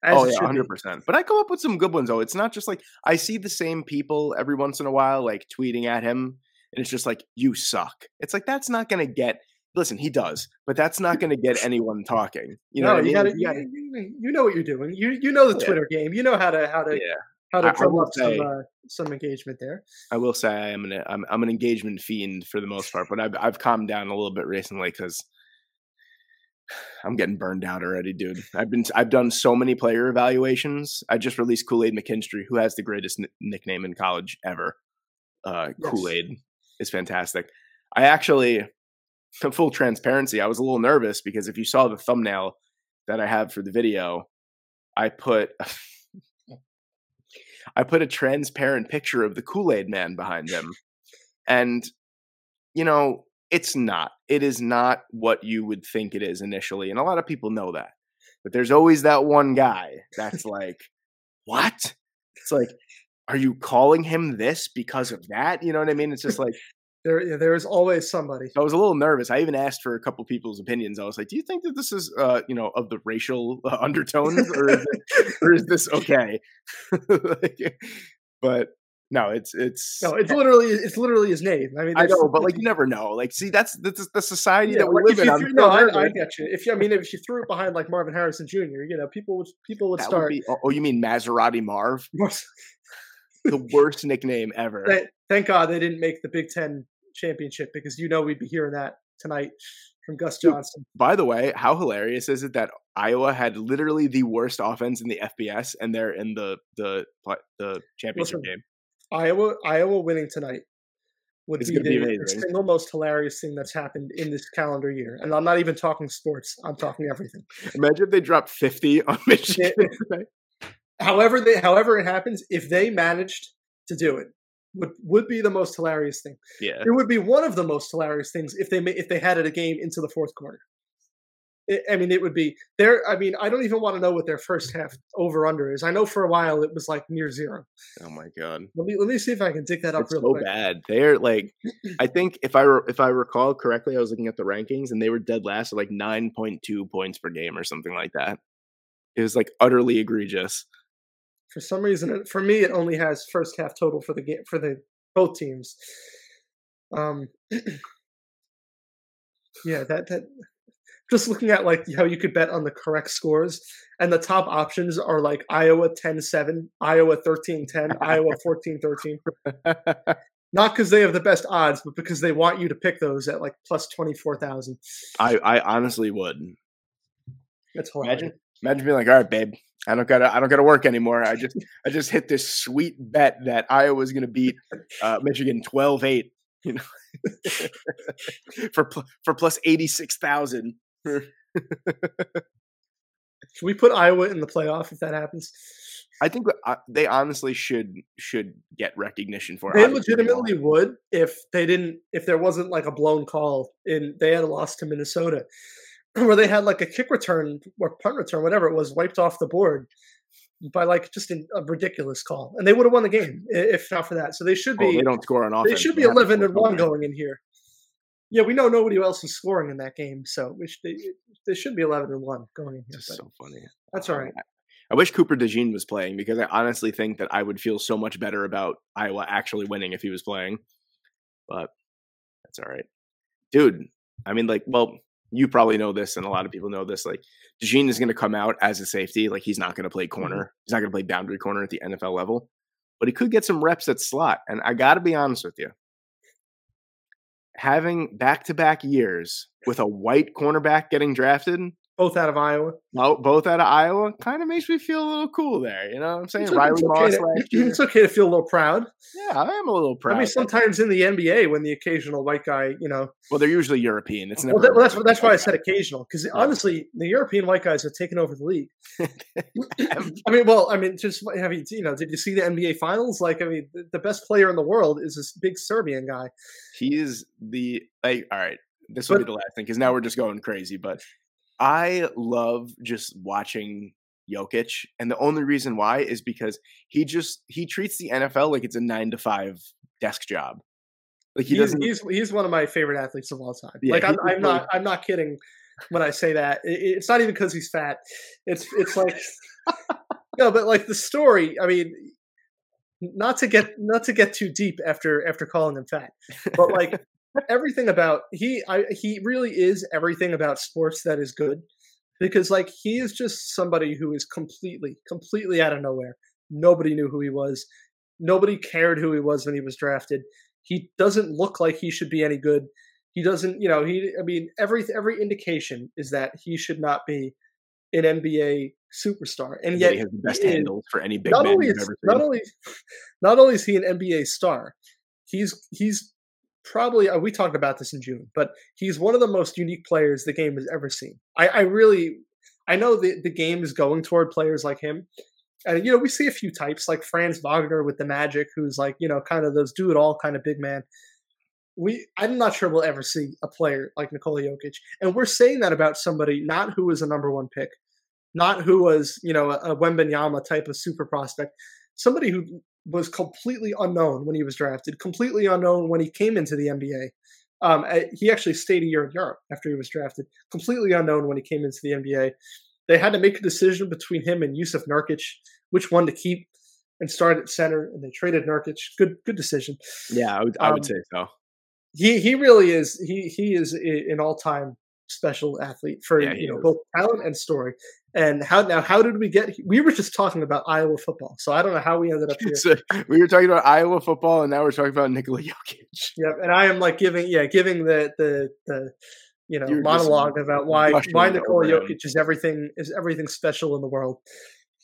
Oh yeah, hundred percent. But I come up with some good ones though. It's not just like I see the same people every once in a while, like tweeting at him, and it's just like you suck. It's like that's not gonna get. Listen, he does, but that's not gonna get anyone talking. You know no, what I mean? you, gotta, You you, gotta- you, you know what you're doing. You you know the Yeah. Twitter game. You know how to how to yeah. how to drum up some uh, some engagement there. I will say I am an I'm, I'm an engagement fiend for the most part, but I've I've calmed down a little bit recently because I'm getting burned out already, dude. I've been I've done so many player evaluations. I just released Kool Aid McKinstry, who has the greatest n- nickname in college ever. Uh, Yes. Kool Aid is fantastic. I actually, full transparency, I was a little nervous because if you saw the thumbnail that I have for the video, I put I put a transparent picture of the Kool Aid Man behind him, and you know it's not. It is not what you would think it is initially, and a lot of people know that. But there's always that one guy that's like, "What?" It's like, are you calling him this because of that? You know what I mean? It's just like There yeah, there is always somebody. I was a little nervous. I even asked for a couple people's opinions. I was like, "Do you think that this is, uh, you know, of the racial uh, undertones, or is, it, or is this okay?" Like, but no, it's it's. No, it's literally it's literally his name. I mean, I know, but like you never know. Like, see, that's that's the society Yeah, that we live if in. threw- no, I, I get you. If you, I mean, if you threw it behind like Marvin Harrison Jr., you know, people would people would That would start. be- oh, oh, you mean Maserati Marv? The worst nickname ever. thank, God they didn't make the Big Ten championship because you know we'd be hearing that tonight from Gus Johnson. By the way, how hilarious is it that Iowa had literally the worst offense in the FBS, and they're in the the the championship Listen, game? Iowa Iowa winning tonight would It's be, gonna be the, the single most hilarious thing that's happened in this calendar year. And I'm not even talking sports. I'm talking everything. Imagine if they dropped fifty on Michigan. today. However they however it happens, if they managed to do it, would would be the most hilarious thing. yeah. It would be one of the most hilarious things if they if they had it a game into the fourth quarter. I I mean, it would be there. I mean, I don't even want to know what their first half over under is. I know for a while it was like near zero. Oh my god. Let me let me see if I can dig that up It's real so quick. bad. They're like, I think if I re- if I recall correctly, I was looking at the rankings and they were dead last at like nine point two points per game or something like that. It was like utterly egregious. For some reason, for me, it only has first half total for the game for the both teams. Um, yeah, that that. Just looking at like how you could bet on the correct scores, and the top options are like Iowa 10-7, Iowa 13-10, Iowa 14-13. Not because they have the best odds, but because they want you to pick those at like plus twenty four thousand. I I honestly would That's hilarious. imagine imagine being like, all right, babe, I don't gotta I don't gotta work anymore. I just I just hit this sweet bet that Iowa's gonna beat uh, Michigan 12-8, You know, for pl- for plus eighty six thousand. Should we put Iowa in the playoff if that happens? I think uh, they honestly should should get recognition for it. They legitimately would if they didn't if there wasn't like a blown call in they had a loss to Minnesota where they had like a kick return or punt return, whatever it was, wiped off the board by like just a ridiculous call. And they would have won the game if not for that. So they should Oh, be they don't score on offense. they should be have eleven and one going in here. Yeah, we know nobody else is scoring in that game, so we should, they, they should be eleven and one going in here. But so funny. that's all right. I- I wish Cooper DeJean was playing because I honestly think that I would feel so much better about Iowa actually winning if he was playing. But that's all right. Dude, I mean, like, well, you probably know this, and a lot of people know this. Like, DeJean is going to come out as a safety. Like, he's not going to play mm-hmm. corner. He's not going to play boundary corner at the NFL level, but he could get some reps at slot. And I got to be honest with you. Having back to back years with a white cornerback getting drafted both out of Iowa. Bo- both out of Iowa kind of makes me feel a little cool there. You know what I'm saying? It's, Riley it's okay Moss to, it's okay to feel a little proud. Yeah, I am a little proud. I mean, sometimes in the NBA, when the occasional white guy, you know, well, they're usually European. It's never. well, that, well, that's that's why I said occasional because honestly, the European white guys have taken over the league. I mean, well, I mean, just have you, you know, did you see the NBA finals? Like, I mean, the- best player in the world is this big Serbian guy. He is the like. All right, this will be the last thing because now we're just going crazy. But I love just watching Jokic, and the only reason why is because he just he treats the NFL like it's a nine to five desk job. Like he he's, doesn't. he's he's one of my favorite athletes of all time. Yeah, like, I'm, I'm really- not I'm not kidding when I say that. It, it's not even because he's fat. It's it's like no, but like the story. I mean, not to get not to get too deep after after calling him fat, but like everything about he I, he really is everything about sports that is good because like he is just somebody who is completely completely out of nowhere. Nobody knew who he was. Nobody cared who he was when he was drafted. He doesn't look like he should be any good. He doesn't you know he i mean every every indication is that he should not be an nba superstar and yeah, yet he has the best handles for any big not man only is ever not only not only is he an NBA star, he's he's probably uh, we talked about this in June, but he's one of the most unique players the game has ever seen. I, I really I know the the game is going toward players like him. And you know, we see a few types like Franz Wagner with the Magic, who's like, you know, kind of those do it all kind of big man. We I'm not sure we'll ever see a player like Nikola Jokic. And we're saying that about somebody not who was a number one pick, not who was, you know, a, a Wembanyama type of super prospect, somebody who was completely unknown when he was drafted, completely unknown when he came into the NBA. Um, he actually stayed a year in Europe after he was drafted, completely unknown when he came into the NBA. They had to make a decision between him and Jusuf Nurkic, which one to keep and start at center, and they traded Nurkic. Good, good decision. Yeah, I would, I um, say so. He he really is. He he is an all time special athlete for Yeah, you know is. both talent and story. And how now? How did we get? We were just talking about Iowa football, so I don't know how we ended up here. So, we were talking about Iowa football, and now we're talking about Nikola Jokic. Yeah, and I am like giving yeah giving the the the you know You're monologue about why why Nikola over him. Jokic is everything is everything special in the world.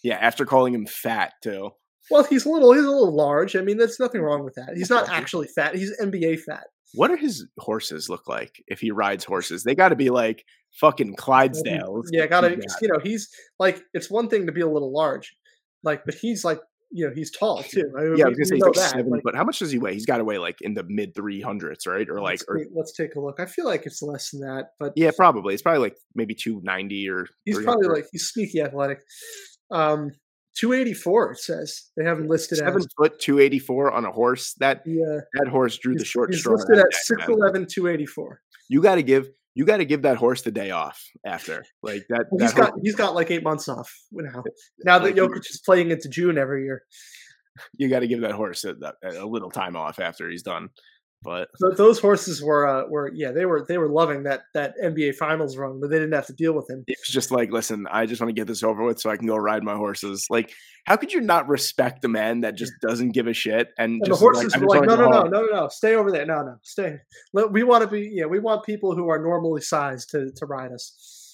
Yeah, after calling him fat too. Well, he's a little he's a little large. I mean, there's nothing wrong with that. He's not actually fat. He's NBA fat. What do his horses look like if he rides horses? They got to be like fucking Clydesdales. Yeah, gotta you know he's like it's one thing to be a little large, like but he's like you know he's tall too. I mean, Yeah, I was gonna say he's like that, seven, like, but how much does he weigh? He's got to weigh like in the mid three hundreds, right? Or like, let's, or take, let's take a look. I feel like it's less than that, but yeah, probably. It's probably like maybe two ninety or he's probably like he's sneaky athletic. Um, two eighty four. It says they have him listed seven as. foot two eighty four on a horse. That Yeah, that horse drew the he's, short he's straw. listed at day, man. 6'11", 284. You got to give you got to give that horse the day off after like that. Well, that he's got he's got like eight months off now. Now that Jokic is playing into June every year, you got to give that horse a, a little time off after he's done. But Th those horses were uh, were yeah they were they were loving that that NBA Finals run, but they didn't have to deal with him. it's just like, listen, I just want to get this over with so I can go ride my horses. Like, how could you not respect a man that just doesn't give a shit and, And the just is horses I were like, no, no, no, no, no, no, stay over there. No, no, stay. We want to be, yeah, we want people who are normally sized to, to ride us.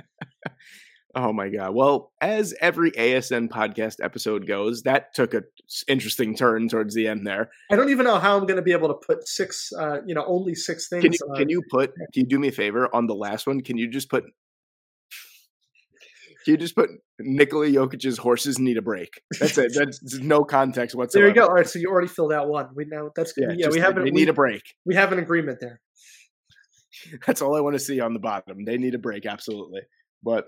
Oh my god! Well, as every ASN podcast episode goes, that took an interesting turn towards the end there. I don't even know how I'm going to be able to put six, uh, you know, only six things. Can you on- can you put? Can you do me a favor on the last one? Can you just put? Can you just put Nikola Jokic's horses need a break? That's it. That's no context whatsoever. there you go. All right, so you already filled out one. We know that's Yeah, yeah. just we like, have an, They we, need a break. we have an agreement there. That's all I want to see on the bottom. They need a break, absolutely. But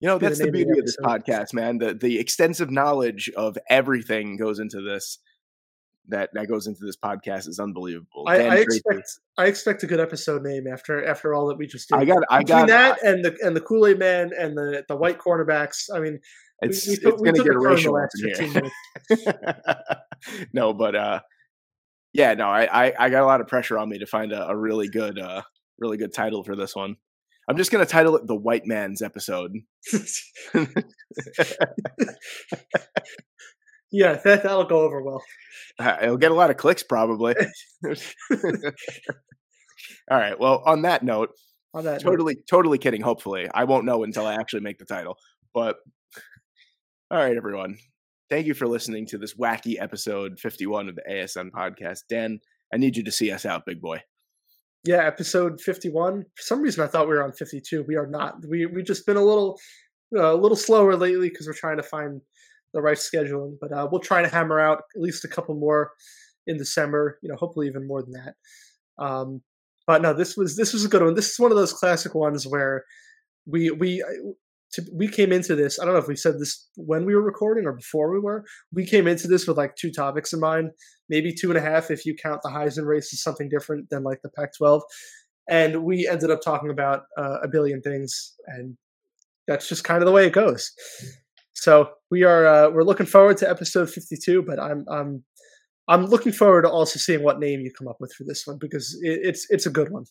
you know, that's the the beauty of this podcast, man. The the extensive knowledge of everything goes into this. That that goes into this podcast is unbelievable. I, I expect I expect a good episode name after after all that we just did. I got, I Between got. that and the and the Kool Aid Man and the the white cornerbacks. I mean, it's we, it's we gonna get a racial up last in here. no, but uh, yeah, no, I, I I got a lot of pressure on me to find a, a really good uh really good title for this one. I'm just gonna title it the White Man's episode. yeah, that that'll go over well. Uh, It'll get a lot of clicks, probably. All right. Well, on that note, on that note, totally, totally kidding. Hopefully, I won't know until I actually make the title. But all right, everyone. Thank you for listening to this wacky episode 51 of the ASN podcast. Dan, I need you to see us out, big boy. Yeah, episode 51. For some reason, I thought we were on 52. We are not. We we just been a little uh, a little slower lately because we're trying to find the right scheduling. But uh, we'll try to hammer out at least a couple more in December. You know, hopefully even more than that. Um, but no, this was this was a good one. This is one of those classic ones where we we uh, to, we came into this. I don't know if we said this when we were recording or before we were. We came into this with like two topics in mind, maybe two and a half if you count the Heisman race as something different than like the Pac-12. And we ended up talking about uh, a billion things, and that's just kind of the way it goes. So we are uh, we're looking forward to episode 52, but I'm I'm I'm looking forward to also seeing what name you come up with for this one because it, it's it's a good one.